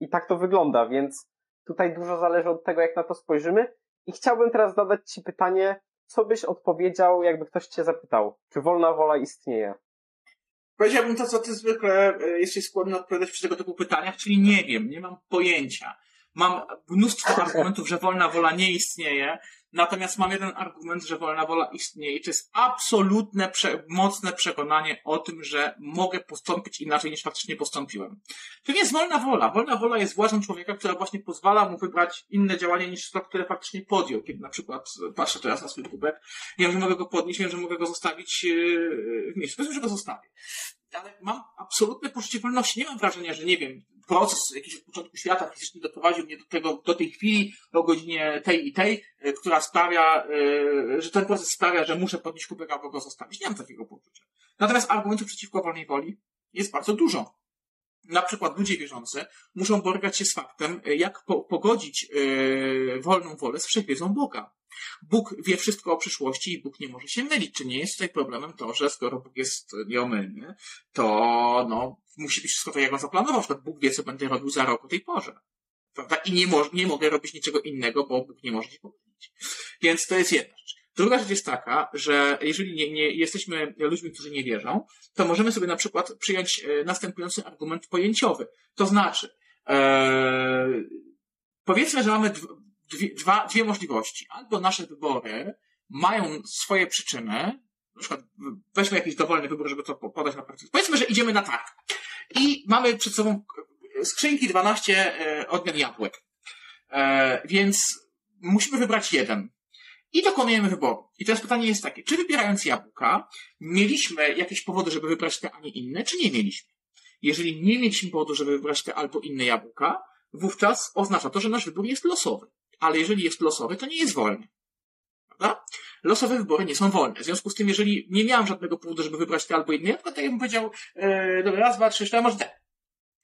i tak to wygląda, więc tutaj dużo zależy od tego, jak na to spojrzymy. I chciałbym teraz zadać Ci pytanie, co byś odpowiedział, jakby ktoś Cię zapytał, czy wolna wola istnieje? Powiedziałbym to, co Ty zwykle e, jesteś skłonny odpowiadać przy tego typu pytaniach, czyli nie wiem, nie mam pojęcia. Mam mnóstwo argumentów, że wolna wola nie istnieje, natomiast mam jeden argument, że wolna wola istnieje i to jest absolutne, prze mocne przekonanie o tym, że mogę postąpić inaczej niż faktycznie postąpiłem. To nie jest wolna wola. Wolna wola jest władzą człowieka, która właśnie pozwala mu wybrać inne działanie niż to, które faktycznie podjął. Kiedy na przykład patrzę teraz na swój kubek, wiem, że mogę go podnieść, wiem, że mogę go zostawić yy, w miejscu. Powiedzmy, że go zostawię ale mam absolutne poczucie wolności. Nie mam wrażenia, że nie wiem, proces jakiś od początku świata fizyczny doprowadził mnie do tego, do tej chwili, o godzinie tej i tej, e, która sprawia, e, że ten proces sprawia, że muszę podnieść kubek albo go zostawić. Nie mam takiego poczucia. Natomiast argumentów przeciwko wolnej woli jest bardzo dużo. Na przykład ludzie wierzący muszą borykać się z faktem, e, jak po, pogodzić wolną wolę z wszechwiedzą Boga. Bóg wie wszystko o przyszłości i Bóg nie może się mylić. Czy nie jest tutaj problemem to, że skoro Bóg jest nieomylny, to no, musi być wszystko tak, jak on zaplanował. Przykład Bóg wie, co będę robił za rok o tej porze. Prawda? I nie, mo- nie mogę robić niczego innego, bo Bóg nie może się pomylić. Więc to jest jedna rzecz. Druga rzecz jest taka, że jeżeli nie, nie jesteśmy ludźmi, którzy nie wierzą, to możemy sobie na przykład przyjąć e, następujący argument pojęciowy. To znaczy, e, powiedzmy, że mamy dwie, dwa, dwie możliwości. Albo nasze wybory mają swoje przyczyny, na przykład weźmy jakiś dowolny wybór, żeby to podać na praktyce. Powiedzmy, że idziemy na tak. I mamy przed sobą skrzynki 12 e, odmian jabłek. E, więc musimy wybrać jeden. I dokonujemy wyboru. I teraz pytanie jest takie, czy wybierając jabłka, mieliśmy jakieś powody, żeby wybrać te, a nie inne, czy nie mieliśmy? Jeżeli nie mieliśmy powodu, żeby wybrać te albo inne jabłka, wówczas oznacza to, że nasz wybór jest losowy ale jeżeli jest losowy, to nie jest wolny. Prawda? Losowe wybory nie są wolne. W związku z tym, jeżeli nie miałem żadnego powodu, żeby wybrać te albo inne, ja tylko tak bym powiedział, e, dobra, raz, dwa, trzy, cztery, może te.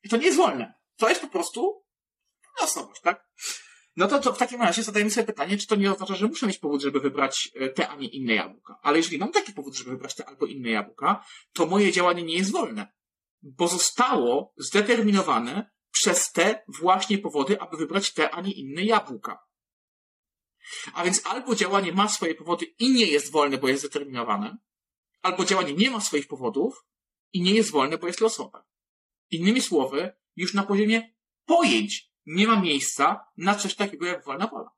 I to nie jest wolne. To jest po prostu losowość, tak? No to, to w takim razie zadajemy sobie pytanie, czy to nie oznacza, że muszę mieć powód, żeby wybrać e, te, a nie inne jabłka. Ale jeżeli mam taki powód, żeby wybrać te albo inne jabłka, to moje działanie nie jest wolne. Bo zostało zdeterminowane przez te właśnie powody, aby wybrać te, a nie inne jabłka. A więc albo działanie ma swoje powody i nie jest wolne, bo jest zdeterminowane, albo działanie nie ma swoich powodów i nie jest wolne, bo jest losowe. Innymi słowy, już na poziomie pojęć nie ma miejsca na coś takiego jak wolna wola.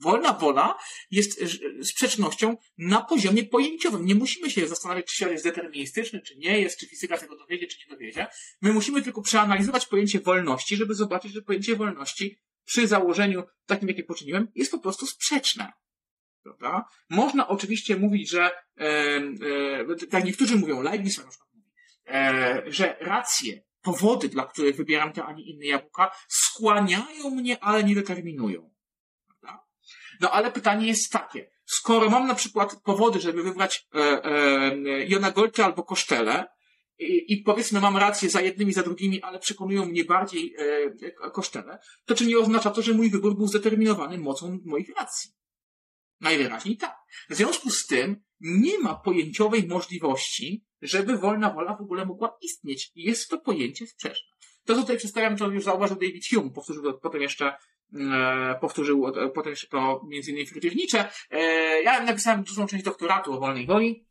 Wolna wola jest sprzecznością na poziomie pojęciowym. Nie musimy się zastanawiać, czy świat jest deterministyczny, czy nie jest, czy fizyka tego dowiedzie, czy nie dowiedzie. My musimy tylko przeanalizować pojęcie wolności, żeby zobaczyć, że pojęcie wolności przy założeniu takim, jakie poczyniłem, jest po prostu sprzeczne. Prawda? Można oczywiście mówić, że e, e, tak niektórzy mówią, Leibniz na przykład mówi, e, że racje, powody, dla których wybieram te, a nie inne jabłka, skłaniają mnie, ale nie determinują. No ale pytanie jest takie, skoro mam na przykład powody, żeby wybrać e, e, Jona Golta albo Kosztele, i, i powiedzmy mam rację za jednymi, za drugimi, ale przekonują mnie bardziej e, kosztele, to czy nie oznacza to, że mój wybór był zdeterminowany mocą moich racji? Najwyraźniej tak. W związku z tym nie ma pojęciowej możliwości, żeby wolna wola w ogóle mogła istnieć. Jest to pojęcie sprzeczne. To, co tutaj przedstawiam, to już zauważył David Hume, powtórzył to potem jeszcze, powtórzył e, potem jeszcze to między innymi Nietzsche. E, ja napisałem dużą część doktoratu o wolnej woli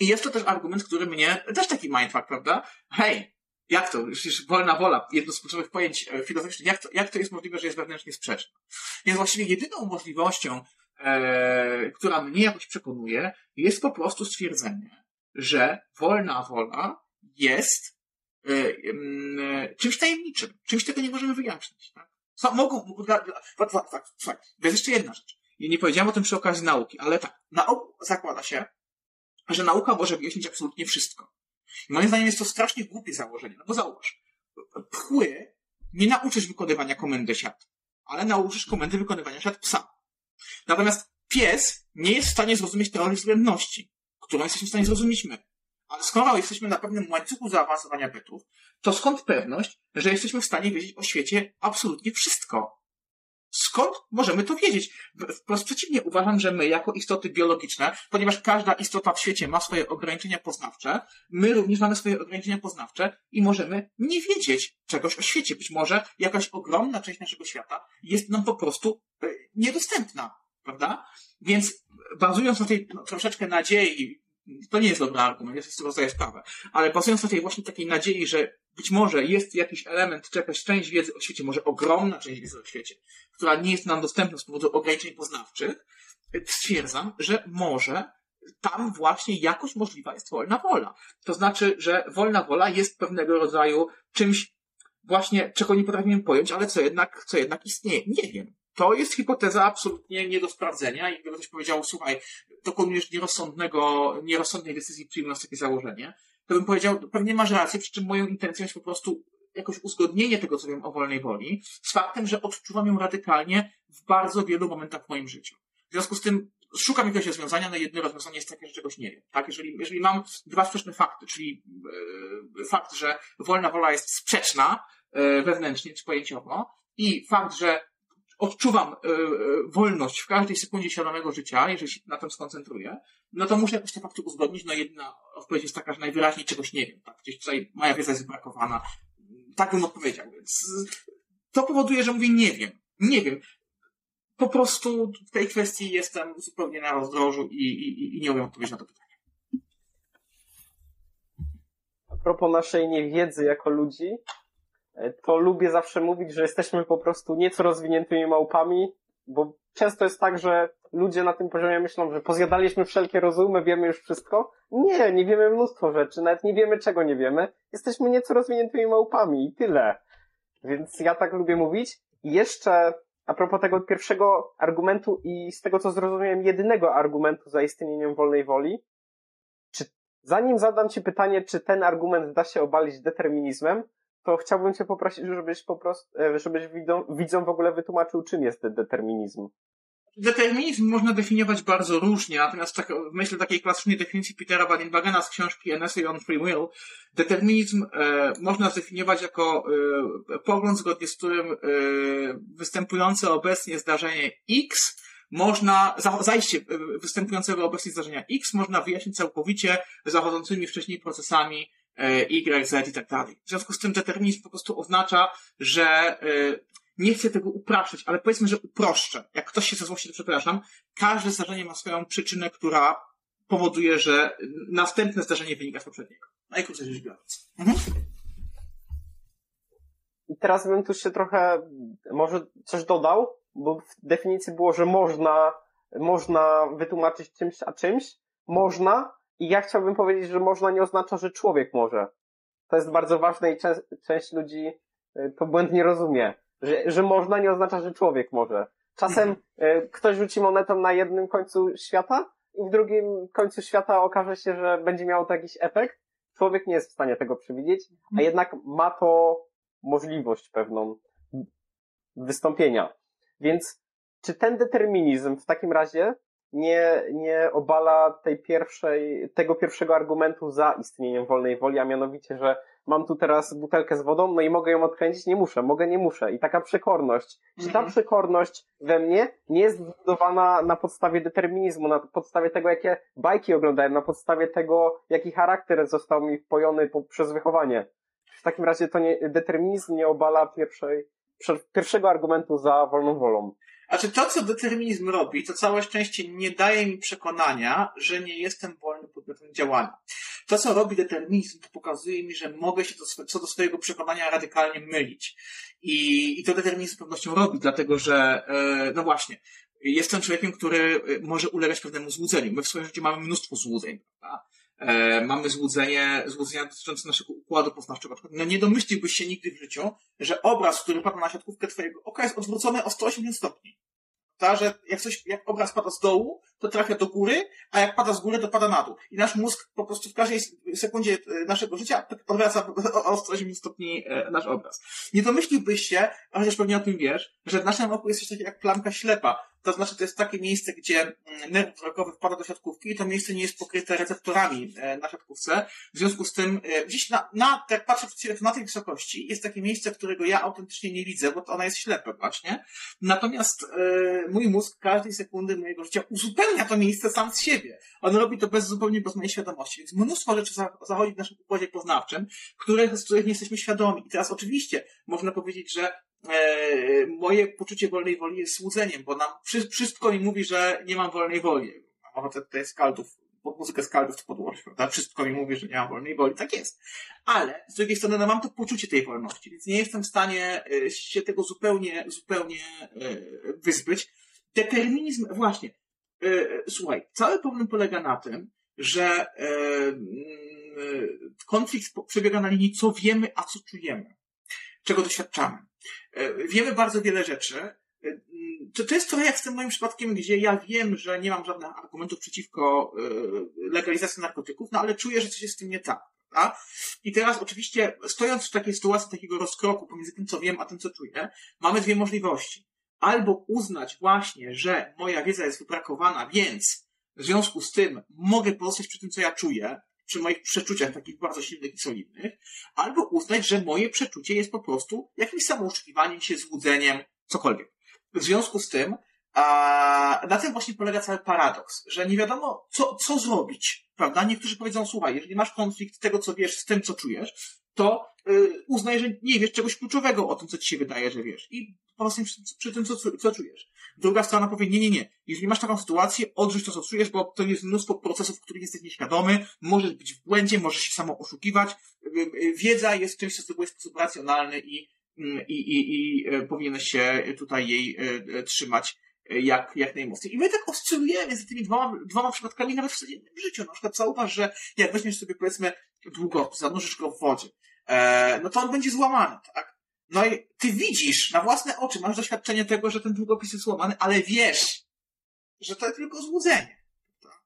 i jest to też argument, który mnie, też taki mindfuck, prawda? Hej, jak to? Przecież wolna wola, jedno z kluczowych pojęć e, filozoficznych, jak to, jak to jest możliwe, że jest wewnętrznie sprzeczne? Więc właściwie jedyną możliwością, e, która mnie jakoś przekonuje, jest po prostu stwierdzenie, że wolna wola jest e, e, czymś tajemniczym, czymś tego nie możemy wyjaśnić. Tak? Co, mogą, słuchaj, jest jeszcze jedna rzecz. I nie powiedziałem o tym przy okazji nauki, ale tak, na zakłada się, że nauka może wyjaśnić absolutnie wszystko. I moim zdaniem jest to strasznie głupie założenie, no bo zauważ, pchły nie nauczysz wykonywania komendy siat, ale nauczysz komendy wykonywania siat psa. Natomiast pies nie jest w stanie zrozumieć teorii względności, którą jesteśmy w stanie zrozumieć my. Skoro jesteśmy na pewnym łańcuchu zaawansowania bytów, to skąd pewność, że jesteśmy w stanie wiedzieć o świecie absolutnie wszystko? Skąd możemy to wiedzieć? Wprost przeciwnie, uważam, że my, jako istoty biologiczne, ponieważ każda istota w świecie ma swoje ograniczenia poznawcze, my również mamy swoje ograniczenia poznawcze i możemy nie wiedzieć czegoś o świecie. Być może jakaś ogromna część naszego świata jest nam po prostu e, niedostępna, prawda? Więc bazując na tej no, troszeczkę nadziei, to nie jest dobry argument, ja sobie z tego sprawę, ale bazując na tej właśnie takiej nadziei, że być może jest jakiś element, czy jakaś część wiedzy o świecie, może ogromna część wiedzy o świecie, która nie jest nam dostępna z powodu ograniczeń poznawczych, stwierdzam, że może tam właśnie jakoś możliwa jest wolna wola. To znaczy, że wolna wola jest pewnego rodzaju czymś właśnie, czego nie potrafimy pojąć, ale co jednak, co jednak istnieje. Nie wiem. To jest hipoteza absolutnie nie do sprawdzenia i gdyby ktoś powiedział, słuchaj, dokonujesz nierozsądnego, nierozsądnej decyzji przyjmując takie założenie, to bym powiedział, pewnie masz rację, przy czym moją intencją jest po prostu jakoś uzgodnienie tego, co wiem o wolnej woli, z faktem, że odczuwam ją radykalnie w bardzo wielu momentach w moim życiu. W związku z tym szukam jakiegoś rozwiązania, no jedno rozwiązanie jest takie, że czegoś nie wiem. Tak? Jeżeli, jeżeli mam dwa sprzeczne fakty, czyli e, fakt, że wolna wola jest sprzeczna e, wewnętrznie czy pojęciowo i fakt, że odczuwam y, y, wolność w każdej sekundzie świadomego życia, jeżeli się na tym skoncentruję, no to muszę jakoś te fakty uzgodnić. No jedna odpowiedź jest taka, że najwyraźniej czegoś nie wiem. Tak? Gdzieś tutaj moja wiedza jest brakowana. Tak bym odpowiedział, więc to powoduje, że mówię nie wiem. Nie wiem. Po prostu w tej kwestii jestem zupełnie na rozdrożu i, i, i nie umiem odpowiedzieć na to pytanie. A propos naszej niewiedzy jako ludzi, to lubię zawsze mówić, że jesteśmy po prostu nieco rozwiniętymi małpami, bo często jest tak, że ludzie na tym poziomie myślą, że pozjadaliśmy wszelkie rozumy, wiemy już wszystko. Nie, nie wiemy mnóstwo rzeczy, nawet nie wiemy czego nie wiemy. Jesteśmy nieco rozwiniętymi małpami i tyle. Więc ja tak lubię mówić. Jeszcze a propos tego pierwszego argumentu i z tego co zrozumiałem, jedynego argumentu za istnieniem wolnej woli, czy zanim zadam Ci pytanie, czy ten argument da się obalić determinizmem, to chciałbym Cię poprosić, żebyś po prostu, e, żebyś widzom, w ogóle wytłumaczył, czym jest determinizm. Determinizm można definiować bardzo różnie, natomiast tak, w myśl takiej klasycznej definicji Petera Badenbagena z książki An Essay on Free Will, determinizm e, można zdefiniować jako e, pogląd, zgodnie z którym e, występujące obecnie zdarzenie X można, za, zajście e, występującego obecnie zdarzenia X można wyjaśnić całkowicie zachodzącymi wcześniej procesami y, Z i tak dalej. W związku z tym determinizm po prostu oznacza, że e, nie chcę tego upraszczać, ale powiedzmy, że uproszczę. Jak ktoś się ze złości, to przepraszam. Każde zdarzenie ma swoją przyczynę, która powoduje, że następne zdarzenie wynika z poprzedniego. Najkrócej rzecz biorąc. Mhm. I teraz bym tu się trochę może coś dodał, bo w definicji było, że można, można wytłumaczyć czymś a czymś. Można, i ja chciałbym powiedzieć, że można nie oznacza, że człowiek może. To jest bardzo ważne i część, część ludzi y, to błędnie rozumie. Że, że można nie oznacza, że człowiek może. Czasem y, ktoś rzuci monetą na jednym końcu świata i w drugim końcu świata okaże się, że będzie miało to jakiś efekt. Człowiek nie jest w stanie tego przewidzieć, a mhm. jednak ma to możliwość pewną wystąpienia. Więc czy ten determinizm w takim razie nie, nie obala tej pierwszej, tego pierwszego argumentu za istnieniem wolnej woli, a mianowicie, że mam tu teraz butelkę z wodą, no i mogę ją odkręcić, nie muszę, mogę, nie muszę. I taka przekorność. Czy ta Mhm. przekorność we mnie nie jest zbudowana na podstawie determinizmu, na podstawie tego, jakie bajki oglądałem, na podstawie tego, jaki charakter został mi wpojony po, przez wychowanie. W takim razie to nie, determinizm nie obala pierwszej, pierwszego argumentu za wolną wolą. Znaczy to, co determinizm robi, to całe szczęście nie daje mi przekonania, że nie jestem wolny podmiotem działania. To, co robi determinizm, to pokazuje mi, że mogę się co do swojego przekonania radykalnie mylić. I, i to determinizm z pewnością robi, dlatego że, e, no właśnie, jestem człowiekiem, który e, może ulegać pewnemu złudzeniu. My w swoim życiu mamy mnóstwo złudzeń, prawda? E, mamy złudzenie, złudzenia dotyczące naszego układu poznawczego. Na No nie domyśliłbyś się nigdy w życiu, że obraz, który pada na siatkówkę twojego oka jest odwrócony o 180 stopni. Ta, że jak coś, jak obraz pada z dołu, to trafia do góry, a jak pada z góry, to pada na dół. I nasz mózg po prostu w każdej sekundzie e, naszego życia tak odwraca o- o 180 stopni e, nasz obraz. Nie domyśliłbyś się, a chociaż pewnie o tym wiesz, że w naszym oku jest coś takiego jak plamka ślepa. To znaczy, to jest takie miejsce, gdzie mm, nerw wzrokowy wpada do siatkówki i to miejsce nie jest pokryte receptorami e, na siatkówce. W związku z tym, gdzieś na, na jak patrzę przed siebie, to na tej wysokości jest takie miejsce, którego ja autentycznie nie widzę, bo to ona jest ślepe właśnie. Natomiast e, mój mózg każdej sekundy mojego życia uzupełnia to miejsce sam z siebie. On robi to bez, zupełnie bez mojej świadomości. Więc mnóstwo rzeczy za- zachodzi w naszym układzie poznawczym, których, z których nie jesteśmy świadomi. I teraz oczywiście można powiedzieć, że e, moje poczucie wolnej woli jest złudzeniem, bo nam wszy- wszystko mi mówi, że nie mam wolnej woli. Mam ochotę tutaj skaldów, pod muzykę skaldów to podłożyć, prawda? Wszystko mi mówi, że nie mam wolnej woli. Tak jest. Ale z drugiej strony no, mam to poczucie tej wolności, więc nie jestem w stanie e, się tego zupełnie, zupełnie e, wyzbyć. Determinizm, właśnie. E, słuchaj, cały problem polega na tym, że e, mm, e, konflikt przebiega na linii co wiemy, a co czujemy. Czego doświadczamy. E, Wiemy bardzo wiele rzeczy. E, mm, To, to jest trochę jak z tym moim przypadkiem, gdzie ja wiem, że nie mam żadnych argumentów przeciwko e, legalizacji narkotyków, no ale czuję, że coś jest z tym nie tak. Prawda? I teraz oczywiście, stojąc w takiej sytuacji takiego rozkroku pomiędzy tym, co wiem, a tym, co czuję, mamy dwie możliwości. Albo uznać właśnie, że moja wiedza jest wybrakowana, więc w związku z tym mogę pozostać przy tym, co ja czuję, przy moich przeczuciach takich bardzo silnych i solidnych, albo uznać, że moje przeczucie jest po prostu jakimś samooszukiwaniem się, złudzeniem, cokolwiek. W związku z tym, a, na tym właśnie polega cały paradoks, że nie wiadomo, co, co zrobić, prawda? Niektórzy powiedzą, słuchaj, jeżeli masz konflikt tego, co wiesz, z tym, co czujesz, to uznaj, że nie wiesz czegoś kluczowego o tym, co ci się wydaje, że wiesz. I pozostań przy, przy tym, co, co czujesz. Druga strona powie, nie, nie, nie. Jeżeli masz taką sytuację, odrzuć to, co czujesz, bo to jest mnóstwo procesów, których jesteś nieświadomy, możesz być w błędzie, możesz się samo oszukiwać. Y, y, Wiedza jest czymś, co zdobuje w sposób racjonalny i, mm, i, i, i powinieneś się tutaj jej trzymać jak, jak najmocniej. I my tak oscylujemy między tymi dwoma, dwoma przypadkami nawet w codziennym życiu. Na przykład zauważ, że jak weźmiesz sobie powiedzmy długopis, zanurzysz go w wodzie, e, no to on będzie złamany, tak? No i ty widzisz na własne oczy, masz doświadczenie tego, że ten długopis jest złamany, ale wiesz, że to tylko złudzenie. prawda?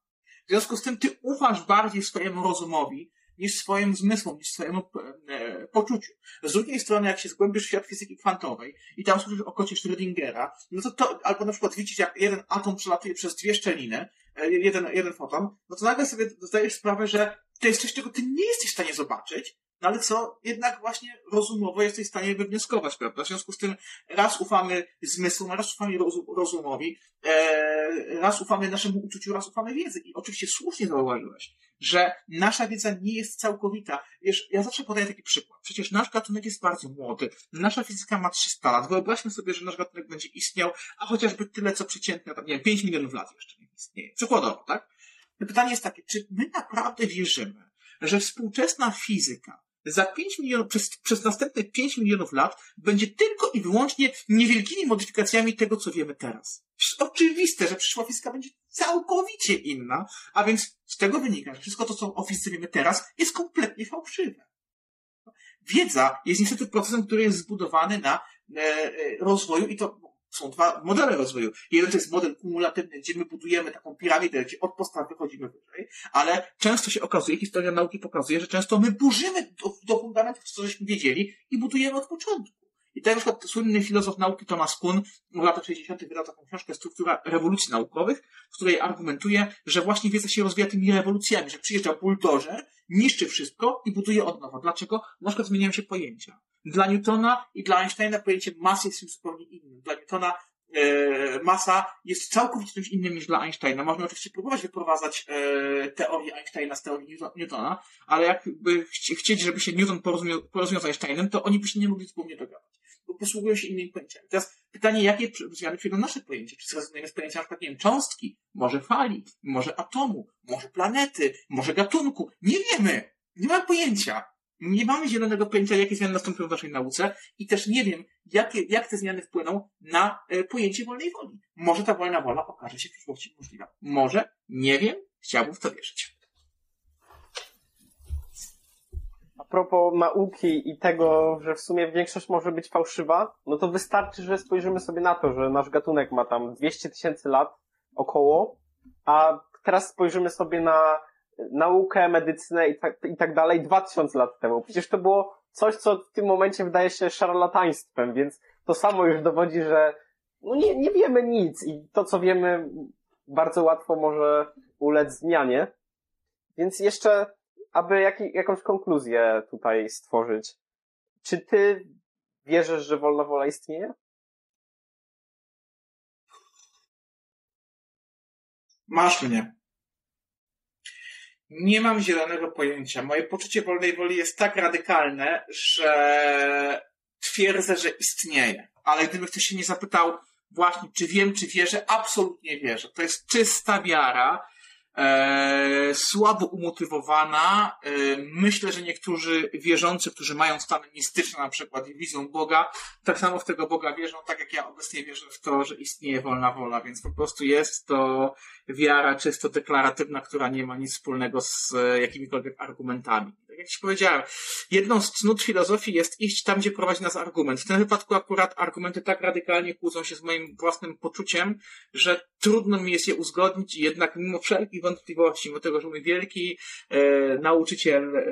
W związku z tym ty ufasz bardziej swojemu rozumowi niż swoim zmysłom, niż swojemu e, poczuciu. Z drugiej strony, jak się zgłębisz w świat fizyki kwantowej i tam słyszysz o kocie Schrödingera, no to, to albo na przykład widzisz, jak jeden atom przelatuje przez dwie szczeliny, e, jeden, jeden foton, no to nagle sobie zdajesz sprawę, że to jest coś, czego ty nie jesteś w stanie zobaczyć, ale co jednak właśnie rozumowo jesteś w stanie wywnioskować, prawda? W związku z tym raz ufamy zmysłom, raz ufamy rozum, rozumowi, e, raz ufamy naszemu uczuciu, raz ufamy wiedzy. I oczywiście słusznie zauważyłeś, że nasza wiedza nie jest całkowita. Wiesz, ja zawsze podaję taki przykład. Przecież nasz gatunek jest bardzo młody. Nasza fizyka ma 300 lat. Wyobraźmy sobie, że nasz gatunek będzie istniał, a chociażby tyle, co przeciętne, nie wiem, 5 milionów lat jeszcze nie istnieje. Przykładowo, tak? Pytanie jest takie, czy my naprawdę wierzymy, że współczesna fizyka za 5 milionów, przez, przez następne 5 milionów lat będzie tylko i wyłącznie niewielkimi modyfikacjami tego, co wiemy teraz. Oczywiste, że przyszła fizyka będzie całkowicie inna, a więc z tego wynika, że wszystko to, co o fizyce wiemy teraz, jest kompletnie fałszywe. Wiedza jest niestety procesem, który jest zbudowany na e, e, rozwoju i to są dwa modele rozwoju. Jeden to jest model kumulatywny, gdzie my budujemy taką piramidę, gdzie od podstaw wychodzimy wyżej, ale często się okazuje, historia nauki pokazuje, że często my burzymy do, do fundamentów, co żeśmy wiedzieli i budujemy od początku. I tak na przykład słynny filozof nauki Thomas Kuhn w latach 60. wydał taką książkę Struktura rewolucji naukowych, w której argumentuje, że właśnie wiedza się rozwija tymi rewolucjami, że przyjeżdża buldożer, niszczy wszystko i buduje od nowa. Dlaczego? Na przykład zmieniają się pojęcia. Dla Newtona i dla Einsteina pojęcie masy jest czymś zupełnie innym. Dla Newtona e, masa jest całkowicie czymś innym niż dla Einsteina. Można oczywiście próbować wyprowadzać e, teorię Einsteina z teorii Newtona, ale jakby chci- chcieć, żeby się Newton porozumiał, porozumiał z Einsteinem, to oni by się nie mogli wspólnie dogadać. Bo posługują się innymi pojęciami. Teraz pytanie, jakie zmiany przyjdą nasze pojęcia? Czy zrezygnujemy z pojęcia na przykład, nie wiem, cząstki, może fali, może atomu, może planety, może gatunku? Nie wiemy. Nie mamy pojęcia. Nie mamy zielonego pojęcia, jakie zmiany nastąpią w naszej nauce i też nie wiem, jakie, jak te zmiany wpłyną na e, pojęcie wolnej woli. Może ta wolna wola okaże się w przyszłości możliwa. Może, nie wiem, chciałbym w to wierzyć. A propos nauki i tego, że w sumie większość może być fałszywa, no to wystarczy, że spojrzymy sobie na to, że nasz gatunek ma tam 200 tysięcy lat około, a teraz spojrzymy sobie na naukę, medycynę i tak, i tak dalej 2000 lat temu. Przecież to było coś, co w tym momencie wydaje się szarlataństwem, więc to samo już dowodzi, że no nie, nie wiemy nic i to, co wiemy, bardzo łatwo może ulec zmianie. Więc jeszcze aby jak, jakąś konkluzję tutaj stworzyć. Czy ty wierzysz, że wolna wola istnieje? Masz mnie. Nie mam zielonego pojęcia. Moje poczucie wolnej woli jest tak radykalne, że twierdzę, że istnieje. Ale gdyby ktoś się nie zapytał właśnie, czy wiem, czy wierzę, absolutnie wierzę. To jest czysta wiara, e, słabo umotywowana. E, myślę, że niektórzy wierzący, którzy mają stany mistyczne na przykład i widzą Boga, tak samo w tego Boga wierzą, tak jak ja obecnie wierzę w to, że istnieje wolna wola, więc po prostu jest to wiara czysto deklaratywna, która nie ma nic wspólnego z e, jakimikolwiek argumentami. Jak Ci powiedziałem, jedną z cnót filozofii jest iść tam, gdzie prowadzi nas argument. W tym wypadku akurat argumenty tak radykalnie kłócą się z moim własnym poczuciem, że trudno mi jest je uzgodnić i jednak mimo wszelkich wątpliwości, mimo tego, że mój wielki e, nauczyciel e,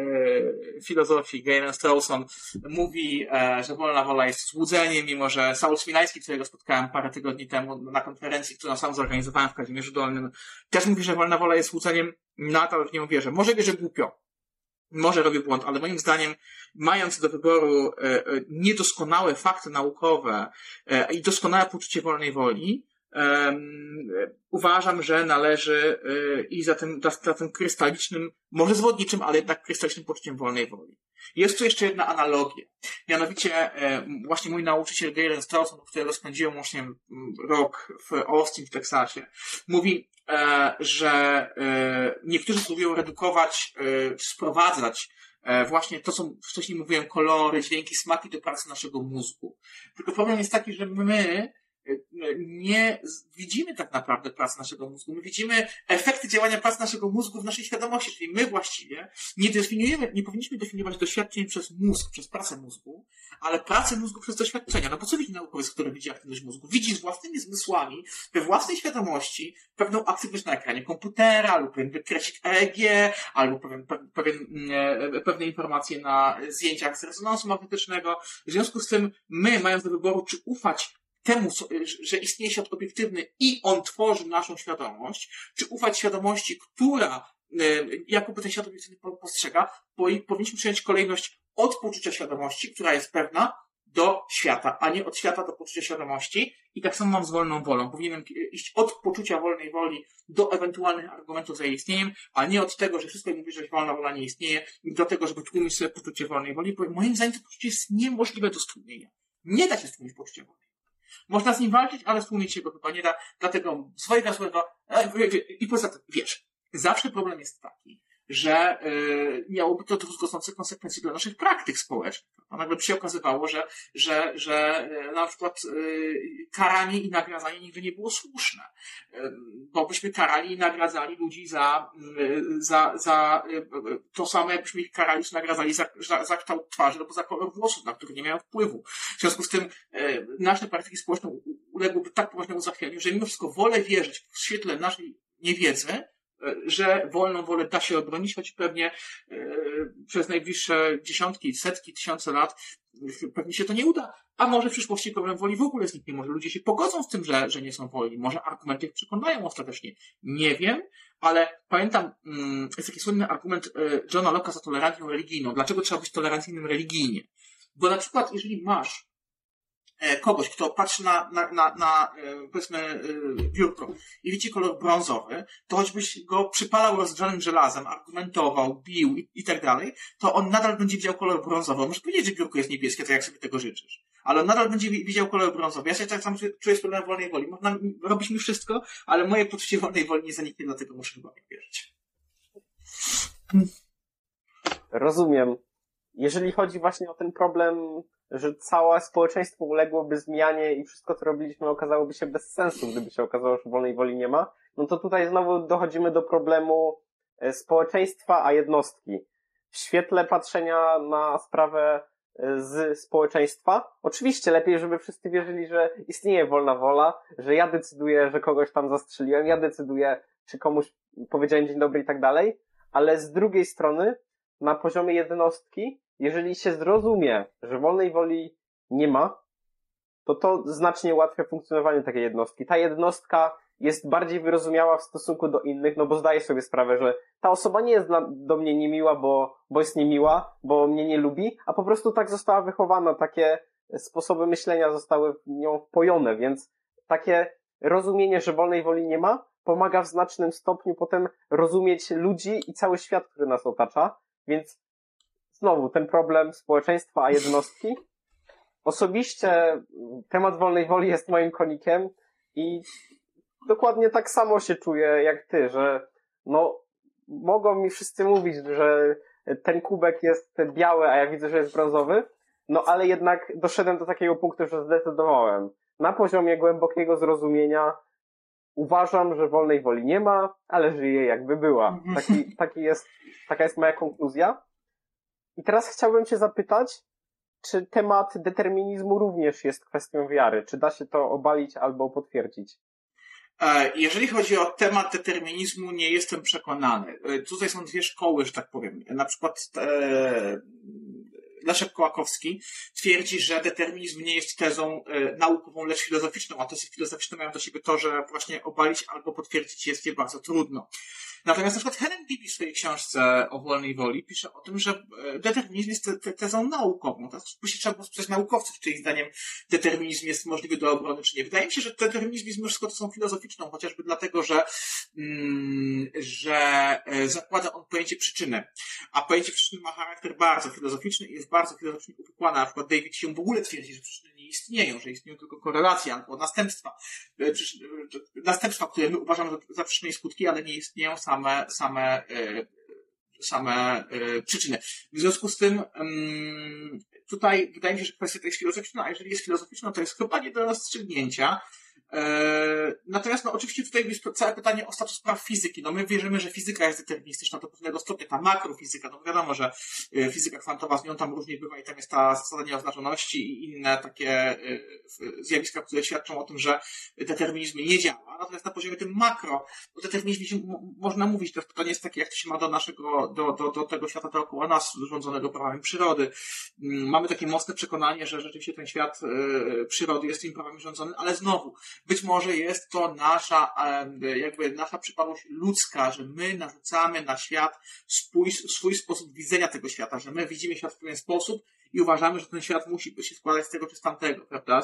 filozofii, Galen Strawson, mówi, e, że wolna wola jest złudzeniem, mimo że Saul Smilański, którego spotkałem parę tygodni temu na konferencji, którą sam zorganizowałem w Kazimierzu Dolnym, też mówi, że wolna wola jest złudzeniem, nadal w nią wierzę. Może wierzę głupio, może robię błąd, ale moim zdaniem, mając do wyboru e, e, niedoskonałe fakty naukowe e, i doskonałe poczucie wolnej woli, uważam, że należy i za tym, za, tym krystalicznym, może zwodniczym, ale jednak krystalicznym poczuciem wolnej woli. Jest tu jeszcze jedna analogia. Mianowicie właśnie mój nauczyciel Galen Strawson, którego spędziłem właśnie mm, rok w Austin w Teksasie, mówi, że e, niektórzy próbują redukować, e, sprowadzać e, właśnie to, co wcześniej mówiłem, kolory, dźwięki, smaki do pracy naszego mózgu. Tylko problem jest taki, że my e, nie widzimy tak naprawdę pracy naszego mózgu. My widzimy efekty działania pracy naszego mózgu w naszej świadomości, czyli my właściwie nie definiujemy, nie powinniśmy definiować doświadczeń przez mózg, przez pracę mózgu, ale pracę mózgu przez doświadczenia. No bo co widzi naukowiec, który widzi aktywność mózgu? Widzi z własnymi zmysłami, we własnej świadomości pewną aktywność na ekranie komputera, lub pewien wykresik EEG, albo pewien, pe- pewien, e, pewne informacje na zdjęciach z rezonansu magnetycznego. W związku z tym my, mając do wyboru, czy ufać temu, że istnieje świat obiektywny i on tworzy naszą świadomość, czy ufać świadomości, która e, jakoby ten świat obiektywny po- postrzega, bo powinniśmy przyjąć kolejność od poczucia świadomości, która jest pewna, do świata, a nie od świata do poczucia świadomości. I tak samo mam z wolną wolą. Powinienem iść od poczucia wolnej woli do ewentualnych argumentów za jej istnieniem, a nie od tego, że wszystko mówi, że wolna wola nie istnieje, do tego, żeby tłumić sobie poczucie wolnej woli, bo moim zdaniem to poczucie jest niemożliwe do stłumienia. Nie da się stłumić poczucia wolnej. Można z nim walczyć, ale stłumić się go chyba nie da, dlatego swojego złego, e, i poza tym, wiesz, zawsze problem jest taki, że y, miałoby to druzgocące konsekwencje dla naszych praktyk społecznych. A nagle się okazywało, że, że, że y, na przykład y, karanie i nagradzanie nigdy nie było słuszne. Y, bo byśmy karali i nagradzali ludzi za, za, za to samo, jakbyśmy ich karali czy nagradzali za, za, za kształt twarzy albo za kolor włosów, na który nie mają wpływu. W związku z tym nasze praktyki społeczne uległyby tak poważnemu zachwianiu, że mimo wszystko wolę wierzyć w świetle naszej niewiedzy, e, że wolną wolę da się obronić, choć pewnie e, przez najbliższe dziesiątki, setki, tysiące lat pewnie się to nie uda, a może w przyszłości problem woli w ogóle zniknie, może ludzie się pogodzą z tym, że, że nie są wolni, może argumenty ich przekonają ostatecznie. Nie wiem, ale pamiętam, mm, jest taki słynny argument Johna Locke'a za tolerancją religijną. Dlaczego trzeba być tolerancyjnym religijnie? Bo na przykład, jeżeli masz e, kogoś, kto patrzy na, na, na, na e, powiedzmy, e, biurko i widzi kolor brązowy, to choćbyś go przypalał rozgrzanym żelazem, argumentował, bił i, i tak dalej, to on nadal będzie widział kolor brązowy. On może powiedzieć, że biurko jest niebieskie, tak jak sobie tego życzysz. Ale on nadal będzie wi- widział kolor brązowy. Ja się tak samo czuję z problemem wolnej woli. Można robić mi wszystko, ale moje poczucie wolnej woli nie zaniknie, dlatego muszę chyba w wierzyć. Rozumiem. Jeżeli chodzi właśnie o ten problem, że całe społeczeństwo uległoby zmianie i wszystko, co robiliśmy, okazałoby się bez sensu, gdyby się okazało, że wolnej woli nie ma, no to tutaj znowu dochodzimy do problemu e, społeczeństwa, a jednostki. W świetle patrzenia na sprawę e, z społeczeństwa, oczywiście lepiej, żeby wszyscy wierzyli, że istnieje wolna wola, że ja decyduję, że kogoś tam zastrzeliłem, ja decyduję, czy komuś powiedziałem dzień dobry i tak dalej, ale z drugiej strony, na poziomie jednostki, jeżeli się zrozumie, że wolnej woli nie ma, to to znacznie ułatwia funkcjonowanie takiej jednostki. Ta jednostka jest bardziej wyrozumiała w stosunku do innych, no bo zdaje sobie sprawę, że ta osoba nie jest dla, do mnie niemiła, bo, bo jest niemiła, bo mnie nie lubi, a po prostu tak została wychowana, takie sposoby myślenia zostały w nią wpojone, więc takie rozumienie, że wolnej woli nie ma, pomaga w znacznym stopniu potem rozumieć ludzi i cały świat, który nas otacza, więc znowu ten problem społeczeństwa a jednostki. Osobiście temat wolnej woli jest moim konikiem i dokładnie tak samo się czuję jak ty, że no mogą mi wszyscy mówić, że ten kubek jest biały, a ja widzę, że jest brązowy, no ale jednak doszedłem do takiego punktu, że zdecydowałem. Na poziomie głębokiego zrozumienia uważam, że wolnej woli nie ma, ale żyje jakby była. Taki, taki jest, taka jest moja konkluzja. I teraz chciałbym Cię zapytać, czy temat determinizmu również jest kwestią wiary? Czy da się to obalić albo potwierdzić? E, Jeżeli chodzi o temat determinizmu, nie jestem przekonany. E, Tutaj są dwie szkoły, że tak powiem. Na przykład e, Leszek Kołakowski twierdzi, że determinizm nie jest tezą e, naukową, lecz filozoficzną, a tezy filozoficzne mają do siebie to, że właśnie obalić albo potwierdzić jest je bardzo trudno. Natomiast na przykład Helen Bibi w swojej książce o wolnej woli pisze o tym, że e, determinizm jest te, te, tezą naukową. Teraz musi trzeba było spytać naukowców, czy ich zdaniem determinizm jest możliwy do obrony, czy nie. Wydaje mi się, że determinizm jest mimo wszystko tezą filozoficzną, chociażby dlatego, że, mm, że e, zakłada on pojęcie przyczyny. A pojęcie przyczyny ma charakter bardzo filozoficzny i jest bardzo filozoficznie uwikłane. Na przykład David Hume w ogóle twierdzi, że przyczyny nie istnieją, że istnieją tylko korelacje albo następstwa. E, e, Następstwa, które my uważamy za, przyczyny i skutki, ale nie istnieją same, same, e, same przyczyny. W związku z tym mm, tutaj wydaje mi się, że kwestia to jest filozoficzna, a jeżeli jest filozoficzna, to jest chyba nie do rozstrzygnięcia. E, Natomiast no, oczywiście tutaj jest całe pytanie o status praw fizyki. No my wierzymy, że fizyka jest deterministyczna do pewnego stopnia, ta makrofizyka, no wiadomo, że e, fizyka kwantowa z nią tam różnie bywa i tam jest ta zasada nieoznaczoności i inne takie e, zjawiska, które świadczą o tym, że determinizm nie działa. Natomiast na poziomie tym makro, o determinizmie się można mówić, to pytanie jest takie, jak to się ma do naszego, do, do, do tego świata dookoła nas, rządzonego prawami przyrody. Mm, Mamy takie mocne przekonanie, że rzeczywiście ten świat przyrody jest tymi prawami rządzony, ale znowu, być może jest to nasza, jakby nasza przypadłość ludzka, że my narzucamy na świat swój, swój sposób widzenia tego świata, że my widzimy świat w pewien sposób i uważamy, że ten świat musi się składać z tego czy z tamtego, prawda?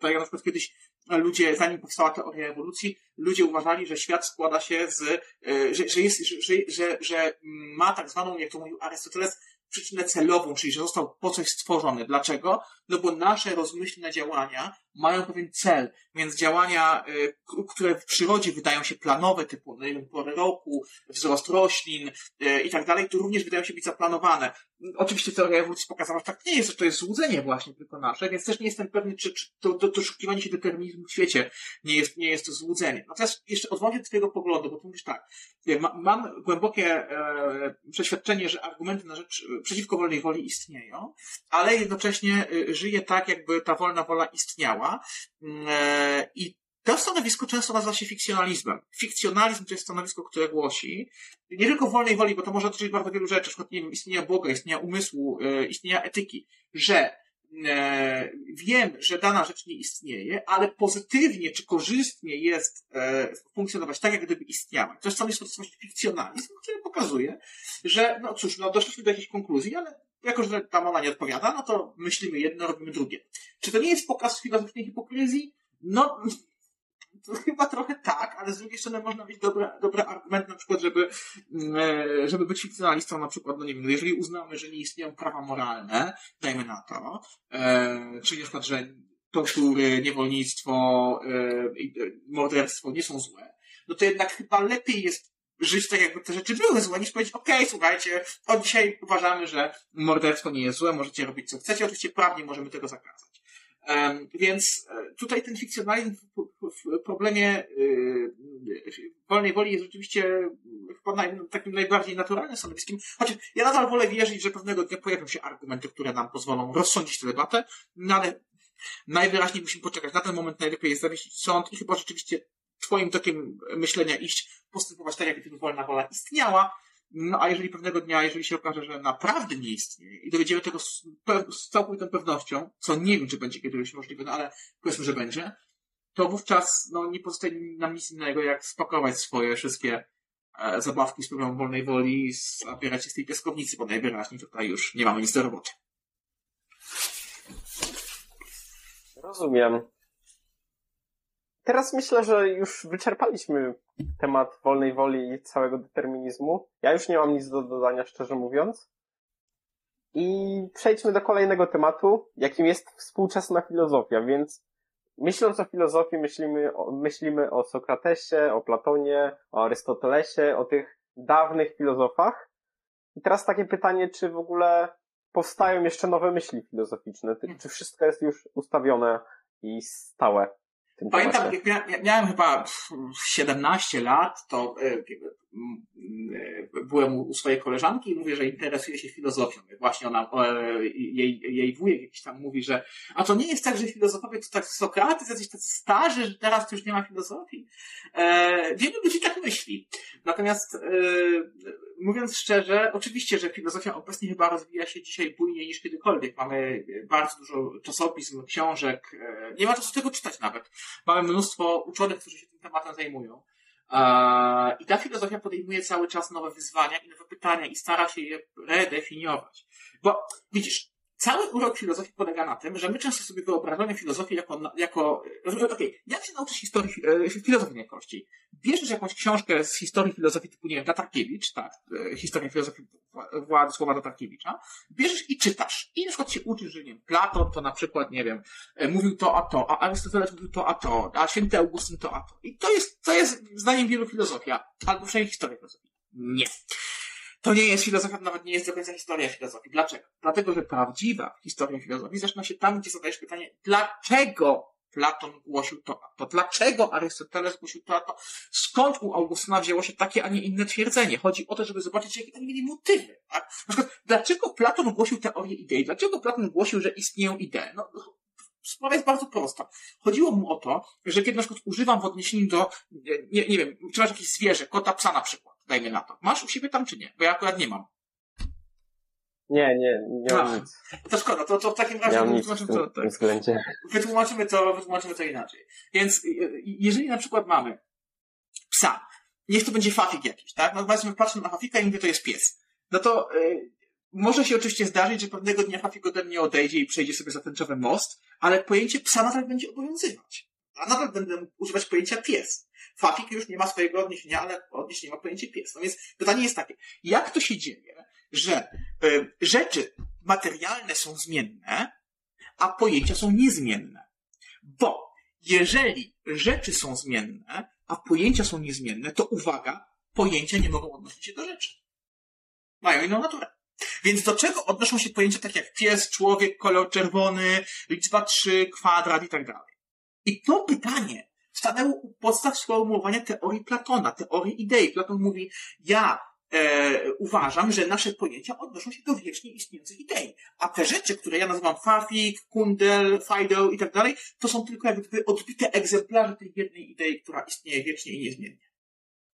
Tak jak na przykład kiedyś ludzie, zanim powstała teoria ewolucji, ludzie uważali, że świat składa się z, e, że, że jest, że, że, że ma tak zwaną, jak to mówił Arystoteles, przyczynę celową, czyli że został po coś stworzony. Dlaczego? No bo nasze rozmyślne działania mają pewien cel, więc działania, y, które w przyrodzie wydają się planowe, typu no, wiem, pory roku, wzrost roślin y, i tak dalej, to również wydają się być zaplanowane. Oczywiście teoria ewolucji pokazała, że tak nie jest, że to jest złudzenie właśnie tylko nasze, więc też nie jestem pewny, czy, czy to, doszukiwanie się determinizmu w świecie nie jest, nie jest to złudzenie. Natomiast jeszcze odwołuję do twojego poglądu, bo tu mówisz tak, y, ma, mam głębokie e, przeświadczenie, że argumenty na rzecz e, przeciwko wolnej woli istnieją, ale jednocześnie żyje tak, jakby ta wolna wola istniała. Mm, e, I to stanowisko często nazywa się fikcjonalizmem. Fikcjonalizm to jest stanowisko, które głosi nie tylko wolnej woli, bo to może dotyczyć bardzo wielu rzeczy, przykład nie wiem, istnienia Boga, istnienia umysłu, e, istnienia etyki, że e, wiem, że dana rzecz nie istnieje, ale pozytywnie czy korzystnie jest e, funkcjonować tak, jak gdyby istniała. To jest cały jest fikcjonalizm, który pokazuje, że no cóż, no doszliśmy do jakiejś konkluzji, ale jako, że tam ona nie odpowiada, no to myślimy jedno, robimy drugie. Czy to nie jest pokaz filozoficznej hipokryzji? No, to chyba trochę tak, ale z drugiej strony można mieć dobre, dobre argument na przykład, żeby, mm, żeby być fikcjonalistą na przykład, no nie wiem, jeżeli uznamy, że nie istnieją prawa moralne, dajmy na to, e, czyli na przykład, że tortury, niewolnictwo, e, e, morderstwo nie są złe, no to jednak chyba lepiej jest żyć tak, jakby te rzeczy były złe, niż powiedzieć, okej, okay, słuchajcie, od dzisiaj uważamy, że morderstwo nie jest złe, możecie robić co chcecie, oczywiście prawnie możemy tego zakazać. Więc e, tutaj ten fikcjonalizm w problemie y, wolnej woli jest rzeczywiście chyba takim najbardziej naturalnym stanowiskiem. Chociaż ja nadal wolę wierzyć, że pewnego dnia pojawią się argumenty, które nam pozwolą rozsądzić tę debatę, no ale najwyraźniej musimy poczekać. Na ten moment najlepiej jest zawiesić sąd i chyba rzeczywiście twoim tokiem myślenia iść, postępować tak, jakby wolna wola istniała, no a jeżeli pewnego dnia, jeżeli się okaże, że naprawdę nie istnieje i dowiedziemy tego z, z całkowitą pewnością, co nie wiem, czy będzie kiedyś możliwe, no ale powiedzmy, że będzie, to wówczas no, nie pozostaje nam nic innego, jak spakować swoje wszystkie e, zabawki z programu wolnej woli i zabierać się z tej piaskownicy, bo najwyraźniej tutaj już nie mamy nic do roboty. Rozumiem. Teraz myślę, że już wyczerpaliśmy temat wolnej woli i całego determinizmu. Ja już nie mam nic do dodania, szczerze mówiąc. I przejdźmy do kolejnego tematu, jakim jest współczesna filozofia, więc myśląc o filozofii, myślimy o, myślimy o Sokratesie, o Platonie, o Arystotelesie, o tych dawnych filozofach. I teraz takie pytanie, czy w ogóle powstają jeszcze nowe myśli filozoficzne? Czy wszystko jest już ustawione i stałe? Pamiętam, jak miałem chyba 17 lat, to e, byłem u swojej koleżanki i mówię, że interesuje się filozofią. Właśnie ona, jej, jej wujek jakiś tam mówi, że a to nie jest tak, że filozofowie to tak Sokrates, jacyś tacy starzy, że teraz już nie ma filozofii. E, wielu ludzi tak myśli. Natomiast e, mówiąc szczerze, oczywiście, że filozofia obecnie chyba rozwija się dzisiaj bujniej niż kiedykolwiek. Mamy bardzo dużo czasopism, książek, e, nie ma czasu tego czytać nawet. Mamy mnóstwo uczonych, którzy się tym tematem zajmują. I ta filozofia podejmuje cały czas nowe wyzwania i nowe pytania i stara się je redefiniować. Bo widzisz, Cały urok filozofii polega na tym, że my często sobie wyobrażamy filozofię jako, jako okej, okay, jak się nauczyć historii, e, filozofii najprościej? Bierzesz jakąś książkę z historii filozofii typu, nie wiem, Tatarkiewicz, tak, e, historia filozofii Władysława Tatarkiewicza, bierzesz i czytasz. I na przykład się uczysz, że nie wiem, Platon to na przykład, nie wiem, e, mówił to a to, a Arystoteles mówił to a to, a święty Augustyn to a to. I to jest, to jest zdaniem wielu filozofia, albo przynajmniej historia filozofii. Nie. To nie jest filozofia, nawet nie jest do końca historia filozofii. Dlaczego? Dlatego, że prawdziwa historia filozofii zaczyna się tam, gdzie zadajesz pytanie, dlaczego Platon głosił to, a to dlaczego Arystoteles głosił to, a to skąd u Augustyna wzięło się takie, a nie inne twierdzenie. Chodzi o to, żeby zobaczyć, jakie tam mieli motywy. Tak? Na przykład, dlaczego Platon głosił teorię idei? Dlaczego Platon głosił, że istnieją idee? No, sprawa jest bardzo prosta. Chodziło mu o to, że kiedy na przykład używam w odniesieniu do, nie, nie wiem, czy masz jakieś zwierzę, kota, psa na przykład, dajmy na to. Masz u siebie tam czy nie? Bo ja akurat nie mam. Nie, nie, nie mam nic. To szkoda, to, to w takim razie wytłumaczymy to, tak. wytłumaczymy to, wytłumaczymy to inaczej. Więc jeżeli na przykład mamy psa, niech to będzie fafik jakiś, tak? No powiedzmy, patrzę na fafika i mówię, to jest pies. No to yy, może się oczywiście zdarzyć, że pewnego dnia fafik ode mnie odejdzie i przejdzie sobie za tęczowy most, ale pojęcie psa nadal będzie obowiązywać. A nadal będę używać pojęcia pies. Fafik już nie ma swojego odniesienia, ale odniesienie ma pojęcie pies. No więc pytanie jest takie, jak to się dzieje, że y, rzeczy materialne są zmienne, a pojęcia są niezmienne? Bo jeżeli rzeczy są zmienne, a pojęcia są niezmienne, to uwaga, pojęcia nie mogą odnosić się do rzeczy. Mają inną naturę. Więc do czego odnoszą się pojęcia takie jak pies, człowiek, kolor czerwony, liczba 3, kwadrat i tak dalej? I to pytanie stanęło u podstaw sformułowania teorii Platona, teorii idei. Platon mówi, ja e, uważam, że nasze pojęcia odnoszą się do wiecznie istniejących idei. A te rzeczy, które ja nazywam Fafik, Kundel, Fido i tak dalej, to są tylko jakby odbite egzemplarze tej jednej idei, która istnieje wiecznie i niezmiennie.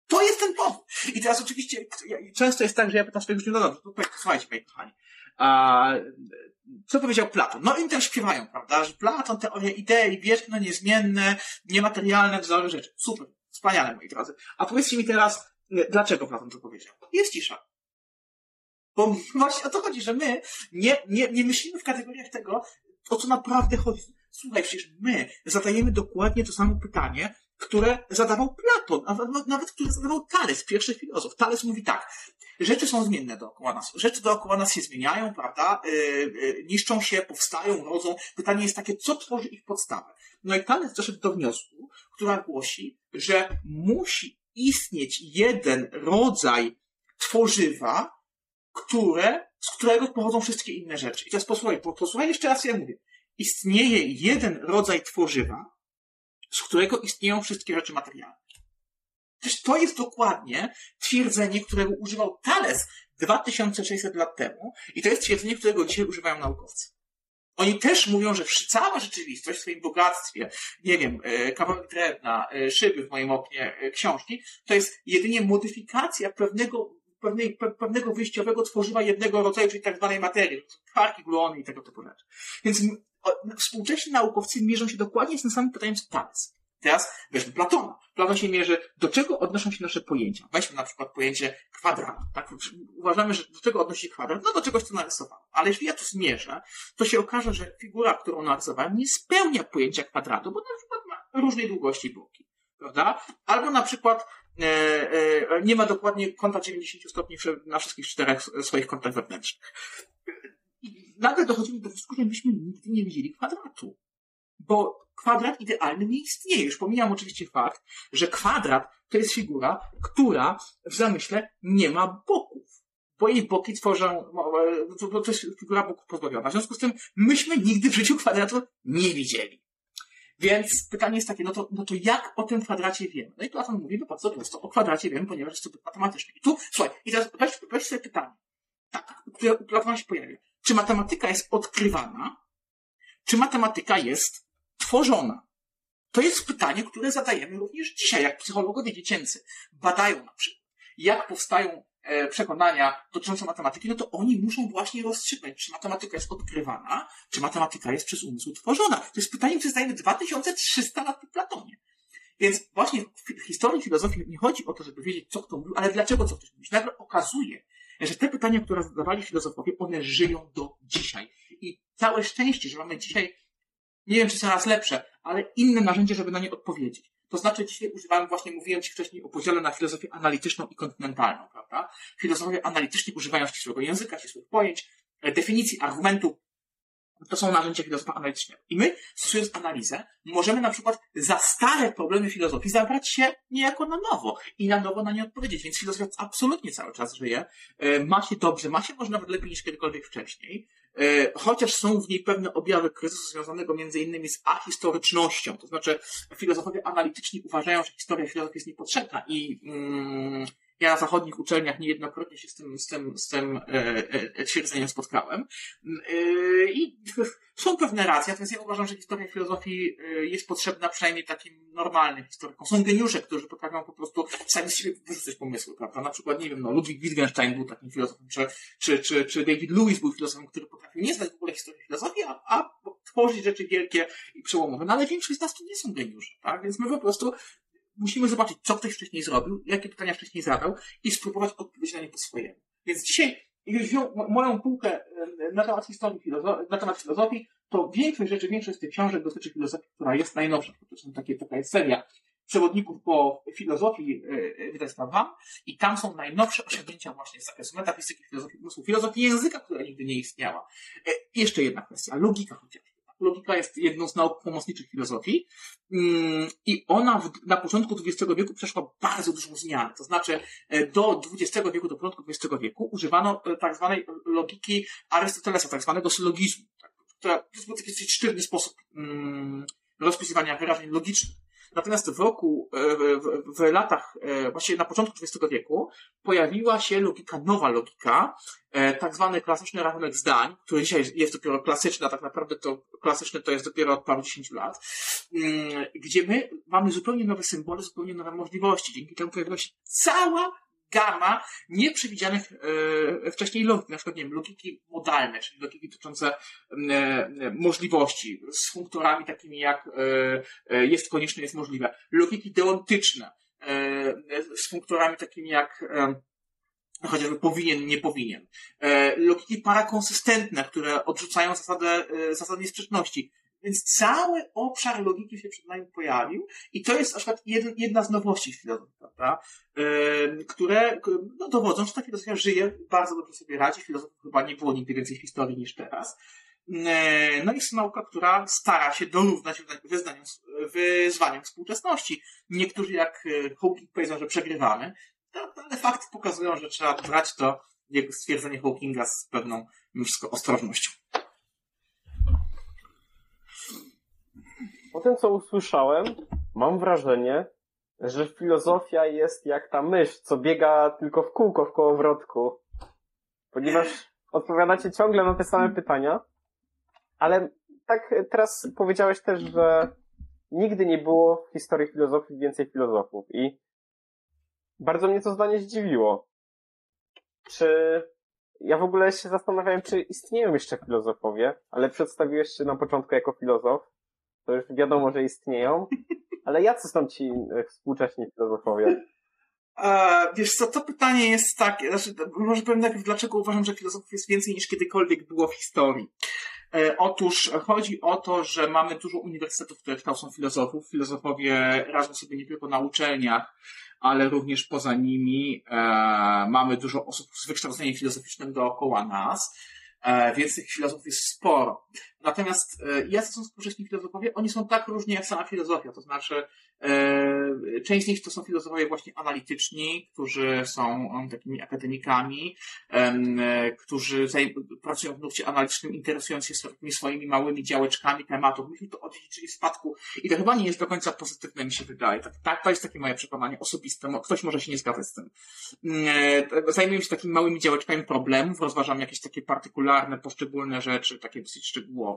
To jest ten powód. I teraz oczywiście często jest tak, że ja pytam swoich uczniów, no dobrze, to słuchajcie, moi kochani, a, co powiedział Platon? No oni tam śpiewają, prawda, że Platon, teoria idei, wieczne, niezmienne, niematerialne wzory rzeczy. Super, wspaniale, moi drodzy. A powiedzcie mi teraz, e, dlaczego Platon to powiedział? Jest cisza. Bo właśnie o to chodzi, że my nie, nie, nie myślimy w kategoriach tego, o co naprawdę chodzi. Słuchaj, przecież my zadajemy dokładnie to samo pytanie, które zadawał Platon, a nawet które zadawał Tales, pierwszy filozof. Tales mówi tak, rzeczy są zmienne dookoła nas. Rzeczy dookoła nas się zmieniają, prawda? Yy, yy, niszczą się, powstają, rodzą. Pytanie jest takie, co tworzy ich podstawę? No i Tales doszedł do wniosku, która głosi, że musi istnieć jeden rodzaj tworzywa, które, z którego pochodzą wszystkie inne rzeczy. I teraz posłuchaj, posłuchaj jeszcze raz, ja mówię. Istnieje jeden rodzaj tworzywa, z którego istnieją wszystkie rzeczy materialne. Przecież to jest dokładnie twierdzenie, którego używał Thales 2600 lat temu i to jest twierdzenie, którego dzisiaj używają naukowcy. Oni też mówią, że cała rzeczywistość w swoim bogactwie, nie wiem, e, kawałek drewna, e, szyby w moim oknie, e, książki, to jest jedynie modyfikacja pewnego, pewnej, pewnego wyjściowego tworzywa jednego rodzaju, czyli tak zwanej materii, kwarki, gluony i tego typu rzeczy. Więc współcześni naukowcy mierzą się dokładnie z tym samym pytaniem co Thales. Teraz weźmy Platona. Platon się mierzy, do czego odnoszą się nasze pojęcia. Weźmy na przykład pojęcie kwadratu. Tak? Uważamy, że do czego odnosi się kwadrat? No do czegoś, co narysowałem. Ale jeśli ja to zmierzę, to się okaże, że figura, którą narysowałem, nie spełnia pojęcia kwadratu, bo na przykład ma różnej długości boki. Prawda? Albo na przykład e, e, nie ma dokładnie kąta 90 stopni na wszystkich czterech swoich kątach wewnętrznych. Nagle dochodzimy do wniosku, że myśmy nigdy nie widzieli kwadratu. Bo kwadrat idealny nie istnieje. Już pomijam oczywiście fakt, że kwadrat to jest figura, która w zamyśle nie ma boków. Bo jej boki tworzą, to jest figura boków pozbawiona. W związku z tym myśmy nigdy w życiu kwadratu nie widzieli. Więc pytanie jest takie, no to, no to jak o tym kwadracie wiemy? No i Platon mówi, no bardzo prosto, o kwadracie wiemy, ponieważ jest to matematyczny. I tu, słuchaj, i teraz weź, weź sobie pytanie, tak, które się pojawia. Czy matematyka jest odkrywana, czy matematyka jest tworzona? To jest pytanie, które zadajemy również dzisiaj, jak psychologowie dziecięcy badają na przykład, jak powstają e, przekonania dotyczące matematyki, no to oni muszą właśnie rozstrzygnąć, czy matematyka jest odkrywana, czy matematyka jest przez umysł tworzona. To jest pytanie, które zadajemy 2300 lat po Platonie. Więc właśnie w historii filozofii nie chodzi o to, żeby wiedzieć, co kto mówił, ale dlaczego co ktoś mówi. Nagle okazuje, że te pytania, które zadawali filozofowie, one żyją do dzisiaj. I całe szczęście, że mamy dzisiaj nie wiem, czy coraz lepsze, ale inne narzędzie, żeby na nie odpowiedzieć. To znaczy, dzisiaj używałem, właśnie mówiłem Ci wcześniej o podziale na filozofię analityczną i kontynentalną, prawda? Filozofowie analityczni używają ścisłego języka, ścisłych pojęć, e, definicji, argumentu, to są narzędzia filozofii analitycznej. I my, stosując analizę, możemy na przykład za stare problemy filozofii zabrać się niejako na nowo i na nowo na nie odpowiedzieć. Więc filozofia absolutnie cały czas żyje, e, ma się dobrze, ma się może nawet lepiej niż kiedykolwiek wcześniej, e, chociaż są w niej pewne objawy kryzysu związanego między innymi z ahistorycznością. To znaczy, filozofowie analityczni uważają, że historia filozofii jest niepotrzebna i mm, ja na zachodnich uczelniach niejednokrotnie się z tym, z tym, z tym e, e, e twierdzeniem spotkałem. E, I są pewne racje, natomiast ja uważam, że historia filozofii jest potrzebna przynajmniej takim normalnym historykom. Są geniusze, którzy potrafią po prostu sami z siebie wyrzucać pomysły, prawda? Na przykład, nie wiem, no, Ludwig Wittgenstein był takim filozofem, czy, czy, czy, czy David Lewis był filozofem, który potrafił nie znać w ogóle historii filozofii, a, a tworzyć rzeczy wielkie i przełomowe. No ale większość z nas to nie są geniusze, tak? Więc my po prostu musimy zobaczyć, co ktoś wcześniej zrobił, jakie pytania wcześniej zadał i spróbować odpowiedzieć na nie po swojemu. Więc dzisiaj, jeżeli wziął moją półkę na temat historii, na temat filozofii, to większość rzeczy, większość z tych książek dotyczy filozofii, która jest najnowsza. To są takie, taka jest seria przewodników po filozofii wydawnictwa WAM i tam są najnowsze osiągnięcia właśnie z zakresu metafizyki, filozofii umysłu, filozofii języka, która nigdy nie istniała. I jeszcze jedna kwestia, logika chociażby logika jest jedną z nauk pomocniczych filozofii mm, i ona w, na początku XX wieku przeszła bardzo dużą zmianę. To znaczy e, do XX wieku, do początku XX wieku używano e, tak zwanej logiki Arystotelesa, tak zwanego sylogizmu. Tak, to jest taki sztywny sposób mm, rozpisywania wyrażeń logicznych. Natomiast w roku, e, w, w latach, e, właściwie na początku XX wieku, pojawiła się logika, nowa logika, e, tak zwany klasyczny rachunek zdań, który dzisiaj jest dopiero klasyczny, a tak naprawdę to klasyczny to jest dopiero od paru dziesięciu lat, mm, gdzie my mamy zupełnie nowe symbole, zupełnie nowe możliwości. Dzięki temu pojawiła się cała gama nieprzewidzianych e, wcześniej logik, na przykład, nie wiem, logiki modalne, czyli logiki dotyczące e, możliwości, z funktorami takimi jak e, jest konieczne, jest możliwe, logiki deontyczne, z funktorami takimi jak chociażby powinien, nie powinien. Logiki parakonsystentne, które odrzucają zasadę, zasadę niesprzeczności. Więc cały obszar logiki się przed nami pojawił i to jest na przykład jedna, z nowości filozofii, prawda? E, które no, dowodzą, że ta filozofia żyje, bardzo dobrze sobie radzi. Filozofów chyba nie było nigdy więcej w historii niż teraz. No i jest nauka, która stara się dorównać wyznaniom, wyzwaniom współczesności. Niektórzy jak e, Hawking powiedzą, że przegrywamy, no, ale fakty pokazują, że trzeba brać to stwierdzenie Hawkinga z pewną mimo wszystko ostrożnością. Po tym, co usłyszałem, mam wrażenie, że filozofia jest jak ta mysz, co biega tylko w kółko w kołowrotku. Ponieważ odpowiadacie ciągle na te same pytania, ale tak teraz powiedziałeś też, że nigdy nie było w historii filozofii więcej filozofów i bardzo mnie to zdanie zdziwiło. Czy ja w ogóle się zastanawiałem, czy istnieją jeszcze filozofowie, ale przedstawiłeś się na początku jako filozof. To już wiadomo, że istnieją. Ale jacy są ci e, współcześni filozofowie? E, wiesz co, to pytanie jest takie, znaczy, może powiem najpierw, dlaczego uważam, że filozofów jest więcej niż kiedykolwiek było w historii. E, otóż chodzi o to, że mamy dużo uniwersytetów, które kształcą filozofów. Filozofowie radzą sobie nie tylko na uczelniach, ale również poza nimi. E, mamy dużo osób z wykształceniem filozoficznym dookoła nas, e, więc tych filozofów jest sporo. Natomiast e, jacy są współcześni filozofowie? Oni są tak różni jak sama filozofia, to znaczy e, część z nich to są filozofowie właśnie analityczni, którzy są um, takimi akademikami, e, którzy pracują w nurcie analitycznym, interesując się swoimi małymi działeczkami tematów. Myśmy to odziedziczyli w spadku i to chyba nie jest do końca pozytywne, mi się wydaje. Tak, tak, to jest takie moje przekonanie osobiste. Ktoś może się nie zgadzać z tym. E, zajmuję się takimi małymi działeczkami problemów, rozważam jakieś takie partykularne, poszczególne rzeczy, takie dosyć szczegółowe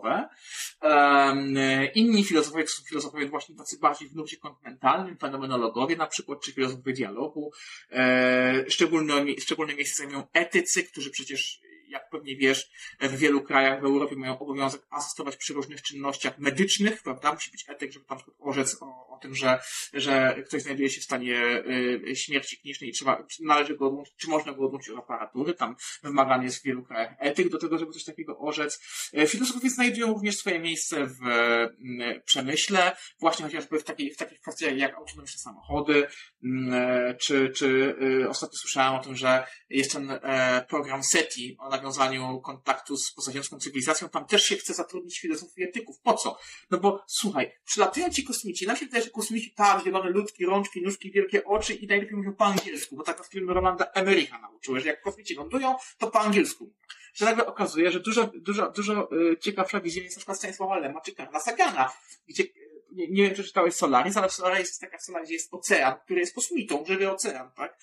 Inni filozofowie to są filozofowie właśnie tacy bardziej w nurcie kontynentalnym, fenomenologowie na przykład, czy filozofowie dialogu. E, szczególne, szczególne miejsce zajmują etycy, którzy przecież jak pewnie wiesz, w wielu krajach w Europie mają obowiązek asystować przy różnych czynnościach medycznych, prawda? Musi być etyk, żeby przykład orzec o, o tym, że, że ktoś znajduje się w stanie y, śmierci klinicznej i trzeba, należy go odłączyć, czy można go odłączyć od aparatury. Tam wymagany jest w wielu krajach etyk do tego, żeby coś takiego orzec. E, filozofowie znajdują również swoje miejsce w y, przemyśle, właśnie chociażby w, takiej, w takich kwestiach jak autonomiczne samochody, y, czy, czy y, ostatnio słyszałem o tym, że jest ten e, program SETI, ona nawiązaniu kontaktu z pozaziemską cywilizacją, tam też się chce zatrudnić filozofów i etyków. Po co? No bo słuchaj, przylatują ci kosmici, nam się wydaje, że kosmici tak, zielone ludki, rączki, nóżki, wielkie oczy i najlepiej mówią po angielsku, bo tak w filmie Rolanda Emerycha nauczyły, że jak kosmici lądują, to po angielsku. Że nagle okazuje, że dużo, dużo, dużo y, ciekawsza wizja jest na przykład Stanisława Lema czy Karla Sagana, gdzie nie, nie wiem, czy czytałeś Solaris, ale w Solaris jest taka scena, gdzie jest ocean, który jest kosmitą, żywy ocean, tak?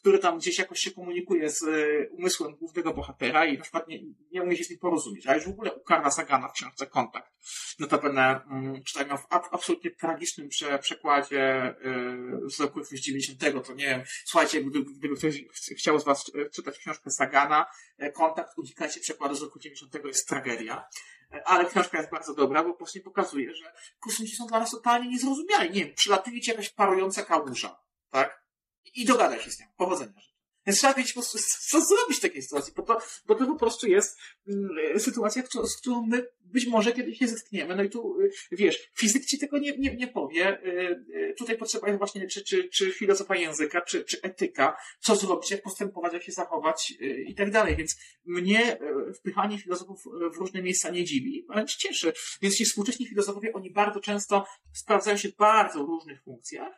Który tam gdzieś jakoś się komunikuje z y, umysłem głównego bohatera i na przykład nie, nie umie się z nim porozumieć. A już w ogóle u Karla Sagana w książce Kontakt. Notabene mm, czytałem w ab, absolutnie tragicznym prze, przekładzie y, z roku 90. To nie wiem, słuchajcie, gdyby, gdyby ktoś chciał z was czytać książkę Sagana, Kontakt, unikajcie przekładu z roku 90. jest tragedia ale książka jest bardzo dobra, bo właśnie pokazuje, że kosmici są dla nas totalnie niezrozumiali. Nie wiem, przylatuje ci jakaś parująca kałuża, tak? I dogadaj się z nią. Powodzenia. Więc trzeba wiedzieć po prostu, co zrobić w takiej sytuacji, bo to, bo to po prostu jest mm, sytuacja, z którą my być może kiedyś się zetkniemy. No i tu, y, wiesz, fizyk ci tego nie, nie, nie powie. Y, y, tutaj potrzeba jest właśnie czy, czy, czy filozofia języka, czy, czy etyka, co zrobić, jak postępować, jak się zachować i tak dalej. Więc mnie wpychanie filozofów w różne miejsca nie dziwi, wręcz cieszy. Więc ci współcześni filozofowie, oni bardzo często sprawdzają się w bardzo różnych funkcjach,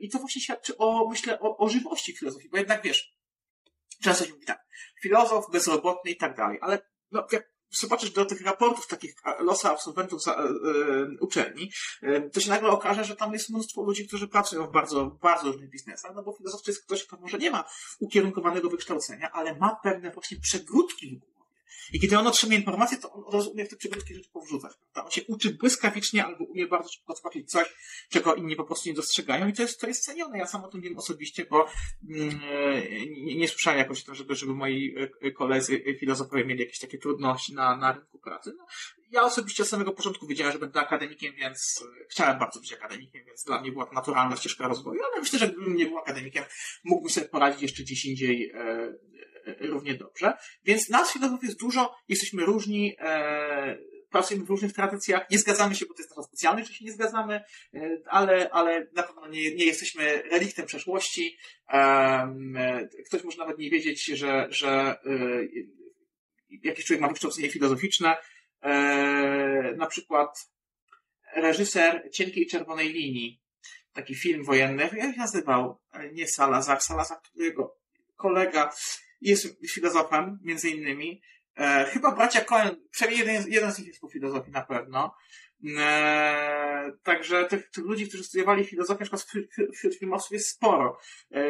I to właśnie świadczy o, myślę, o, o żywości filozofii, bo jednak wiesz, często się mówi tak, filozof, bezrobotny i tak dalej, ale no, jak zobaczysz do tych raportów takich losa absolwentów za, e, uczelni, e, to się nagle okaże, że tam jest mnóstwo ludzi, którzy pracują w bardzo, bardzo różnych biznesach, no bo filozof to jest ktoś, kto może nie ma ukierunkowanego wykształcenia, ale ma pewne właśnie przegródki w I kiedy on otrzymuje informację, to on od razu umie w te przybrytkie rzeczy powrzucać. Prawda? On się uczy błyskawicznie albo umie bardzo szybko zobaczyć coś, czego inni po prostu nie dostrzegają i to jest, to jest cenione. Ja sam o tym wiem osobiście, bo mm, nie, słyszałem jakoś to, żeby, żeby moi e, koledzy filozofowie mieli jakieś takie trudności na, na rynku pracy. No, ja osobiście od samego początku wiedziałem, że będę akademikiem, więc e, chciałem bardzo być akademikiem, więc dla mnie była to naturalna ścieżka rozwoju, ale myślę, że gdybym nie był akademikiem, mógłbym sobie poradzić jeszcze gdzieś indziej e, e, równie dobrze. Więc nas filozofów jest dużo, jesteśmy różni, e, pracujemy w różnych tradycjach, nie zgadzamy się, bo to jest nasza specjalność, że się nie zgadzamy, e, ale, ale na pewno nie, nie jesteśmy reliktem przeszłości. E, ktoś może nawet nie wiedzieć, że, że e, jakiś człowiek ma wykształcenie filozoficzne, e, na przykład reżyser Cienkiej Czerwonej Linii, taki film wojenny, jak się nazywał? E, nie Salazar, Salazar to jego kolega, jest filozofem, między innymi. E, chyba bracia Cohen, przynajmniej jeden, jeden z nich jest po filozofii na pewno. E, także tych, tych ludzi, którzy studiowali filozofię, na przykład wśród, filmowców jest sporo. E,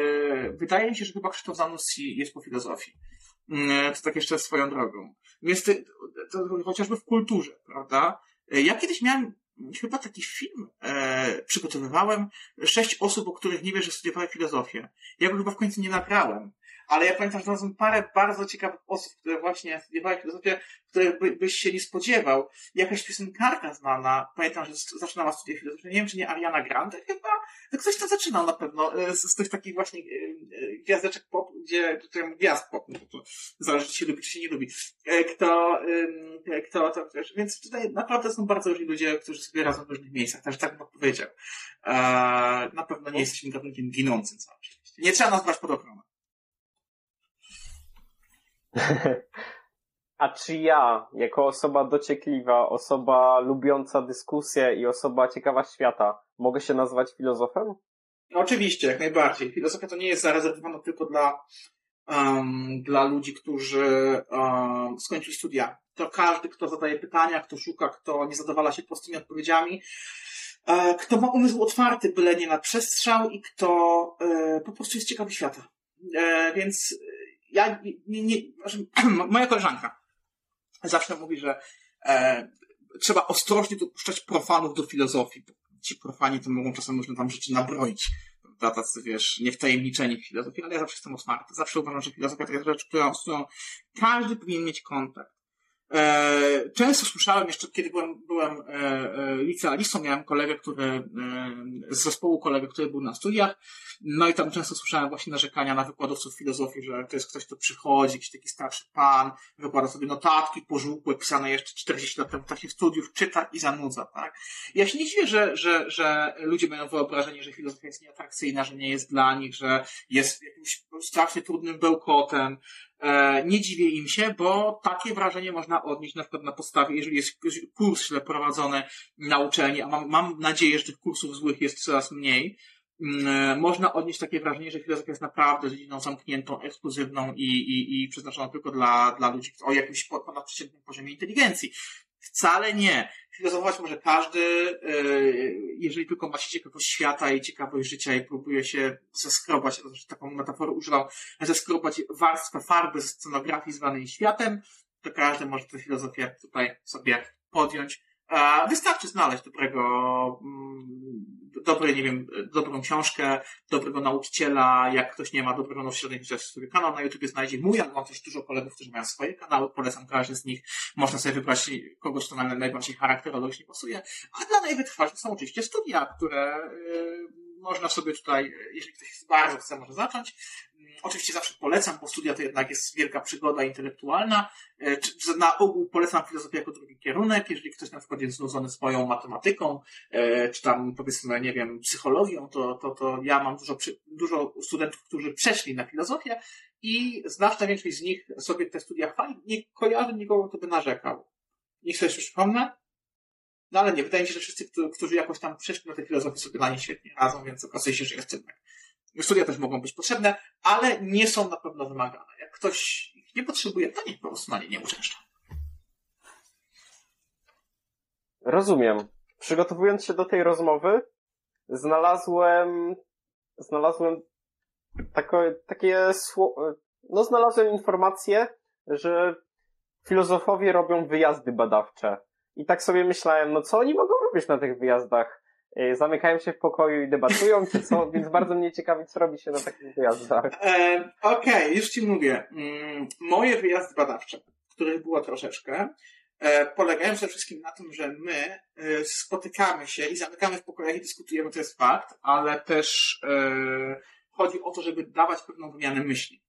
wydaje mi się, że chyba Krzysztof Zanussi jest po filozofii. E, to tak jeszcze swoją drogą. Więc to, to, chociażby w kulturze, prawda? E, Ja kiedyś miałem chyba taki film e, przygotowywałem. Sześć osób, o których nie wiesz, że studiowały filozofię. Ja go chyba w końcu nie nagrałem. Ale ja pamiętam, że znalazłem parę bardzo ciekawych osób, które właśnie studiowały filozofię, których by, byś się nie spodziewał. Jakaś piosenkarka znana, pamiętam, że zaczynała studiać filozofię. Nie wiem, czy nie Ariana Grande chyba? To ktoś tam zaczynał na pewno. e, Z, z tych takich właśnie e, e, gwiazdeczek pop, gdzie, tam gwiazd pop, no to zależy, czy się lubi, czy się nie lubi. Kto, kto to wiesz. Więc tutaj naprawdę są bardzo różni ludzie, którzy sobie radzą w różnych miejscach. Także tak bym odpowiedział. E, Na pewno nie jesteśmy gatunkiem ginącym szczęście. Nie trzeba nas brać pod ochronę. A czy ja, jako osoba dociekliwa, osoba lubiąca dyskusję i osoba ciekawa świata, mogę się nazwać filozofem? No, oczywiście, jak najbardziej. Filozofia to nie jest zarezerwowana tylko dla, um, dla ludzi, którzy um, skończyli studia. To każdy, kto zadaje pytania, kto szuka, kto nie zadowala się prostymi odpowiedziami, e, kto ma umysł otwarty, byle nie na przestrzał i kto e, po prostu jest ciekawy świata. E, więc ja nie, nie, moja koleżanka zawsze mówi, że e, trzeba ostrożnie dopuszczać profanów do filozofii. Ci profani to mogą czasem różne tam rzeczy nabroić. Prawda? Tacy, wiesz, niewtajemniczeni w filozofii, ale ja zawsze jestem otwarty. Zawsze uważam, że filozofia to jest rzecz, którą, którą każdy powinien mieć kontakt. E, często słyszałem jeszcze, kiedy byłem, byłem e, e, licealistą, miałem kolegę, który, e, z zespołu kolegę, który był na studiach, no i tam często słyszałem właśnie narzekania na wykładowców filozofii, że to jest ktoś, kto przychodzi, jakiś taki starszy pan, wykłada sobie notatki pożółkłe, pisane jeszcze 40 lat temu w czasie studiów, czyta i zanudza, tak? Ja się nie dziwię, że, że, że ludzie mają wyobrażenie, że filozofia jest nieatrakcyjna, że nie jest dla nich, że jest jakimś strasznie trudnym bełkotem, nie dziwię im się, bo takie wrażenie można odnieść na przykład na podstawie, jeżeli jest kurs źle prowadzony na uczelni, a mam, mam nadzieję, że tych kursów złych jest coraz mniej, mm, e, można odnieść takie wrażenie, że filozofia jest naprawdę dziedziną zamkniętą, ekskluzywną i, i, i przeznaczoną tylko dla, dla ludzi o jakimś po- ponadprzeciętnym poziomie inteligencji. Wcale nie. Filozofować może każdy, e, jeżeli tylko ma się ciekawość świata i ciekawość życia i próbuje się zeskrobać, znaczy taką metaforę używam, zeskrobać warstwę farby ze scenografii zwanej światem, to każdy może tę filozofię tutaj sobie podjąć. E, Wystarczy znaleźć dobrego, mm, dobre, nie wiem, dobrą książkę, dobrego nauczyciela. Jak ktoś nie ma dobrego nauczyciela, to sobie kanał na YouTube znajdzie mój, ale mam też dużo kolegów, którzy mają swoje kanały. Polecam każdy z nich. Można sobie wybrać kogoś, kto nam najbardziej charakterologicznie pasuje. A dla najwytrwalszych są oczywiście studia, które y, można sobie tutaj, jeżeli ktoś bardzo chce, może zacząć. Mm, Oczywiście zawsze polecam, bo studia to jednak jest wielka przygoda intelektualna. E, Na ogół polecam filozofię jako drugi kierunek. Jeżeli ktoś na przykład jest znudzony swoją matematyką, e, czy tam powiedzmy, nie wiem, psychologią, to, to, to ja mam dużo, dużo studentów, którzy przeszli na filozofię i znaczna większość z nich sobie te studia chwali. Nie kojarzę nikogo, kto by narzekał. Niech sobie przypomnę. No ale nie, wydaje mi się, że wszyscy, którzy- jakoś tam przeszli na tę filozofię, sobie na nie świetnie radzą, więc okazuje się, że jest jednak. Studia też mogą być potrzebne, ale nie są na pewno wymagane. Jak ktoś ich nie potrzebuje, to niech po prostu na nie nie uczęszcza. Rozumiem. Przygotowując się do tej rozmowy, znalazłem, znalazłem takie, sło- no znalazłem informację, że filozofowie robią wyjazdy badawcze. I tak sobie myślałem, no co oni mogą robić na tych wyjazdach? E, zamykają się w pokoju i debatują, czy co? Więc bardzo mnie ciekawi, co robi się na takich wyjazdach. E, Okej, okay, już ci mówię. Mm, moje wyjazdy badawcze, których było troszeczkę, e, polegają przede wszystkim na tym, że my e, spotykamy się i zamykamy w pokojach i dyskutujemy, to jest fakt, ale też chodzi o to, żeby dawać pewną wymianę myśli.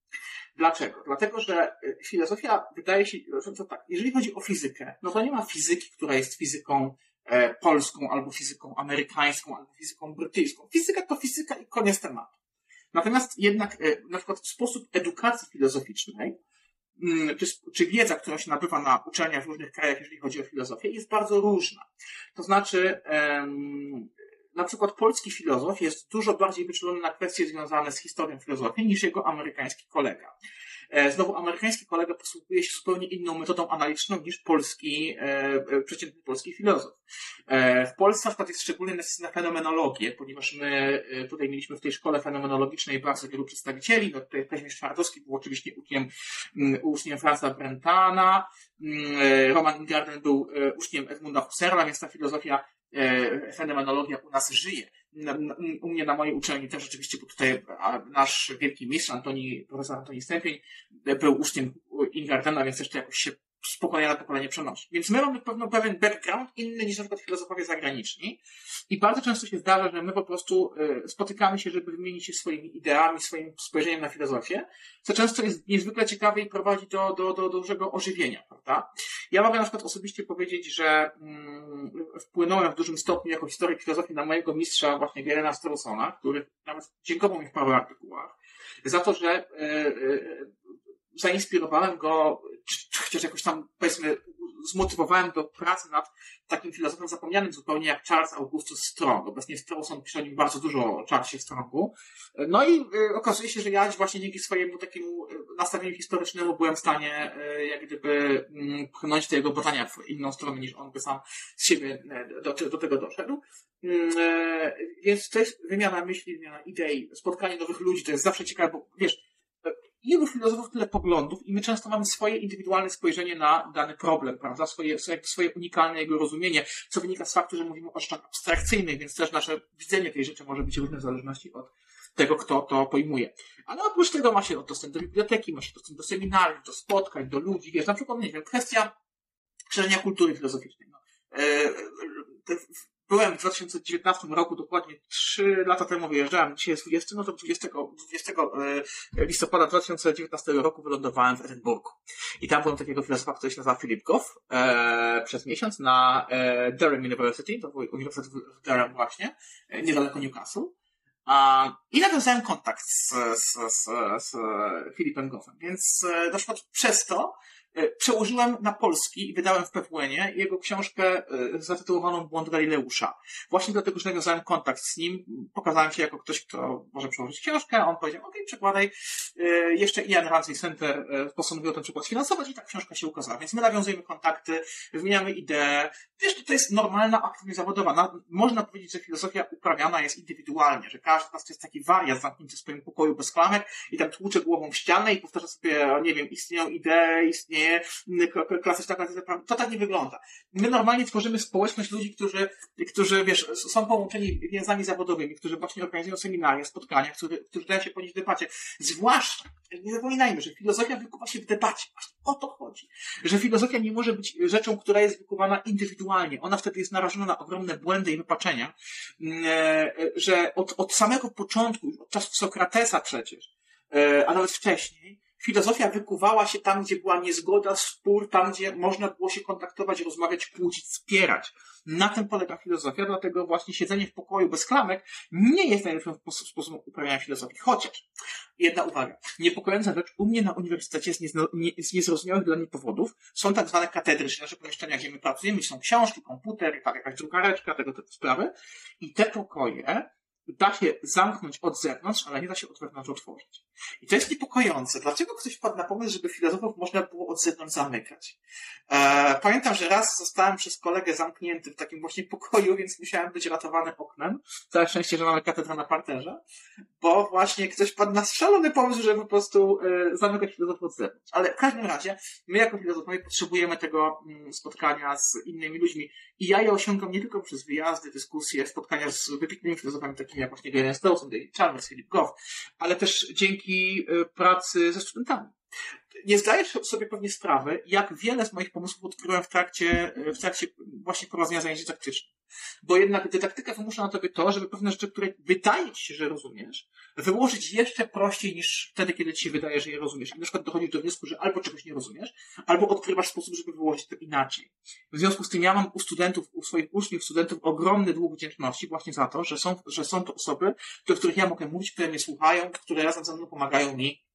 Dlaczego? Dlatego, że e, filozofia wydaje się, że tak, jeżeli chodzi o fizykę, no to nie ma fizyki, która jest fizyką e, polską, albo fizyką amerykańską, albo fizyką brytyjską. Fizyka to fizyka i koniec tematu. Natomiast jednak e, na przykład sposób edukacji filozoficznej, mm, czy, czy wiedza, która się nabywa na uczelniach w różnych krajach, jeżeli chodzi o filozofię, jest bardzo różna. To znaczy, na przykład polski filozof jest dużo bardziej wyczulony na kwestie związane z historią filozofii niż jego amerykański kolega. E, znowu amerykański kolega posługuje się zupełnie inną metodą analityczną niż polski, e, e, przeciętny polski filozof. W Polsce na przykład jest szczególny nacisk na fenomenologię, ponieważ my tutaj mieliśmy w tej szkole fenomenologicznej bardzo wielu przedstawicieli. No tutaj Kazimierz Twardowski był oczywiście uczniem, mm, uczniem Franza Brentana, mm, Roman Ingarden był uczniem Edmunda Husserla, więc ta filozofia fenomenologia u nas żyje. U mnie na mojej uczelni też rzeczywiście, bo tutaj nasz wielki mistrz Antoni, profesor Antoni Stępień był uczniem Ingardena, więc też to jakoś się z pokolenia na pokolenie przenosi. Więc my mamy pewno, pewien background inny niż na przykład filozofowie zagraniczni i bardzo często się zdarza, że my po prostu y, spotykamy się, żeby wymienić się swoimi ideami, swoim spojrzeniem na filozofię, co często jest niezwykle ciekawe i prowadzi do, do, do dużego ożywienia, prawda? Ja mogę na przykład osobiście powiedzieć, że mm, wpłynąłem w dużym stopniu jako historyk filozofii na mojego mistrza właśnie Gerena Straussona, który nawet dziękował mi w paru artykułach, za to, że y, y, zainspirowałem go, chociaż jakoś tam, powiedzmy, zmotywowałem do pracy nad takim filozofem zapomnianym zupełnie jak Charles Augustus Strong. Obecnie Strawson pisze o nim bardzo dużo o Charlesie Strongu. No i y, okazuje się, że ja właśnie dzięki swojemu takiemu y, nastawieniu historycznemu byłem w stanie y, jak gdyby y, pchnąć te jego badania w inną stronę niż on by sam z siebie y, do, do tego doszedł. Y, więc to jest wymiana myśli, wymiana idei, spotkanie nowych ludzi, to jest zawsze ciekawe, bo wiesz, ilu filozofów, tyle poglądów i my często mamy swoje indywidualne spojrzenie na dany problem, prawda? Swoje, swoje unikalne jego rozumienie, co wynika z faktu, że mówimy o rzeczach abstrakcyjnych, więc też nasze widzenie tej rzeczy może być różne w zależności od tego, kto to pojmuje. Ale oprócz tego ma się dostęp do biblioteki, ma się dostęp do seminariów, do spotkań, do ludzi, wiesz, na przykład, nie wiem, kwestia szerzenia kultury filozoficznej. No. E, byłem w 2019 roku, dokładnie 3 lata temu wyjeżdżałem, dzisiaj jest 20, no to 20, 20 e, listopada 2019 roku wylądowałem w Edynburgu. I tam byłem takiego filozofa, który się nazywa Philip Goff, e, przez miesiąc na e, Durham University, to był Uniwersytet w Durham właśnie, e, niedaleko Newcastle. A, I nawiązałem kontakt z, z, z, z Filipem Goffem, więc e, na przykład przez to przełożyłem na polski i wydałem w PWN-ie jego książkę e, zatytułowaną Błąd Galileusza. Właśnie dlatego, że nawiązałem kontakt z nim, pokazałem się jako ktoś, kto może przełożyć książkę, on powiedział, okej, przekładaj. E, jeszcze Ian Ramsey Center postanowił ten przykład sfinansować i ta książka się ukazała. Więc my nawiązujemy kontakty, wymieniamy idee. Wiesz, to jest normalna aktywność zawodowa. można powiedzieć, że filozofia uprawiana jest indywidualnie, że każdy z nas jest taki wariat zamknięty w swoim pokoju bez klamek i tam tłucze głową w ścianę i powtarza sobie, nie wiem, istnieją idee, istnieje istnieje klasyczna klasyfikacja To tak nie wygląda. My normalnie tworzymy społeczność ludzi, którzy, którzy wiesz, są połączeni więzami zawodowymi, którzy właśnie organizują seminaria, spotkania, którzy, którzy dają się ponieść w debacie. Zwłaszcza, nie zapominajmy, że filozofia wykuwa się w debacie. O to chodzi. Że filozofia nie może być rzeczą, która jest wykuwana indywidualnie. Ona wtedy jest narażona na ogromne błędy i wypaczenia, mm, e, że od, od samego początku, od czasów Sokratesa przecież, e, a nawet wcześniej, filozofia wykuwała się tam, gdzie była niezgoda, spór, tam, gdzie można było się kontaktować, rozmawiać, kłócić, wspierać. Na tym polega filozofia, dlatego właśnie siedzenie w pokoju bez klamek nie jest najlepszym sposobem uprawiania filozofii. Chociaż, jedna uwaga, niepokojąca rzecz, u mnie na uniwersytecie z, niezno, nie, z niezrozumiałych dla mnie powodów są tak zwane katedry, czyli nasze pomieszczenia, gdzie my pracujemy, są książki, komputer, tak, jakaś drukareczka, tego typu sprawy. I te pokoje da się zamknąć od zewnątrz, ale nie da się od wewnątrz otworzyć. I to jest niepokojące. Dlaczego ktoś wpadł na pomysł, żeby filozofów można było od zewnątrz zamykać? E, pamiętam, że raz zostałem przez kolegę zamknięty w takim właśnie pokoju, więc musiałem być ratowany oknem. Całe szczęście, że mamy katedrę na parterze, bo właśnie ktoś padł na szalony pomysł, żeby po prostu e, zamykać filozofów od zewnątrz. Ale w każdym razie, my jako filozofowie potrzebujemy tego mm, spotkania z innymi ludźmi. I ja je osiągam nie tylko przez wyjazdy, dyskusje, spotkania z wybitnymi filozofami takimi jak właśnie Gary Stolson, David Chalmers, Philip Goff, ale też dzięki y, pracy ze studentami. Nie zdajesz sobie pewnie sprawy, jak wiele z moich pomysłów odkryłem w trakcie, w trakcie właśnie prowadzenia zajęć dydaktycznych. Bo jednak dydaktyka wymusza na tobie to, żeby pewne rzeczy, które wydaje ci się, że rozumiesz, wyłożyć jeszcze prościej niż wtedy, kiedy ci się wydaje, że je rozumiesz. I na przykład dochodzisz do wniosku, że albo czegoś nie rozumiesz, albo odkrywasz sposób, żeby wyłożyć to inaczej. W związku z tym ja mam u studentów, u swoich uczniów, studentów ogromny dług wdzięczności właśnie za to, że są, że są to osoby, do których ja mogę mówić, które mnie słuchają, które razem ze mną pomagają mi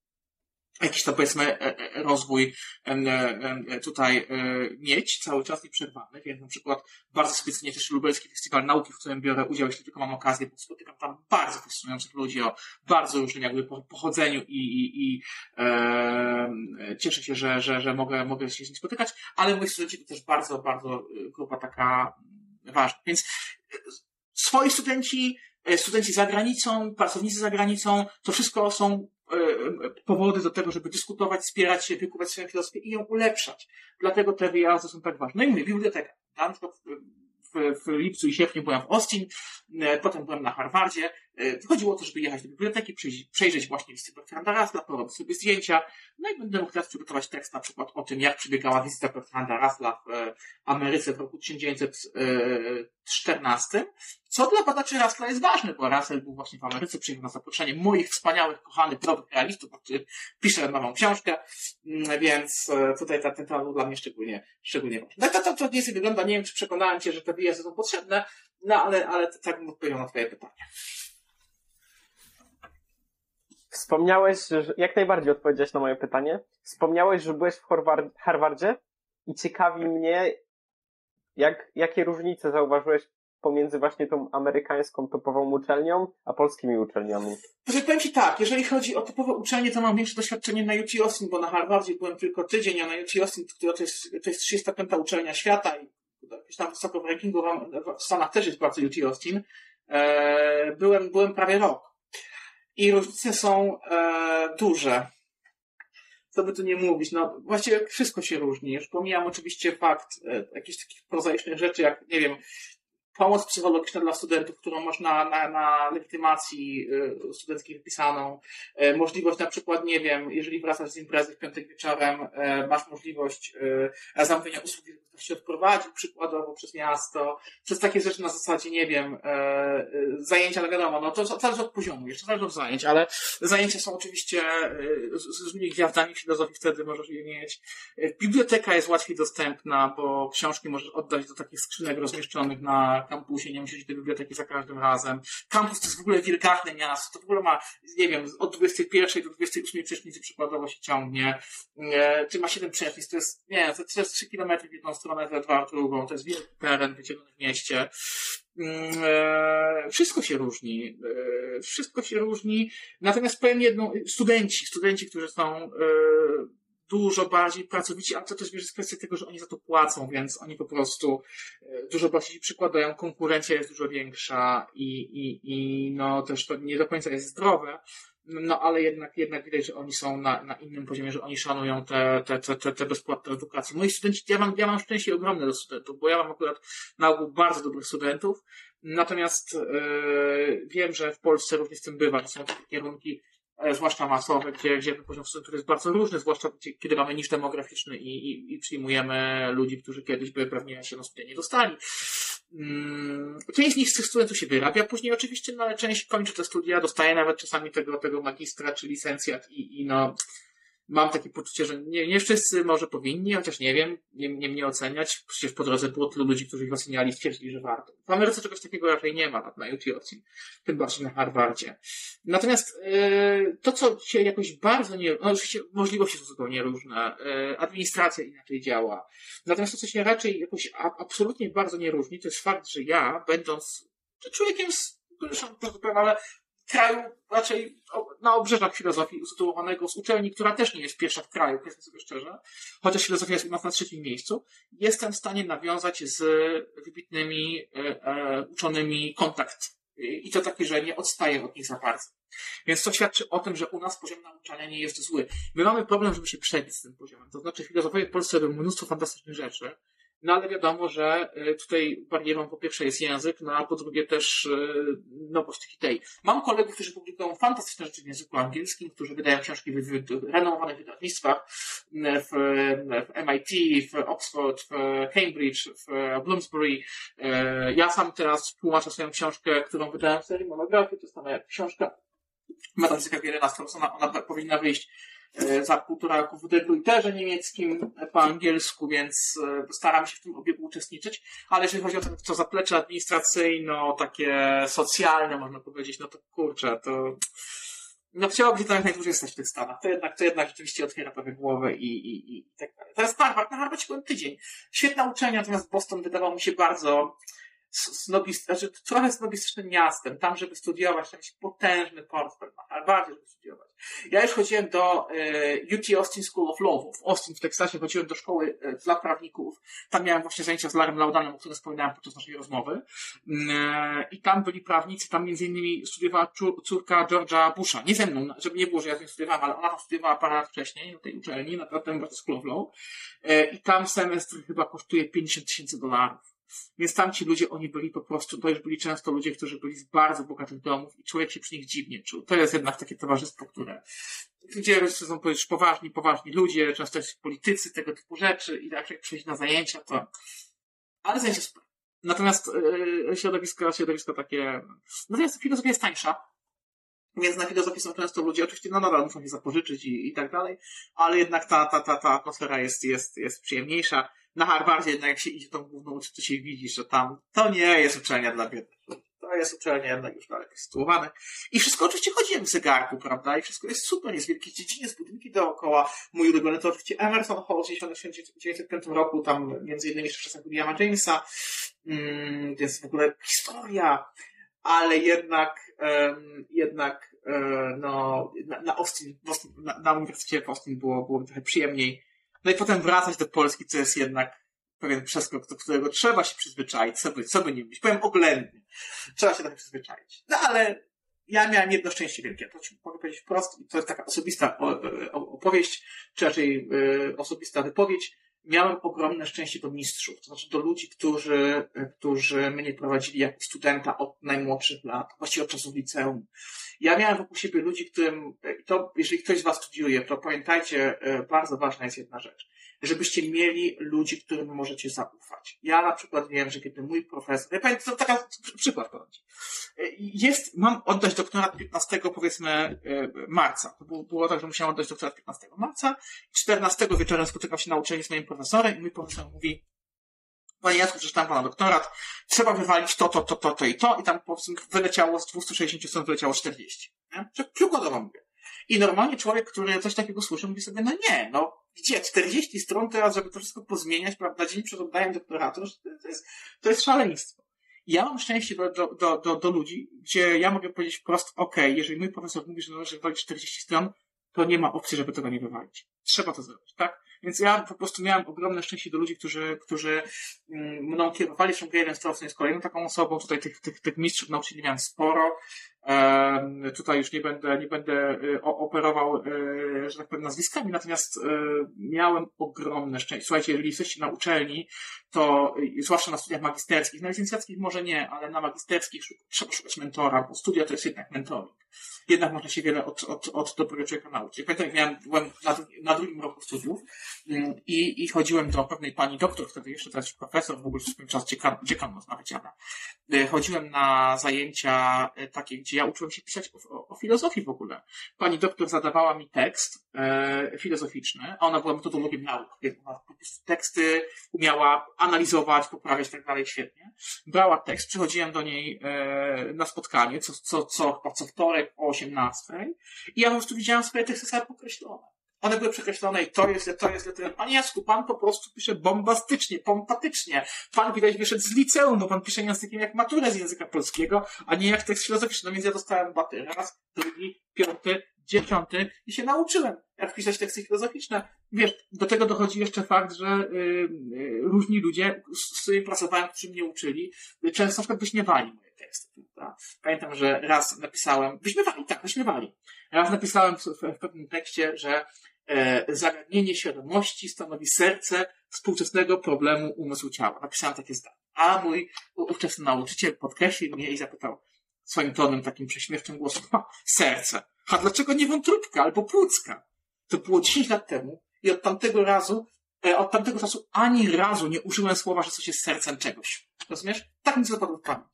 jakiś to powiedzmy e, e, rozwój e, tutaj mieć cały czas nieprzerwany, więc na przykład bardzo specjalnie też Lubelski Festiwal Nauki, w którym biorę udział, jeśli tylko mam okazję, bo spotykam tam bardzo fascynujących ludzi o bardzo różnym jakby pochodzeniu i, i, i e, cieszę się, że, że, że mogę, mogę się z nim spotykać, ale moi studenci to też bardzo, bardzo grupa taka ważna. Więc swoi studenci, studenci za granicą, pracownicy za granicą, to wszystko są powody do tego, żeby dyskutować, wspierać się, wykuwać swoją filozofię i ją ulepszać. Dlatego te wyjazdy są tak ważne. No i mówię, biblioteka. Na przykład w, w lipcu i sierpniu byłem w Austin, e, potem byłem na Harvardzie. E, chodziło o to, żeby jechać do biblioteki, przejrzeć, właśnie listy Bertranda Russella, porobić sobie zdjęcia, no i będę mógł teraz przygotować tekst na przykład o tym, jak przebiegała wizyta Bertranda Russella w Ameryce w roku 1914, co dla badaczy Russella jest ważne, bo Russell był właśnie w Ameryce, przyjechał na zaproszenie moich wspaniałych, kochanych, dobrych realistów, o których piszę nową książkę, mm, więc e, tutaj ten, ten temat był dla mnie szczególnie, szczególnie ważny. No to, to, to nie wygląda, nie wiem, czy przekonałem Cię, że te wyjazdy są potrzebne, no ale, ale tak bym odpowiedział na Twoje pytanie. Wspomniałeś, że jak najbardziej odpowiedziałeś na moje pytanie. Wspomniałeś, że byłeś w Harvardzie i ciekawi mnie, jak, jakie różnice zauważyłeś pomiędzy właśnie tą amerykańską topową uczelnią, a polskimi uczelniami? Znaczy, powiem Ci tak, jeżeli chodzi o topowe uczelnie, to mam większe doświadczenie na UT Austin, bo na Harvardzie byłem tylko tydzień, a na UT Austin, która to jest, to jest 35. uczelnia świata i jakieś tam wysoko w rankingu w Stanach też jest bardzo UT Austin, e, byłem, byłem prawie rok. I różnice są e, duże. Co by tu nie mówić, no właściwie wszystko się różni. Już pomijam oczywiście fakt e, jakichś takich prozaicznych rzeczy, jak, nie wiem, pomoc psychologiczna dla studentów, którą masz na, na, legitymacji y, studenckiej wypisaną, e, możliwość na przykład, nie wiem, jeżeli wracasz z imprezy w piątek wieczorem, e, masz możliwość e, zamówienia usługi, ktoś się odprowadził przykładowo przez miasto, przez takie rzeczy na zasadzie, nie wiem, zajęcia, ale wiadomo, no to zależy od poziomu, jeszcze zależy od zajęć, ale zajęcia są oczywiście z różnymi gwiazdami filozofii, wtedy możesz je mieć. Biblioteka jest łatwiej dostępna, bo książki możesz oddać do takich skrzynek rozmieszczonych na kampusie, nie musisz do biblioteki za każdym razem. Kampus to jest w ogóle wielgachne miasto, to w ogóle ma, nie wiem, od 21 do 28 przecznicy przykładowo się ciągnie. Czy ma 7 przecznic, to jest, nie, to jest 3 km w jedną stronę, za dwa w drugą, to jest wielki teren wycielony w mieście. Mm, e, wszystko się różni. E, wszystko się różni. Natomiast powiem jedną, studenci, studenci, którzy są e, dużo bardziej pracowici, ale to też jest kwestia tego, że oni za to płacą, więc oni po prostu e, dużo bardziej przykładają, konkurencja jest dużo większa i, i, i no też to nie do końca jest zdrowe, no ale jednak, jednak widać, że oni są na, na innym poziomie, że oni szanują te, te, te, te, te bezpłatne edukacje. Moi studenci, ja mam, ja mam szczęście ogromne do studentów, bo ja mam akurat na ogół bardzo dobrych studentów, natomiast yy, wiem, że w Polsce również z tym bywa, są takie kierunki, zwłaszcza masowe, gdzie, gdzie poziom studentur jest bardzo różny, zwłaszcza kiedy mamy niż demograficzny i, i, i przyjmujemy ludzi, którzy kiedyś by pewnie się na studia nie dostali. Hmm, część z nich z tych studentów się wyrabia później oczywiście, no ale część kończy te studia, dostaje nawet czasami tego, tego magistra czy licencjat i, i no mam takie poczucie, że nie, nie wszyscy może powinni, chociaż nie wiem, nie, nie mnie oceniać. Przecież po drodze było tylu ludzi, którzy ich oceniali i stwierdzili, że warto. W Ameryce czegoś takiego raczej nie ma na UT Austin, tym bardziej na Harvardzie. Natomiast yy, to, co się jakoś bardzo nie... No oczywiście możliwości są zupełnie różne, yy, administracja inaczej działa. Natomiast to, co się raczej jakoś a, absolutnie bardzo nie różni, to jest fakt, że ja, będąc człowiekiem z ale kraju raczej na obrzeżach filozofii usytuowanego z uczelni, która też nie jest pierwsza w kraju, powiedzmy sobie szczerze, chociaż filozofia jest u nas na trzecim miejscu, jestem w stanie nawiązać z wybitnymi e, e, uczonymi kontakt. I to taki, że nie odstaję od nich za bardzo. Więc to świadczy o tym, że u nas poziom nauczania nie jest zły. My mamy problem, żeby się przebić z tym poziomem. To znaczy, filozofowie w Polsce robią mnóstwo fantastycznych rzeczy, no ale wiadomo, że y, tutaj barierą po pierwsze jest język, no a po drugie też y, nowość idei. Mam kolegów, którzy publikują fantastyczne rzeczy w języku angielskim, którzy wydają książki w, renomowanych wydawnictwach w, w MIT, w Oxford, w Cambridge, w Bloomsbury. Y, ja sam teraz tłumaczę swoją książkę, którą wydałem w serii monografii, to jest ta moja książka Metafizyka Wielena Straussona, ona powinna wyjść za półtora roku w Detroiterze niemieckim po angielsku, więc e, staram się w tym obiegu uczestniczyć. Ale jeżeli chodzi o to, to zaplecze administracyjno, takie socjalne, można powiedzieć, no to kurczę, to no chciałoby się tam jak najdłużej stać w tych Stanach. To jednak, to jednak rzeczywiście otwiera trochę głowę i, i, i tak dalej. Teraz Harvard, na Harvardzie byłem tydzień. Świetna uczelnia, natomiast Boston wydawał mi się bardzo snobist, znaczy trochę snobistycznym miastem, tam, żeby studiować, tam jest potężny portfel, ale bardziej, żeby studiować. Ja już chodziłem do e, UT Austin School of Law w Austin w Teksasie, chodziłem do szkoły e, dla prawników. Tam miałem właśnie zajęcia z Larem Laudanem, o którym wspominałem podczas naszej rozmowy. E, I tam byli prawnicy, tam między innymi studiowała córka George'a Busha. Nie ze mną, żeby nie było, że ja z nią studiowałem, ale ona tam studiowała parę lat wcześniej na tej uczelni, na tym School of Law. E, I tam semestr chyba kosztuje 50 tysięcy dolarów więc tamci ludzie, oni byli po prostu, to już byli często ludzie, którzy byli z bardzo bogatych domów i człowiek się przy nich dziwnie czuł. To jest jednak takie towarzystwo, które, gdzie są poważni, poważni ludzie, często jest politycy, tego typu rzeczy i jak przyjść na zajęcia, to, ale zajęcia super. Natomiast yy, środowisko, środowisko takie, natomiast filozofia jest tańsza, więc na filozofii są często ludzie, oczywiście no nadal muszą się zapożyczyć i, i tak dalej, ale jednak ta, ta, ta, ta atmosfera jest, jest, jest przyjemniejsza na Harvardzie jednak jak się idzie tą główną to się widzi, że tam to nie jest uczelnia dla biednych. To jest uczelnia jednak już lepiej sytuowane. I wszystko oczywiście chodziłem w zegarku, prawda? I wszystko jest super, jest wielkie dziedziniec, budynki dookoła. Mój ulubiony to oczywiście Emerson Hall w 1905 roku, tam między innymi jeszcze w czasach Williama Jamesa. Mm, więc w ogóle historia. Ale jednak, um, jednak, um, no, na, na Austin, na, na Uniwersytecie w Austin było, było trochę przyjemniej no i potem wracać do Polski, co jest jednak pewien przeskok, do którego trzeba się przyzwyczaić, co by, co by nie być. Powiem oględnie. Trzeba się trochę przyzwyczaić. No ale ja miałem jedno szczęście wielkie. To mogę powiedzieć wprost. To jest taka osobista opowieść, czy raczej y, osobista wypowiedź. Miałem ogromne szczęście do mistrzów, to znaczy do ludzi, którzy, którzy mnie prowadzili jako studenta od najmłodszych lat, właściwie od czasów liceum. Ja miałem wokół siebie ludzi, którym, to, jeżeli ktoś z Was studiuje, to pamiętajcie, e, bardzo ważna jest jedna rzecz. Żebyście mieli ludzi, którym możecie zaufać. Ja na przykład wiem, że kiedy mój profesor, ja pamiętam, to taka przykład e, Jest, mam oddać doktorat 15, powiedzmy, e, marca. To było, było tak, że musiałem oddać doktorat 15 marca. 14 wieczorem spotykam się na uczelni z moim profesorem i mój profesor mówi, Panie Jacku, przeczytałem pana doktorat, trzeba wywalić to, to, to, to, to i to, i tam po prostu wyleciało z 260 stron wyleciało 40. Nie? Przykładowo mówię. I normalnie człowiek, który coś takiego słyszy, mówi sobie, no nie, no gdzie 40 stron teraz, żeby to wszystko pozmieniać, prawda, dzień przed oddaniem doktoratu, to jest, to jest szaleństwo. Ja mam szczęście do, do, do, do, do ludzi, gdzie ja mogę powiedzieć wprost, ok, jeżeli mój profesor mówi, że należy wywalić 40 stron, to nie ma opcji, żeby tego nie wywalić. Trzeba to zrobić, tak? Więc ja po prostu miałem ogromne szczęście do ludzi, którzy, którzy mm, mną kierowali. Zresztą Galen Strauss jest kolejną taką osobą. Tutaj tych, tych, tych mistrzów nauczyli miałem sporo. Tutaj już nie będę, nie będę y, operował, y, że tak powiem, nazwiskami, natomiast y, miałem ogromne szczęście. Słuchajcie, jeżeli jesteście na uczelni, to zwłaszcza na studiach magisterskich, na licencjackich może nie, ale na magisterskich trzeba szukać mentora, bo studia to jest jednak mentoring jednak można się wiele od, od, od dobrego człowieka nauczyć. Ja pamiętam, jak miałem, byłem na, na drugim roku studiów mm, i, i chodziłem do pewnej pani doktor, wtedy jeszcze teraz profesor, w ogóle w swoim czasie dziekan, dziekan można wydziana. E, chodziłem na zajęcia e, takie, gdzie ja uczyłem się pisać o, o, filozofii w ogóle. Pani doktor zadawała mi tekst e, filozoficzny, a ona była metodologiem nauk, więc ona teksty umiała analizować, poprawiać tak dalej świetnie. Brała tekst, przychodziłem do niej e, na spotkanie, co, co, co, co wtorek o 18 i ja po prostu widziałem swoje teksty same pokreślone. One były przekreślone i to jest, to jest, to jest. Panie Jacku, pan po prostu pisze bombastycznie, pompatycznie. Pan widać wyszedł z liceum, bo pan pisze językiem jak maturę z języka polskiego, a nie jak tekst filozoficzny. No więc ja dostałem baty raz, drugi, piąty, dziesiąty i się nauczyłem, jak pisać teksty filozoficzne. Wiesz, do tego dochodzi jeszcze fakt, że y, y, różni ludzie, z, którymi pracowałem, którzy mnie uczyli, często na przykład wyśmiewali moje teksty. Prawda? Pamiętam, że raz napisałem, wyśmiewali, tak, wyśmiewali. Raz napisałem w, w, w pewnym tekście, że zagadnienie świadomości stanowi serce współczesnego problemu umysłu-ciała. Napisałem takie zdanie. A mój ówczesny nauczyciel podkreślił mnie i zapytał swoim tonem takim prześmiewczym głosem, ha, serce. A dlaczego nie wątróbka albo płucka? To było 10 lat temu i od tamtego razu, e, od tamtego czasu ani razu nie użyłem słowa, że coś jest sercem czegoś. Rozumiesz? Tak mi zapadło w pamięć.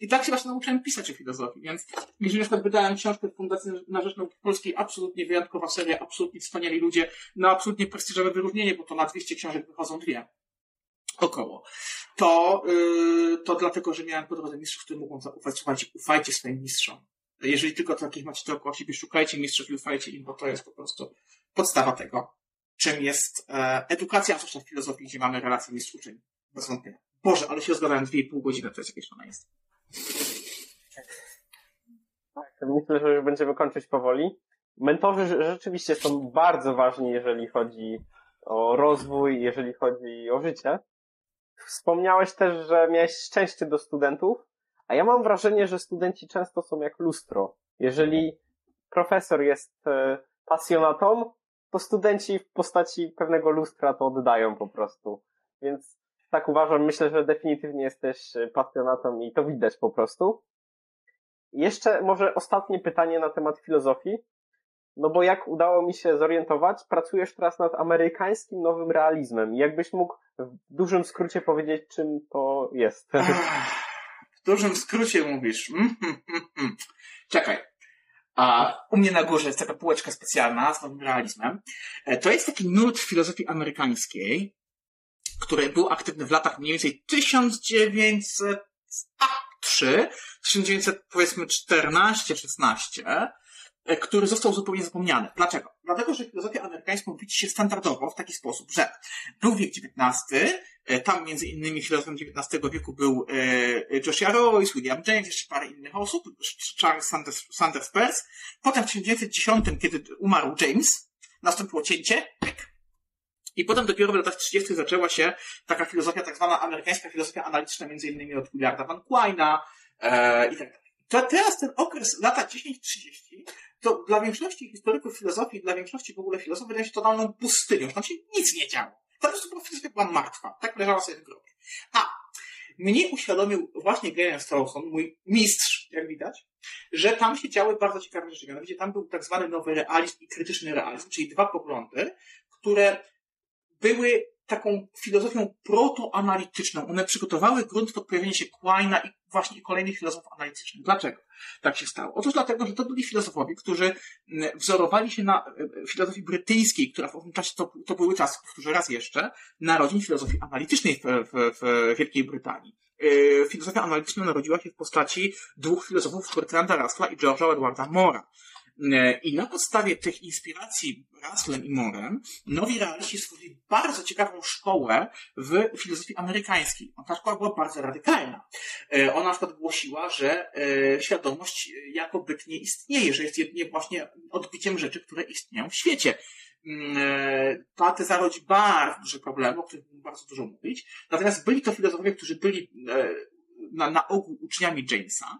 I tak się właśnie nauczyłem pisać o filozofii, więc jeżeli na wydałem książkę Fundacji na Rzecz Nauki Polskiej, absolutnie wyjątkowa seria, absolutnie wspaniali ludzie, na absolutnie prestiżowe wyróżnienie, bo to na 200 książek wychodzą dwie. Około. To, yy, to dlatego, że miałem po drodze mistrzów, którym mogą zaufać. Słuchajcie, ufajcie swoim mistrzom. Jeżeli tylko takich macie dookoła siebie, szukajcie mistrzów i ufajcie im, bo to jest po prostu podstawa tego, czym jest e, edukacja, zwłaszcza w filozofii, gdzie mamy relację mistrz-uczeń. Bez wątpienia. Boże, ale się rozgadałem dwie pół godziny, to jest jakieś szalone jest. Tak, myślę, że już będziemy kończyć powoli. Mentorzy rzeczywiście są bardzo ważni, jeżeli chodzi o rozwój, jeżeli chodzi o życie. Wspomniałeś też, że miałeś szczęście do studentów, a ja mam wrażenie, że studenci często są jak lustro. Jeżeli profesor jest e, pasjonatą, to studenci w postaci pewnego lustra to oddają po prostu. Więc tak uważam, myślę, że definitywnie jesteś pasjonatą i to widać po prostu. Jeszcze może ostatnie pytanie na temat filozofii. No bo jak udało mi się zorientować, pracujesz teraz nad amerykańskim nowym realizmem. Jakbyś mógł w dużym skrócie powiedzieć, czym to jest? W dużym skrócie mówisz. Mm, mm, mm, Czekaj. A u mnie na górze jest taka półeczka specjalna z nowym realizmem. E, to jest taki nurt filozofii amerykańskiej, który był aktywny w latach mniej więcej 1903, 1900 powiedzmy 14-16 E, który został zupełnie zapomniany. Dlaczego? Dlatego, że filozofia amerykańska mówi się standardowo w taki sposób, że był wiek XIX, e, tam między innymi filozofem XIX wieku był e, Joshua Royce, William James, jeszcze parę innych osób, Charles Sanders, Sanders Peirce. Potem w 1910, kiedy umarł James, nastąpiło cięcie, i potem dopiero w latach 30. zaczęła się taka filozofia, tak zwana amerykańska filozofia analityczna, między innymi od Willarda Van Quina e, i tak dalej. To teraz ten okres, lata 10-30, to dla większości historyków filozofii, dla większości w ogóle filozofii wydaje się totalną pustynią, tam się nic nie działo. Po prostu filozofia była martwa. Tak leżała sobie w grobie. A mnie uświadomił właśnie Graham Strawson, mój mistrz, jak widać, że tam się działy bardzo ciekawe rzeczy. Mianowicie tam był tak zwany nowy realizm i krytyczny realizm, czyli dwa poglądy, które były taką filozofią protoanalityczną. One przygotowały grunt pod pojawienie się Quina i właśnie kolejnych filozofów analitycznych. Dlaczego tak się stało? Otóż dlatego, że to byli filozofowie, którzy wzorowali się na e, filozofii brytyjskiej, która w owym czasie to, to były czasy, powtórzę raz jeszcze, narodzin filozofii analitycznej w, w, w Wielkiej Brytanii. E, filozofia analityczna narodziła się w postaci dwóch filozofów, Bertranda Russella i George'a Edwarda Mora. E, I na podstawie tych inspiracji Russellem i Morem, nowi realiści stworzyli bardzo ciekawą szkołę w filozofii amerykańskiej. Ta szkoła była bardzo radykalna. E, ona na przykład głosiła, że e, świadomość jako byt nie istnieje, że jest jedynie właśnie odbiciem rzeczy, które istnieją w świecie. Mm, ta teza rodzi bardzo duże problemy, o których bardzo dużo mówić. Natomiast byli to filozofowie, którzy byli na, na ogół uczniami Jamesa,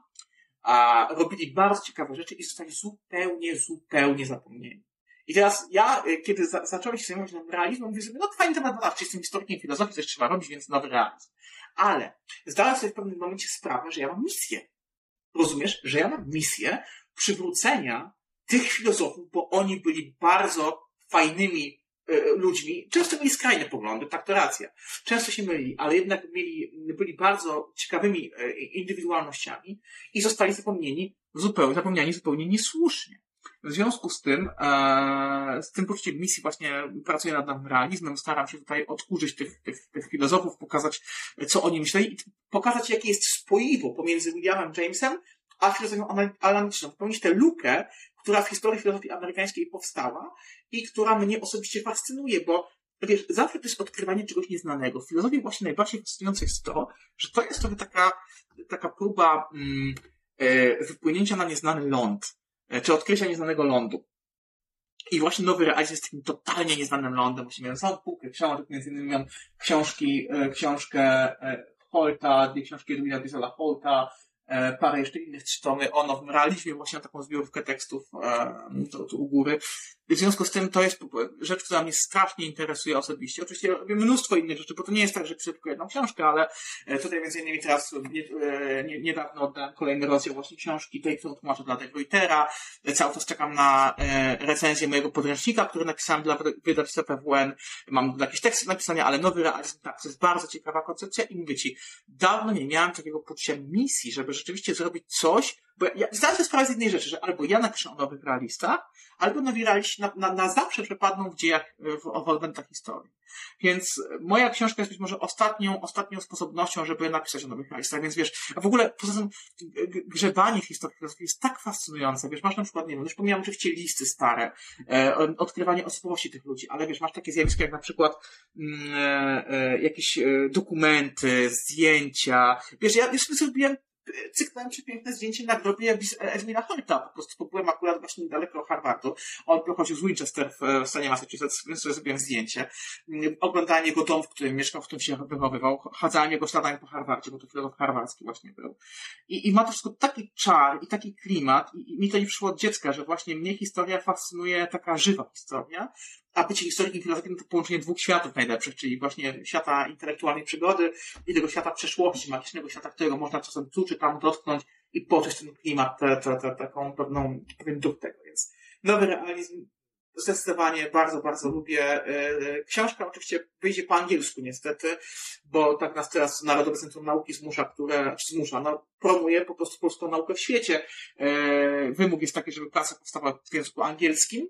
a robili bardzo ciekawe rzeczy i zostali zupełnie, zupełnie zapomnieni. I teraz ja, e, kiedy za, zacząłem się zajmować nowym realizmem, mówię sobie, no fajny temat badawczy, jestem historykiem filozofii, coś trzeba robić, więc nowy realizm. Ale zdałem sobie w pewnym momencie sprawę, że ja mam misję. Rozumiesz? Że ja mam misję przywrócenia tych filozofów, bo oni byli bardzo fajnymi ludźmi, często mieli skrajne poglądy, tak to racja. Często się mylili, ale jednak mieli, byli bardzo ciekawymi e, indywidualnościami i zostali zapomnieni zupełnie, zapomniani zupełnie niesłusznie. W związku z tym, e, z tym poczuciem misji właśnie pracuję nad nowym realizmem, staram się tutaj odkurzyć tych, tych, tych filozofów, pokazać, co oni myśleli i pokazać, jakie jest spoiwo pomiędzy Williamem Jamesem a filozofią analityczną. Wypełnić tę lukę, która w historii filozofii amerykańskiej powstała i która mnie osobiście fascynuje, bo wiesz, zawsze to jest odkrywanie czegoś nieznanego. W filozofii właśnie najbardziej fascynujące jest to, że to jest trochę taka, taka próba mm, e, wypłynięcia na nieznany ląd, e, czy odkrycia nieznanego lądu. I właśnie nowy realizm jest takim totalnie nieznanym lądem. Właśnie miałem całą półkę książek, między innymi miałem książki, e, książkę e, Holta, dwie książki Edwina Diesela Holta, parę jeszcze innych trzy tomy o nowym realizmie, właśnie taką zbiorówkę tekstów e, to, to u góry. I w związku z tym to jest rzecz, która mnie strasznie interesuje osobiście. Oczywiście robię mnóstwo innych rzeczy, bo to nie jest tak, że piszę tylko jedną książkę, ale e, tutaj między innymi teraz nie, e, nie, niedawno oddałem kolejny rozdział właśnie książki, tej, którą tłumaczę dla tego Reutera. Cały czas czekam na e, recenzję mojego podręcznika, który napisałem dla wydawnictwa PWN. Mam jakieś teksty napisania, ale nowy realizm, tak, to jest bardzo ciekawa koncepcja i mówię ci, dawno nie miałem takiego poczucia misji, żeby rzeczywiście zrobić coś, bo ja zdałem sobie sprawę z jednej rzeczy, że albo ja napiszę o nowych realistach, albo nowi realiści na, na, na zawsze przepadną w dziejach, w, w odwętach historii. Więc moja książka jest być może ostatnią, ostatnią sposobnością, żeby napisać o nowych realistach. Więc wiesz, a w ogóle poza tym grzebanie w historii jest tak fascynujące. Wiesz, masz na przykład, nie wiem, już pomijam oczywiście listy stare, e, odkrywanie osobowości tych ludzi, ale wiesz, masz takie zjawiska jak na przykład mm, e, e, jakieś e, dokumenty, zdjęcia. Wiesz, ja już sobie zrobiłem cyknąłem przepiękne zdjęcie na grobie Edwina Holta. Po prostu byłem akurat właśnie niedaleko Harvardu. On pochodził z Winchester w stanie Massachusetts, więc sobie zrobiłem zdjęcie. Oglądałem jego dom, w którym mieszkał, w którym się wychowywał. Chadzałem jego śladami po Harvardzie, bo to filozof harwarski właśnie był. I, I ma to wszystko taki czar i taki klimat i, i mi to nie przyszło od dziecka, że właśnie mnie historia fascynuje taka żywa historia, a bycie historykiem filozofikiem to połączenie dwóch światów najlepszych, czyli właśnie świata intelektualnej przygody i tego świata przeszłości, magicznego świata, którego można czasem tu czy tam dotknąć i poczuć ten klimat, te, te, te, taką pewną, pewien duch tego. Więc nowy realizm zdecydowanie bardzo, bardzo lubię. E, książka oczywiście wyjdzie po angielsku niestety, bo tak nas teraz Narodowe Centrum Nauki zmusza, które, czy zmusza, no, promuje po prostu polską naukę w świecie. E, wymóg jest taki, żeby praca powstała w języku angielskim,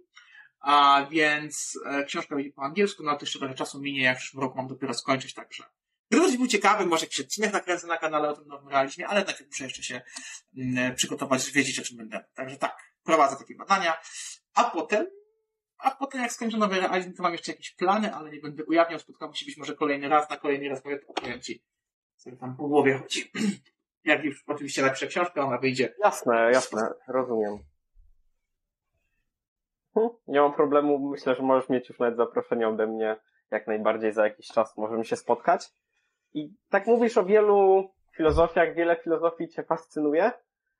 a więc e, książka będzie po angielsku, no to jeszcze trochę czasu minie, jak w przyszłym roku mam dopiero skończyć, także Gdybyś był ciekawy, może jakiś odcinek nakręcę na kanale o tym nowym realizmie, ale najpierw muszę jeszcze się mm, przygotować, wiedzieć o czym będę. Także tak, prowadzę takie badania, a potem, a potem jak skończę nowy realizm, to mam jeszcze jakieś plany, ale nie będę ujawniał, spotkamy się być może kolejny raz, na kolejny raz mówię, opowiem Ci, co tam po głowie chodzi. jak już oczywiście napiszę książkę, ona wyjdzie. Jasne, jasne, rozumiem. Nie mam problemu, myślę, że możesz mieć już nawet zaproszenie ode mnie jak najbardziej za jakiś czas możemy się spotkać. I tak mówisz o wielu filozofiach, wiele filozofii Cię fascynuje,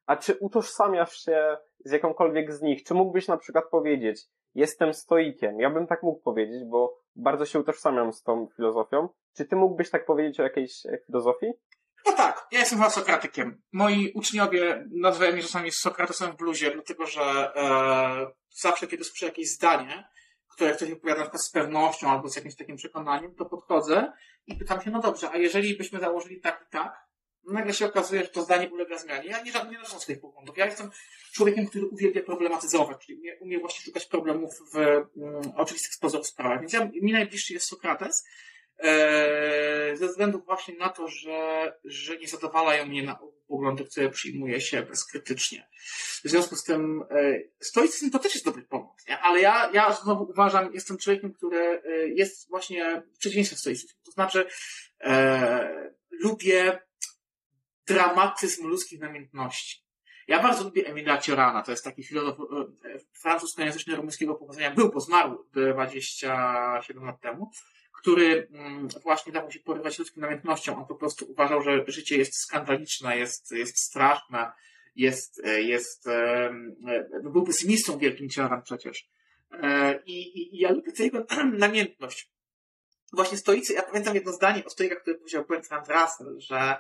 a czy utożsamiasz się z jakąkolwiek z nich? Czy mógłbyś na przykład powiedzieć, jestem stoikiem? Ja bym tak mógł powiedzieć, bo bardzo się utożsamiam z tą filozofią. Czy Ty mógłbyś tak powiedzieć o jakiejś filozofii? No tak, ja jestem chyba Sokratykiem. Moi uczniowie nazywają mnie czasami Sokratesem w bluzie, dlatego że e, zawsze, kiedy słyszę jakieś zdanie, które ktoś przykład z pewnością albo z jakimś takim przekonaniem, to podchodzę i pytam się, no dobrze, a jeżeli byśmy założyli tak i tak, nagle się okazuje, że to zdanie ulega zmianie. Ja nie, nie noszę swoich poglądów. Ja jestem człowiekiem, który uwielbia problematyzować, czyli umie, umie właśnie szukać problemów w um, oczywistych sposobach sprawach. Więc ja, mi najbliższy jest Sokrates, ze względu właśnie na to, że, że nie zadowalają mnie na poglądy, które przyjmuje się bezkrytycznie. W związku z tym e, stoicyzm to też jest dobry pomysł, ale ja, ja znowu uważam, jestem człowiekiem, który e, jest właśnie przeciwieństwem stoicyzmu. To znaczy e, lubię dramatyzm ludzkich namiętności. Ja bardzo lubię Emila Ciorana, to jest taki filozof e, francuskojęzyczny rumuńskiego pochodzenia, był, bo zmarł 27 lat temu który mm, właśnie dawał się porywać ludzką namiętnością. On po prostu uważał, że życie jest skandaliczne, jest, jest straszne, jest, jest, był pesymistą wielkim ciarem przecież. E, I, i, I ja lubię tę jego namiętność. Właśnie stoicy, ja pamiętam jedno zdanie o stoikach, które powiedział Bertrand Russell, że e,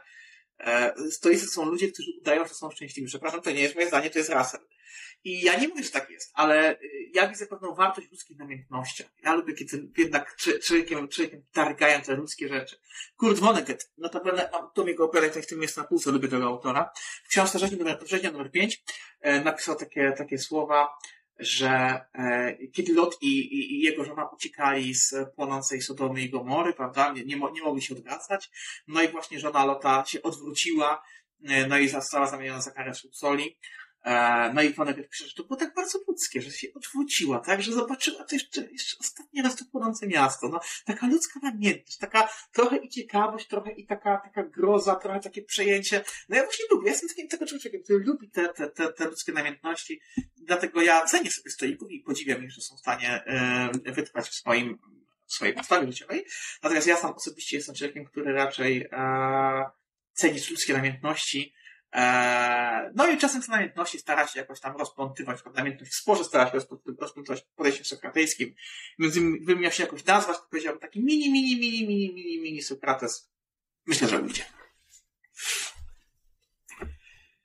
stoicy są ludzie, którzy udają, że są szczęśliwi. Przepraszam, to nie jest moje zdanie, to jest Russell. I ja nie mówię, że tak jest, ale y, ja widzę pewną wartość ludzkich namiętnościach. Ja lubię, kiedy jednak człowiekiem, człowiekiem targają te ludzkie rzeczy. Kurt Vonnegut, notabene mam to jego operę, w tym jest na półce, lubię tego autora. W książce Rzeźnia numer, Rzeźnia numer 5 e, napisał takie, takie słowa, że e, kiedy Lot i, i, i, jego żona uciekali z płonącej Sodomy i Gomory, prawda, nie, nie, nie mogli się odwracać, no i właśnie żona Lota się odwróciła e, no i została zamieniona za karę soli. E, no i Vonnegut pisze, że to było tak bardzo ludzkie, że się odwróciła, tak, że zobaczyła to jeszcze, jeszcze ostatni raz to płonące miasto. No, taka ludzka namiętność, taka trochę i ciekawość, trochę i taka, taka groza, trochę takie przejęcie. No ja właśnie lubię, ja jestem takim tego człowiekiem, który lubi te, te, te, te ludzkie namiętności, dlatego ja cenię sobie stoików i podziwiam ich, że są w stanie e, wytrwać w swoim, w swojej postawie życiowej. Natomiast ja sam osobiście jestem człowiekiem, który raczej e, ceni ludzkie namiętności, no i czasem te namiętności stara się jakoś tam rozplątywać, namiętność w sporze stara się rozplątywać podejściem sokratejskim. Więc gdybym miał się jakoś nazwać, to powiedziałbym taki mini, mini, mini, mini, mini, mini Sokrates. Myślę, że ludzie.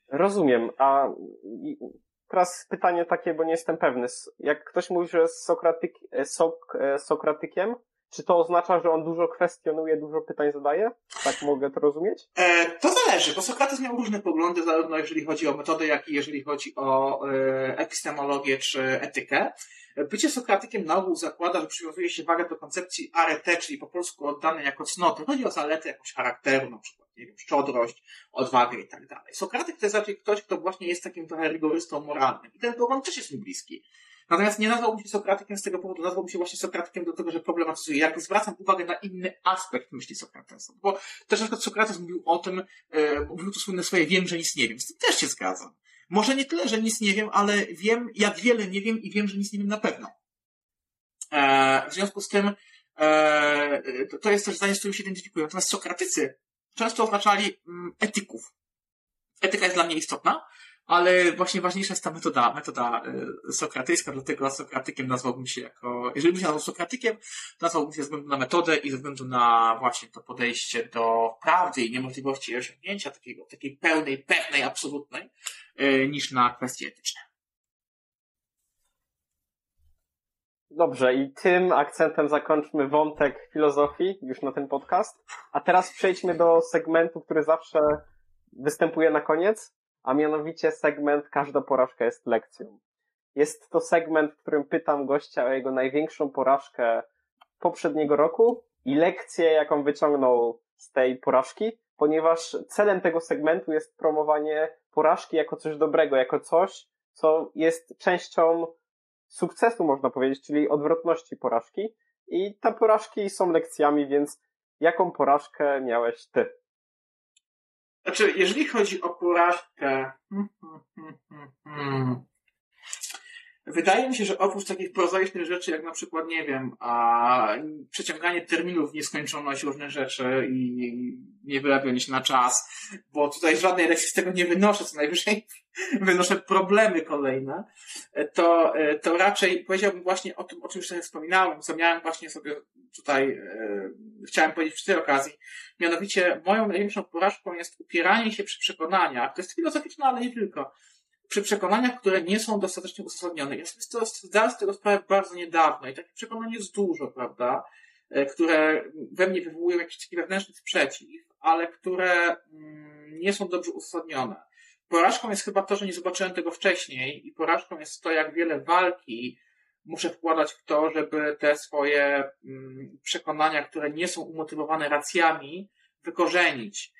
Rozumiem. A teraz pytanie takie, bo nie jestem pewny. Jak ktoś mówi, że jest Sokratyk, e, sok, e, Sokratykiem, czy to oznacza, że on dużo kwestionuje, dużo pytań zadaje? Tak mogę to rozumieć? E, to zależy, bo Sokrates miał różne poglądy, zarówno jeżeli chodzi o metodę, jak i jeżeli chodzi o e, epistemologię czy etykę. Bycie Sokratykiem na ogół zakłada, że przywiązuje się wagę do koncepcji arete, czyli po polsku oddanej jako cnoty. Chodzi o zalety jakąś charakteru, na przykład, nie wiem, szczodrość, odwagę i tak dalej. Sokratyk to jest raczej ktoś, kto właśnie jest takim trochę rygorystą moralnym. I ten pogląd też jest mi bliski. Natomiast nie nazwałbym się Sokratykiem z tego powodu, nazwałbym się właśnie Sokratykiem do tego, że problematyzuję. Jak zwracam uwagę na inny aspekt myśli Sokratesa. Bo też na przykład Sokrates mówił o tym, e, mówił to słynne swoje wiem, że nic nie wiem. Z tym też się zgadzam. Może nie tyle, że nic nie wiem, ale wiem, jak wiele nie wiem i wiem, że nic nie wiem na pewno. E, w związku z tym e, to, to jest też zdanie, z którym się identyfikuję. Natomiast Sokratycy często oznaczali mm, etyków. Etyka jest dla mnie istotna, ale właśnie ważniejsza jest ta metoda, metoda y, sokratyjska, dlatego sokratykiem nazwałbym się jako, jeżeli bym się nazwał sokratykiem, nazwałbym się ze względu na metodę i ze względu na właśnie to podejście do prawdy i niemożliwości osiągnięcia takiego, takiej pełnej, pewnej, absolutnej, y, niż na kwestie etyczne. Dobrze, i tym akcentem zakończmy wątek filozofii już na ten podcast. A teraz przejdźmy do segmentu, który zawsze występuje na koniec, a mianowicie segment Każda porażka jest lekcją. Jest to segment, w którym pytam gościa o jego największą porażkę poprzedniego roku i lekcję, jaką wyciągnął z tej porażki, ponieważ celem tego segmentu jest promowanie porażki jako coś dobrego, jako coś, co jest częścią sukcesu, można powiedzieć, czyli odwrotności porażki. I te porażki są lekcjami, więc jaką porażkę miałeś ty? Znaczy, jeżeli chodzi o porażkę, hmm, hmm, hmm, wydaje mi się, że oprócz takich prozaicznych rzeczy, jak na przykład, nie wiem, a przeciąganie terminów w nieskończoność, różne rzeczy i nie wyrabianie się na czas, bo tutaj żadnej lekcji z tego nie wynoszę, co najwyżej wynoszę problemy kolejne, to, to raczej powiedziałbym właśnie o tym, o czym już sobie wspominałem, co miałem właśnie sobie tutaj, e, chciałem powiedzieć przy tej okazji. Mianowicie moją największą porażką jest upieranie się przy przekonaniach, to jest filozoficzne, ale nie tylko, przy przekonaniach, które nie są dostatecznie uzasadnione. Ja sobie zdałem z tego sprawę bardzo niedawno i takich przekonań jest dużo, prawda, e, które we mnie wywołują jakiś taki wewnętrzny sprzeciw, ale które mm, nie są dobrze uzasadnione. Porażką jest chyba to, że nie zobaczyłem tego wcześniej i porażką jest to, jak wiele walki muszę wkładać w to, żeby te swoje mm, przekonania, które nie są umotywowane racjami, wykorzenić.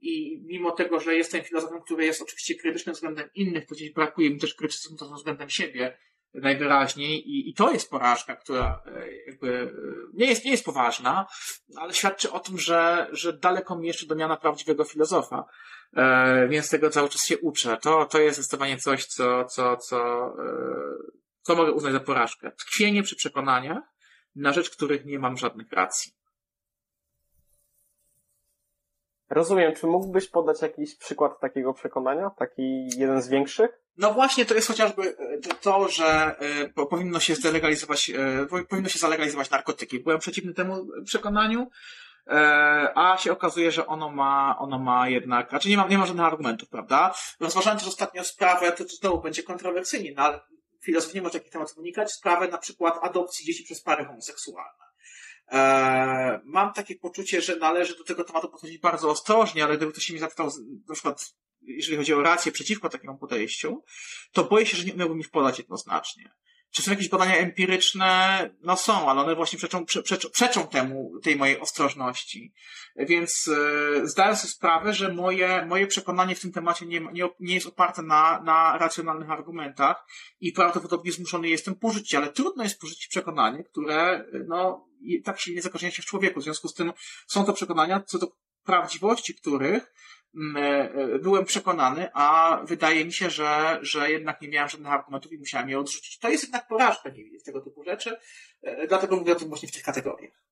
I mimo tego, że jestem filozofem, który jest oczywiście krytyczny względem innych, to gdzieś brakuje mi też krytycyzmu względem siebie najwyraźniej i, i to jest porażka, która e, jakby e, nie jest, nie jest poważna, ale świadczy o tym, że, że daleko mi jeszcze do miana prawdziwego filozofa. E, więc tego cały czas się uczę. To, to jest zdecydowanie coś, co, co, co, e, co mogę uznać za porażkę. Tkwienie przy przekonaniach, na rzecz których nie mam żadnych racji. Rozumiem. Czy mógłbyś podać jakiś przykład takiego przekonania? Taki jeden z większych? No właśnie, to jest chociażby e, to, że powinno się zalegalizować, powinno się zalegalizować narkotyki. Byłem przeciwny temu przekonaniu, E, a się okazuje, że ono ma, ono ma jednak, znaczy nie ma, nie ma żadnych argumentów, prawda? Rozważałem też ostatnio sprawę, to, to znowu będzie kontrowersyjnie, no ale filozof nie może takich tematów unikać, sprawę na przykład adopcji dzieci przez pary homoseksualne. Eee, mam takie poczucie, że należy do tego tematu podchodzić bardzo ostrożnie, ale gdyby ktoś mnie zapytał, na przykład, jeżeli chodzi o rację przeciwko takiemu podejściu, to boję się, że nie umiałbym ich podać jednoznacznie. Czy są jakieś badania empiryczne? No są, ale one właśnie przeczą, prze, przeczą, przeczą temu, tej mojej ostrożności. Więc e, zdaję sobie sprawę, że moje, moje przekonanie w tym temacie nie, nie, nie jest oparte na, na racjonalnych argumentach i prawdopodobnie zmuszony jestem porzucić, ale trudno jest porzucić przekonanie, które no, tak silnie zakorzenia się w człowieku. W związku z tym są to przekonania, co do prawdziwości których mm, e, e, byłem przekonany, a wydaje mi się, że, że jednak nie miałem żadnych argumentów i musiałem je odrzucić. To jest jednak porażka, widzę tego typu rzeczy, e, dlatego mówię o tym właśnie w tych kategoriach.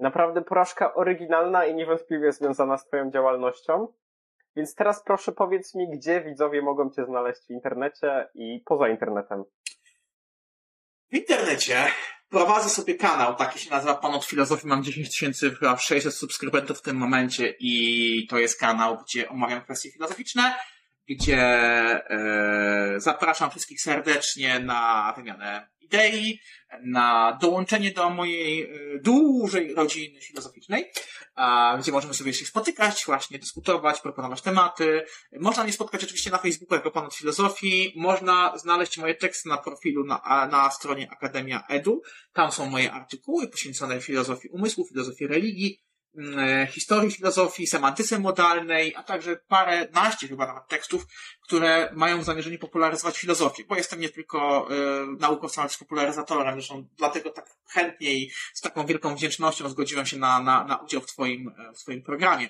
Naprawdę porażka oryginalna i niewątpliwie związana z Twoją działalnością. Więc teraz proszę powiedz mi, gdzie widzowie mogą Cię znaleźć w internecie i poza internetem. W internecie prowadzę sobie kanał, taki się nazywa Pan od Filozofii, mam 10 tysięcy, chyba 600 subskrybentów w tym momencie i to jest kanał, gdzie omawiam kwestie filozoficzne, gdzie e, zapraszam wszystkich serdecznie na wymianę idei, na dołączenie do mojej e, dużej rodziny filozoficznej, gdzie możemy sobie się spotykać, właśnie dyskutować, proponować tematy. Można mnie spotkać oczywiście na Facebooku jako Pan od Filozofii. Można znaleźć moje teksty na profilu na, na stronie Akademia Edu. Tam są moje artykuły poświęcone filozofii umysłu, filozofii religii, historii filozofii, semantyce modalnej, a także parę naście chyba nawet tekstów, które mają zamierzenie popularyzować filozofię, bo jestem nie tylko y, naukowcem, ale też popularyzatorem, zresztą dlatego tak chętnie i z taką wielką wdzięcznością zgodziłem się na, na, na udział w twoim, w twoim programie.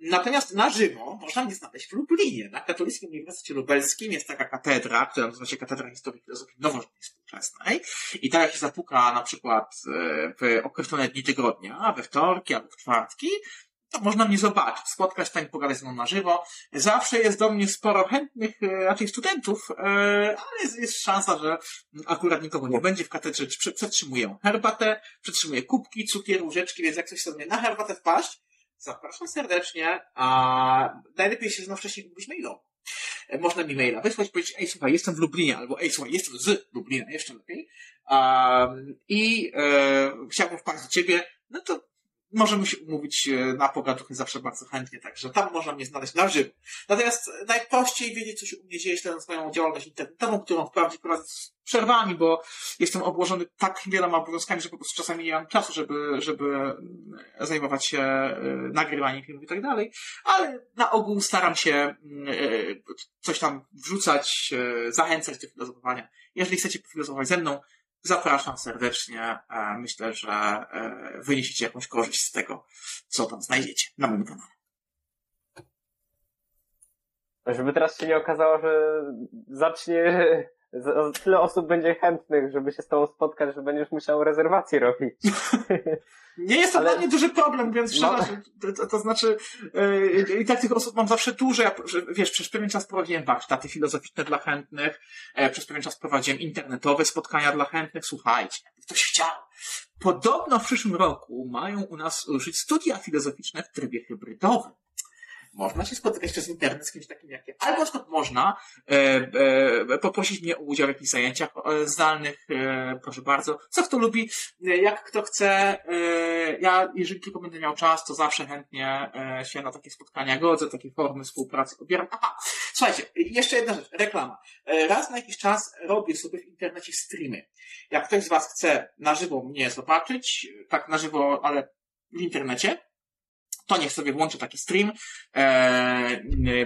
Natomiast na żywo można mnie znaleźć w Lublinie. Na Katolickim Uniwersytecie Lubelskim jest taka katedra, która nazywa się Katedra Historii Filozofii Nowożytnej Współczesnej. I tak jak się zapuka na przykład e, w określone dni tygodnia, we wtorki albo w czwartki, to można mnie zobaczyć, spotkać tam pogadać z mną na żywo. Zawsze jest do mnie sporo chętnych, e, raczej studentów, e, ale jest, jest szansa, że akurat nikogo nie będzie w katedrze. Przetrzymuję herbatę, przetrzymuję kubki, cukier, łyżeczki, więc jak ktoś sobie na herbatę wpaść, Zapraszam serdecznie, a najlepiej się znowu wcześniej umówić mailowo. E, można mi maila wysłać, powiedzieć, ej, słuchaj, jestem w Lublinie, albo ej, słuchaj, jestem z Lublina, jeszcze lepiej. Um, I e, chciałbym wpaść do ciebie, no to możemy się umówić e, na pogaduchy zawsze bardzo chętnie, także tam można mnie znaleźć na żywo. Natomiast najprościej wiedzieć, co się u mnie dzieje, śledząc moją działalność internetową, którą wprawdzie prowadzę z przerwami, bo jestem obłożony tak wieloma obowiązkami, że po prostu czasami nie mam czasu, żeby, żeby mm, zajmować się e, nagrywaniem filmów i tak dalej, ale na ogół staram się mm, e, coś tam wrzucać, zachęcać do filozofowania. Jeżeli chcecie pofilozofować ze mną, Zapraszam serdecznie. E, myślę, że e, wyniesiecie jakąś korzyść z tego, co tam znajdziecie na moim kanale. Żeby teraz się nie okazało, że zacznie, tyle osób będzie chętnych, żeby się z tobą spotkać, że będziesz musiał rezerwację robić. Nie jest to Ale... dla mnie duży problem, więc no. to, to, znaczy yy, i tak tych osób mam zawsze dużo. Ja, wiesz, przez pewien czas prowadziłem warsztaty filozoficzne dla chętnych, e, przez pewien czas prowadziłem internetowe spotkania dla chętnych. Słuchajcie, ktoś chciał. Podobno w przyszłym roku mają u nas ruszyć studia filozoficzne w trybie hybrydowym można się spotykać przez internet z kimś takim jak ja. Albo na przykład można e, e, poprosić mnie o udział w jakichś zajęciach zdalnych, e, proszę bardzo. Co kto lubi, e, jak kto chce. E, ja, jeżeli tylko będę miał czas, to zawsze chętnie e, się na takie spotkania godzę, takie formy współpracy obieram. Aha, słuchajcie, jeszcze jedna rzecz, reklama. E, raz na jakiś czas robię sobie w internecie streamy. Jak ktoś z Was chce na żywo mnie zobaczyć, tak na żywo, ale w internecie, to niech sobie włączy taki stream. E,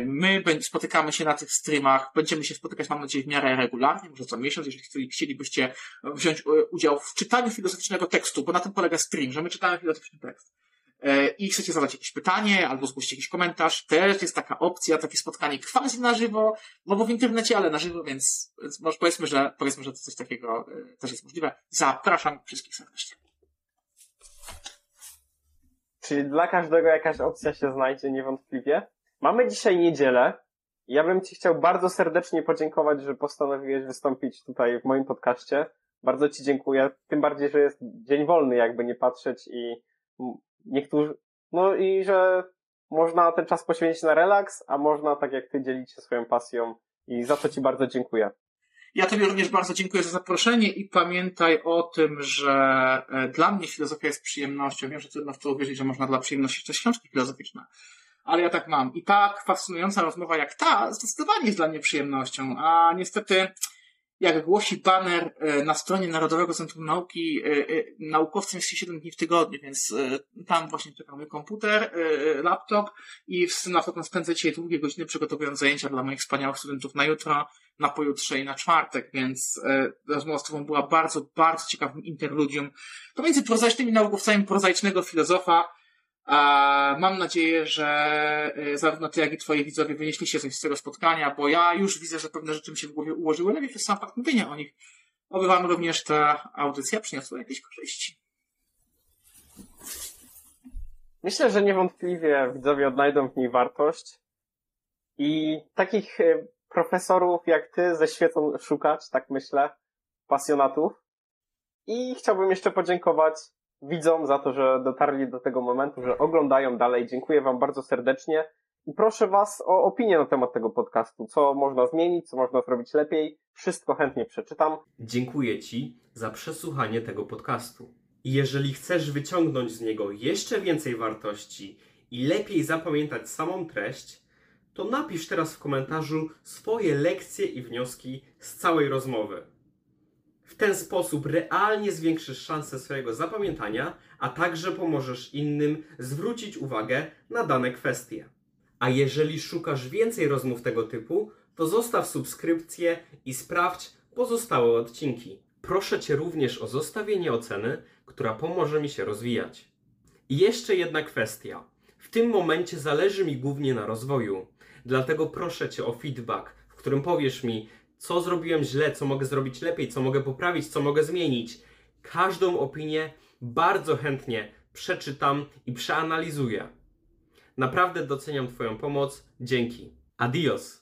my spotykamy się na tych streamach, będziemy się spotykać, mam nadzieję, w miarę regularnie, może co miesiąc, jeżeli chcielibyście wziąć udział w czytaniu filozoficznego tekstu, bo na tym polega stream, że my czytamy filozoficzny tekst e, i chcecie zadać jakieś pytanie albo zgłosić jakiś komentarz, też jest taka opcja, takie spotkanie quasi na żywo, no bo w internecie, ale na żywo, więc, więc może powiedzmy, że powiedzmy, że coś takiego e, też jest możliwe. Zapraszam wszystkich serdecznie. Czyli dla każdego jakaś opcja się znajdzie niewątpliwie. Mamy dzisiaj niedzielę. Ja bym Ci chciał bardzo serdecznie podziękować, że postanowiłeś wystąpić tutaj w moim podcaście. Bardzo Ci dziękuję. Tym bardziej, że jest dzień wolny, jakby nie patrzeć i niektórzy, no i że można ten czas poświęcić na relaks, a można, tak jak Ty, dzielić się swoją pasją i za to Ci bardzo dziękuję. Ja Tobie również bardzo dziękuję za zaproszenie i pamiętaj o tym, że e, dla mnie filozofia jest przyjemnością. Wiem, że trudno w to uwierzyć, że można dla przyjemności czytać książki filozoficzne. ale ja tak mam. I tak fascynująca rozmowa jak ta zdecydowanie jest dla mnie przyjemnością, a niestety jak głosi baner e, na stronie Narodowego Centrum Nauki, e, e, naukowcem jest się 7 dni w tygodniu, więc tam właśnie czeka mój komputer, laptop i z tym spędzę dzisiaj długie godziny przygotowując zajęcia dla moich wspaniałych studentów na jutro, na pojutrze i na czwartek, więc rozmowa z Tobą była bardzo, bardzo ciekawym interludium pomiędzy prozaicznymi naukowcami prozaicznego filozofa, a mam nadzieję, że e, zarówno ty, jak i twoi widzowie wynieśliście coś z tego spotkania, bo ja już widzę, że pewne rzeczy mi się w głowie ułożyły lepiej przez sam fakt mówienia o nich. Oby wam również ta audycja przyniosła jakieś korzyści. Myślę, że niewątpliwie widzowie odnajdą w niej wartość i takich e, profesorów jak ty ze świecą szukać, tak myślę, pasjonatów. I chciałbym jeszcze podziękować widzom za to, że dotarli do tego momentu, że oglądają dalej. Dziękuję wam bardzo serdecznie i proszę was o opinię na temat tego podcastu. Co można zmienić, co można zrobić lepiej. Wszystko chętnie przeczytam. Dziękuję Ci za przesłuchanie tego podcastu. I jeżeli chcesz wyciągnąć z niego jeszcze więcej wartości i lepiej zapamiętać samą treść, to napisz teraz w komentarzu swoje lekcje i wnioski z całej rozmowy. W ten sposób realnie zwiększysz szanse swojego zapamiętania, a także pomożesz innym zwrócić uwagę na dane kwestie. A jeżeli szukasz więcej rozmów tego typu, to zostaw subskrypcję i sprawdź pozostałe odcinki. Proszę Cię również o zostawienie oceny, która pomoże mi się rozwijać. I jeszcze jedna kwestia. W tym momencie zależy mi głównie na rozwoju, dlatego proszę Cię o feedback, w którym powiesz mi, co zrobiłem źle, co mogę zrobić lepiej, co mogę poprawić, co mogę zmienić. Każdą opinię bardzo chętnie przeczytam i przeanalizuję. Naprawdę doceniam Twoją pomoc. Dzięki. Adios.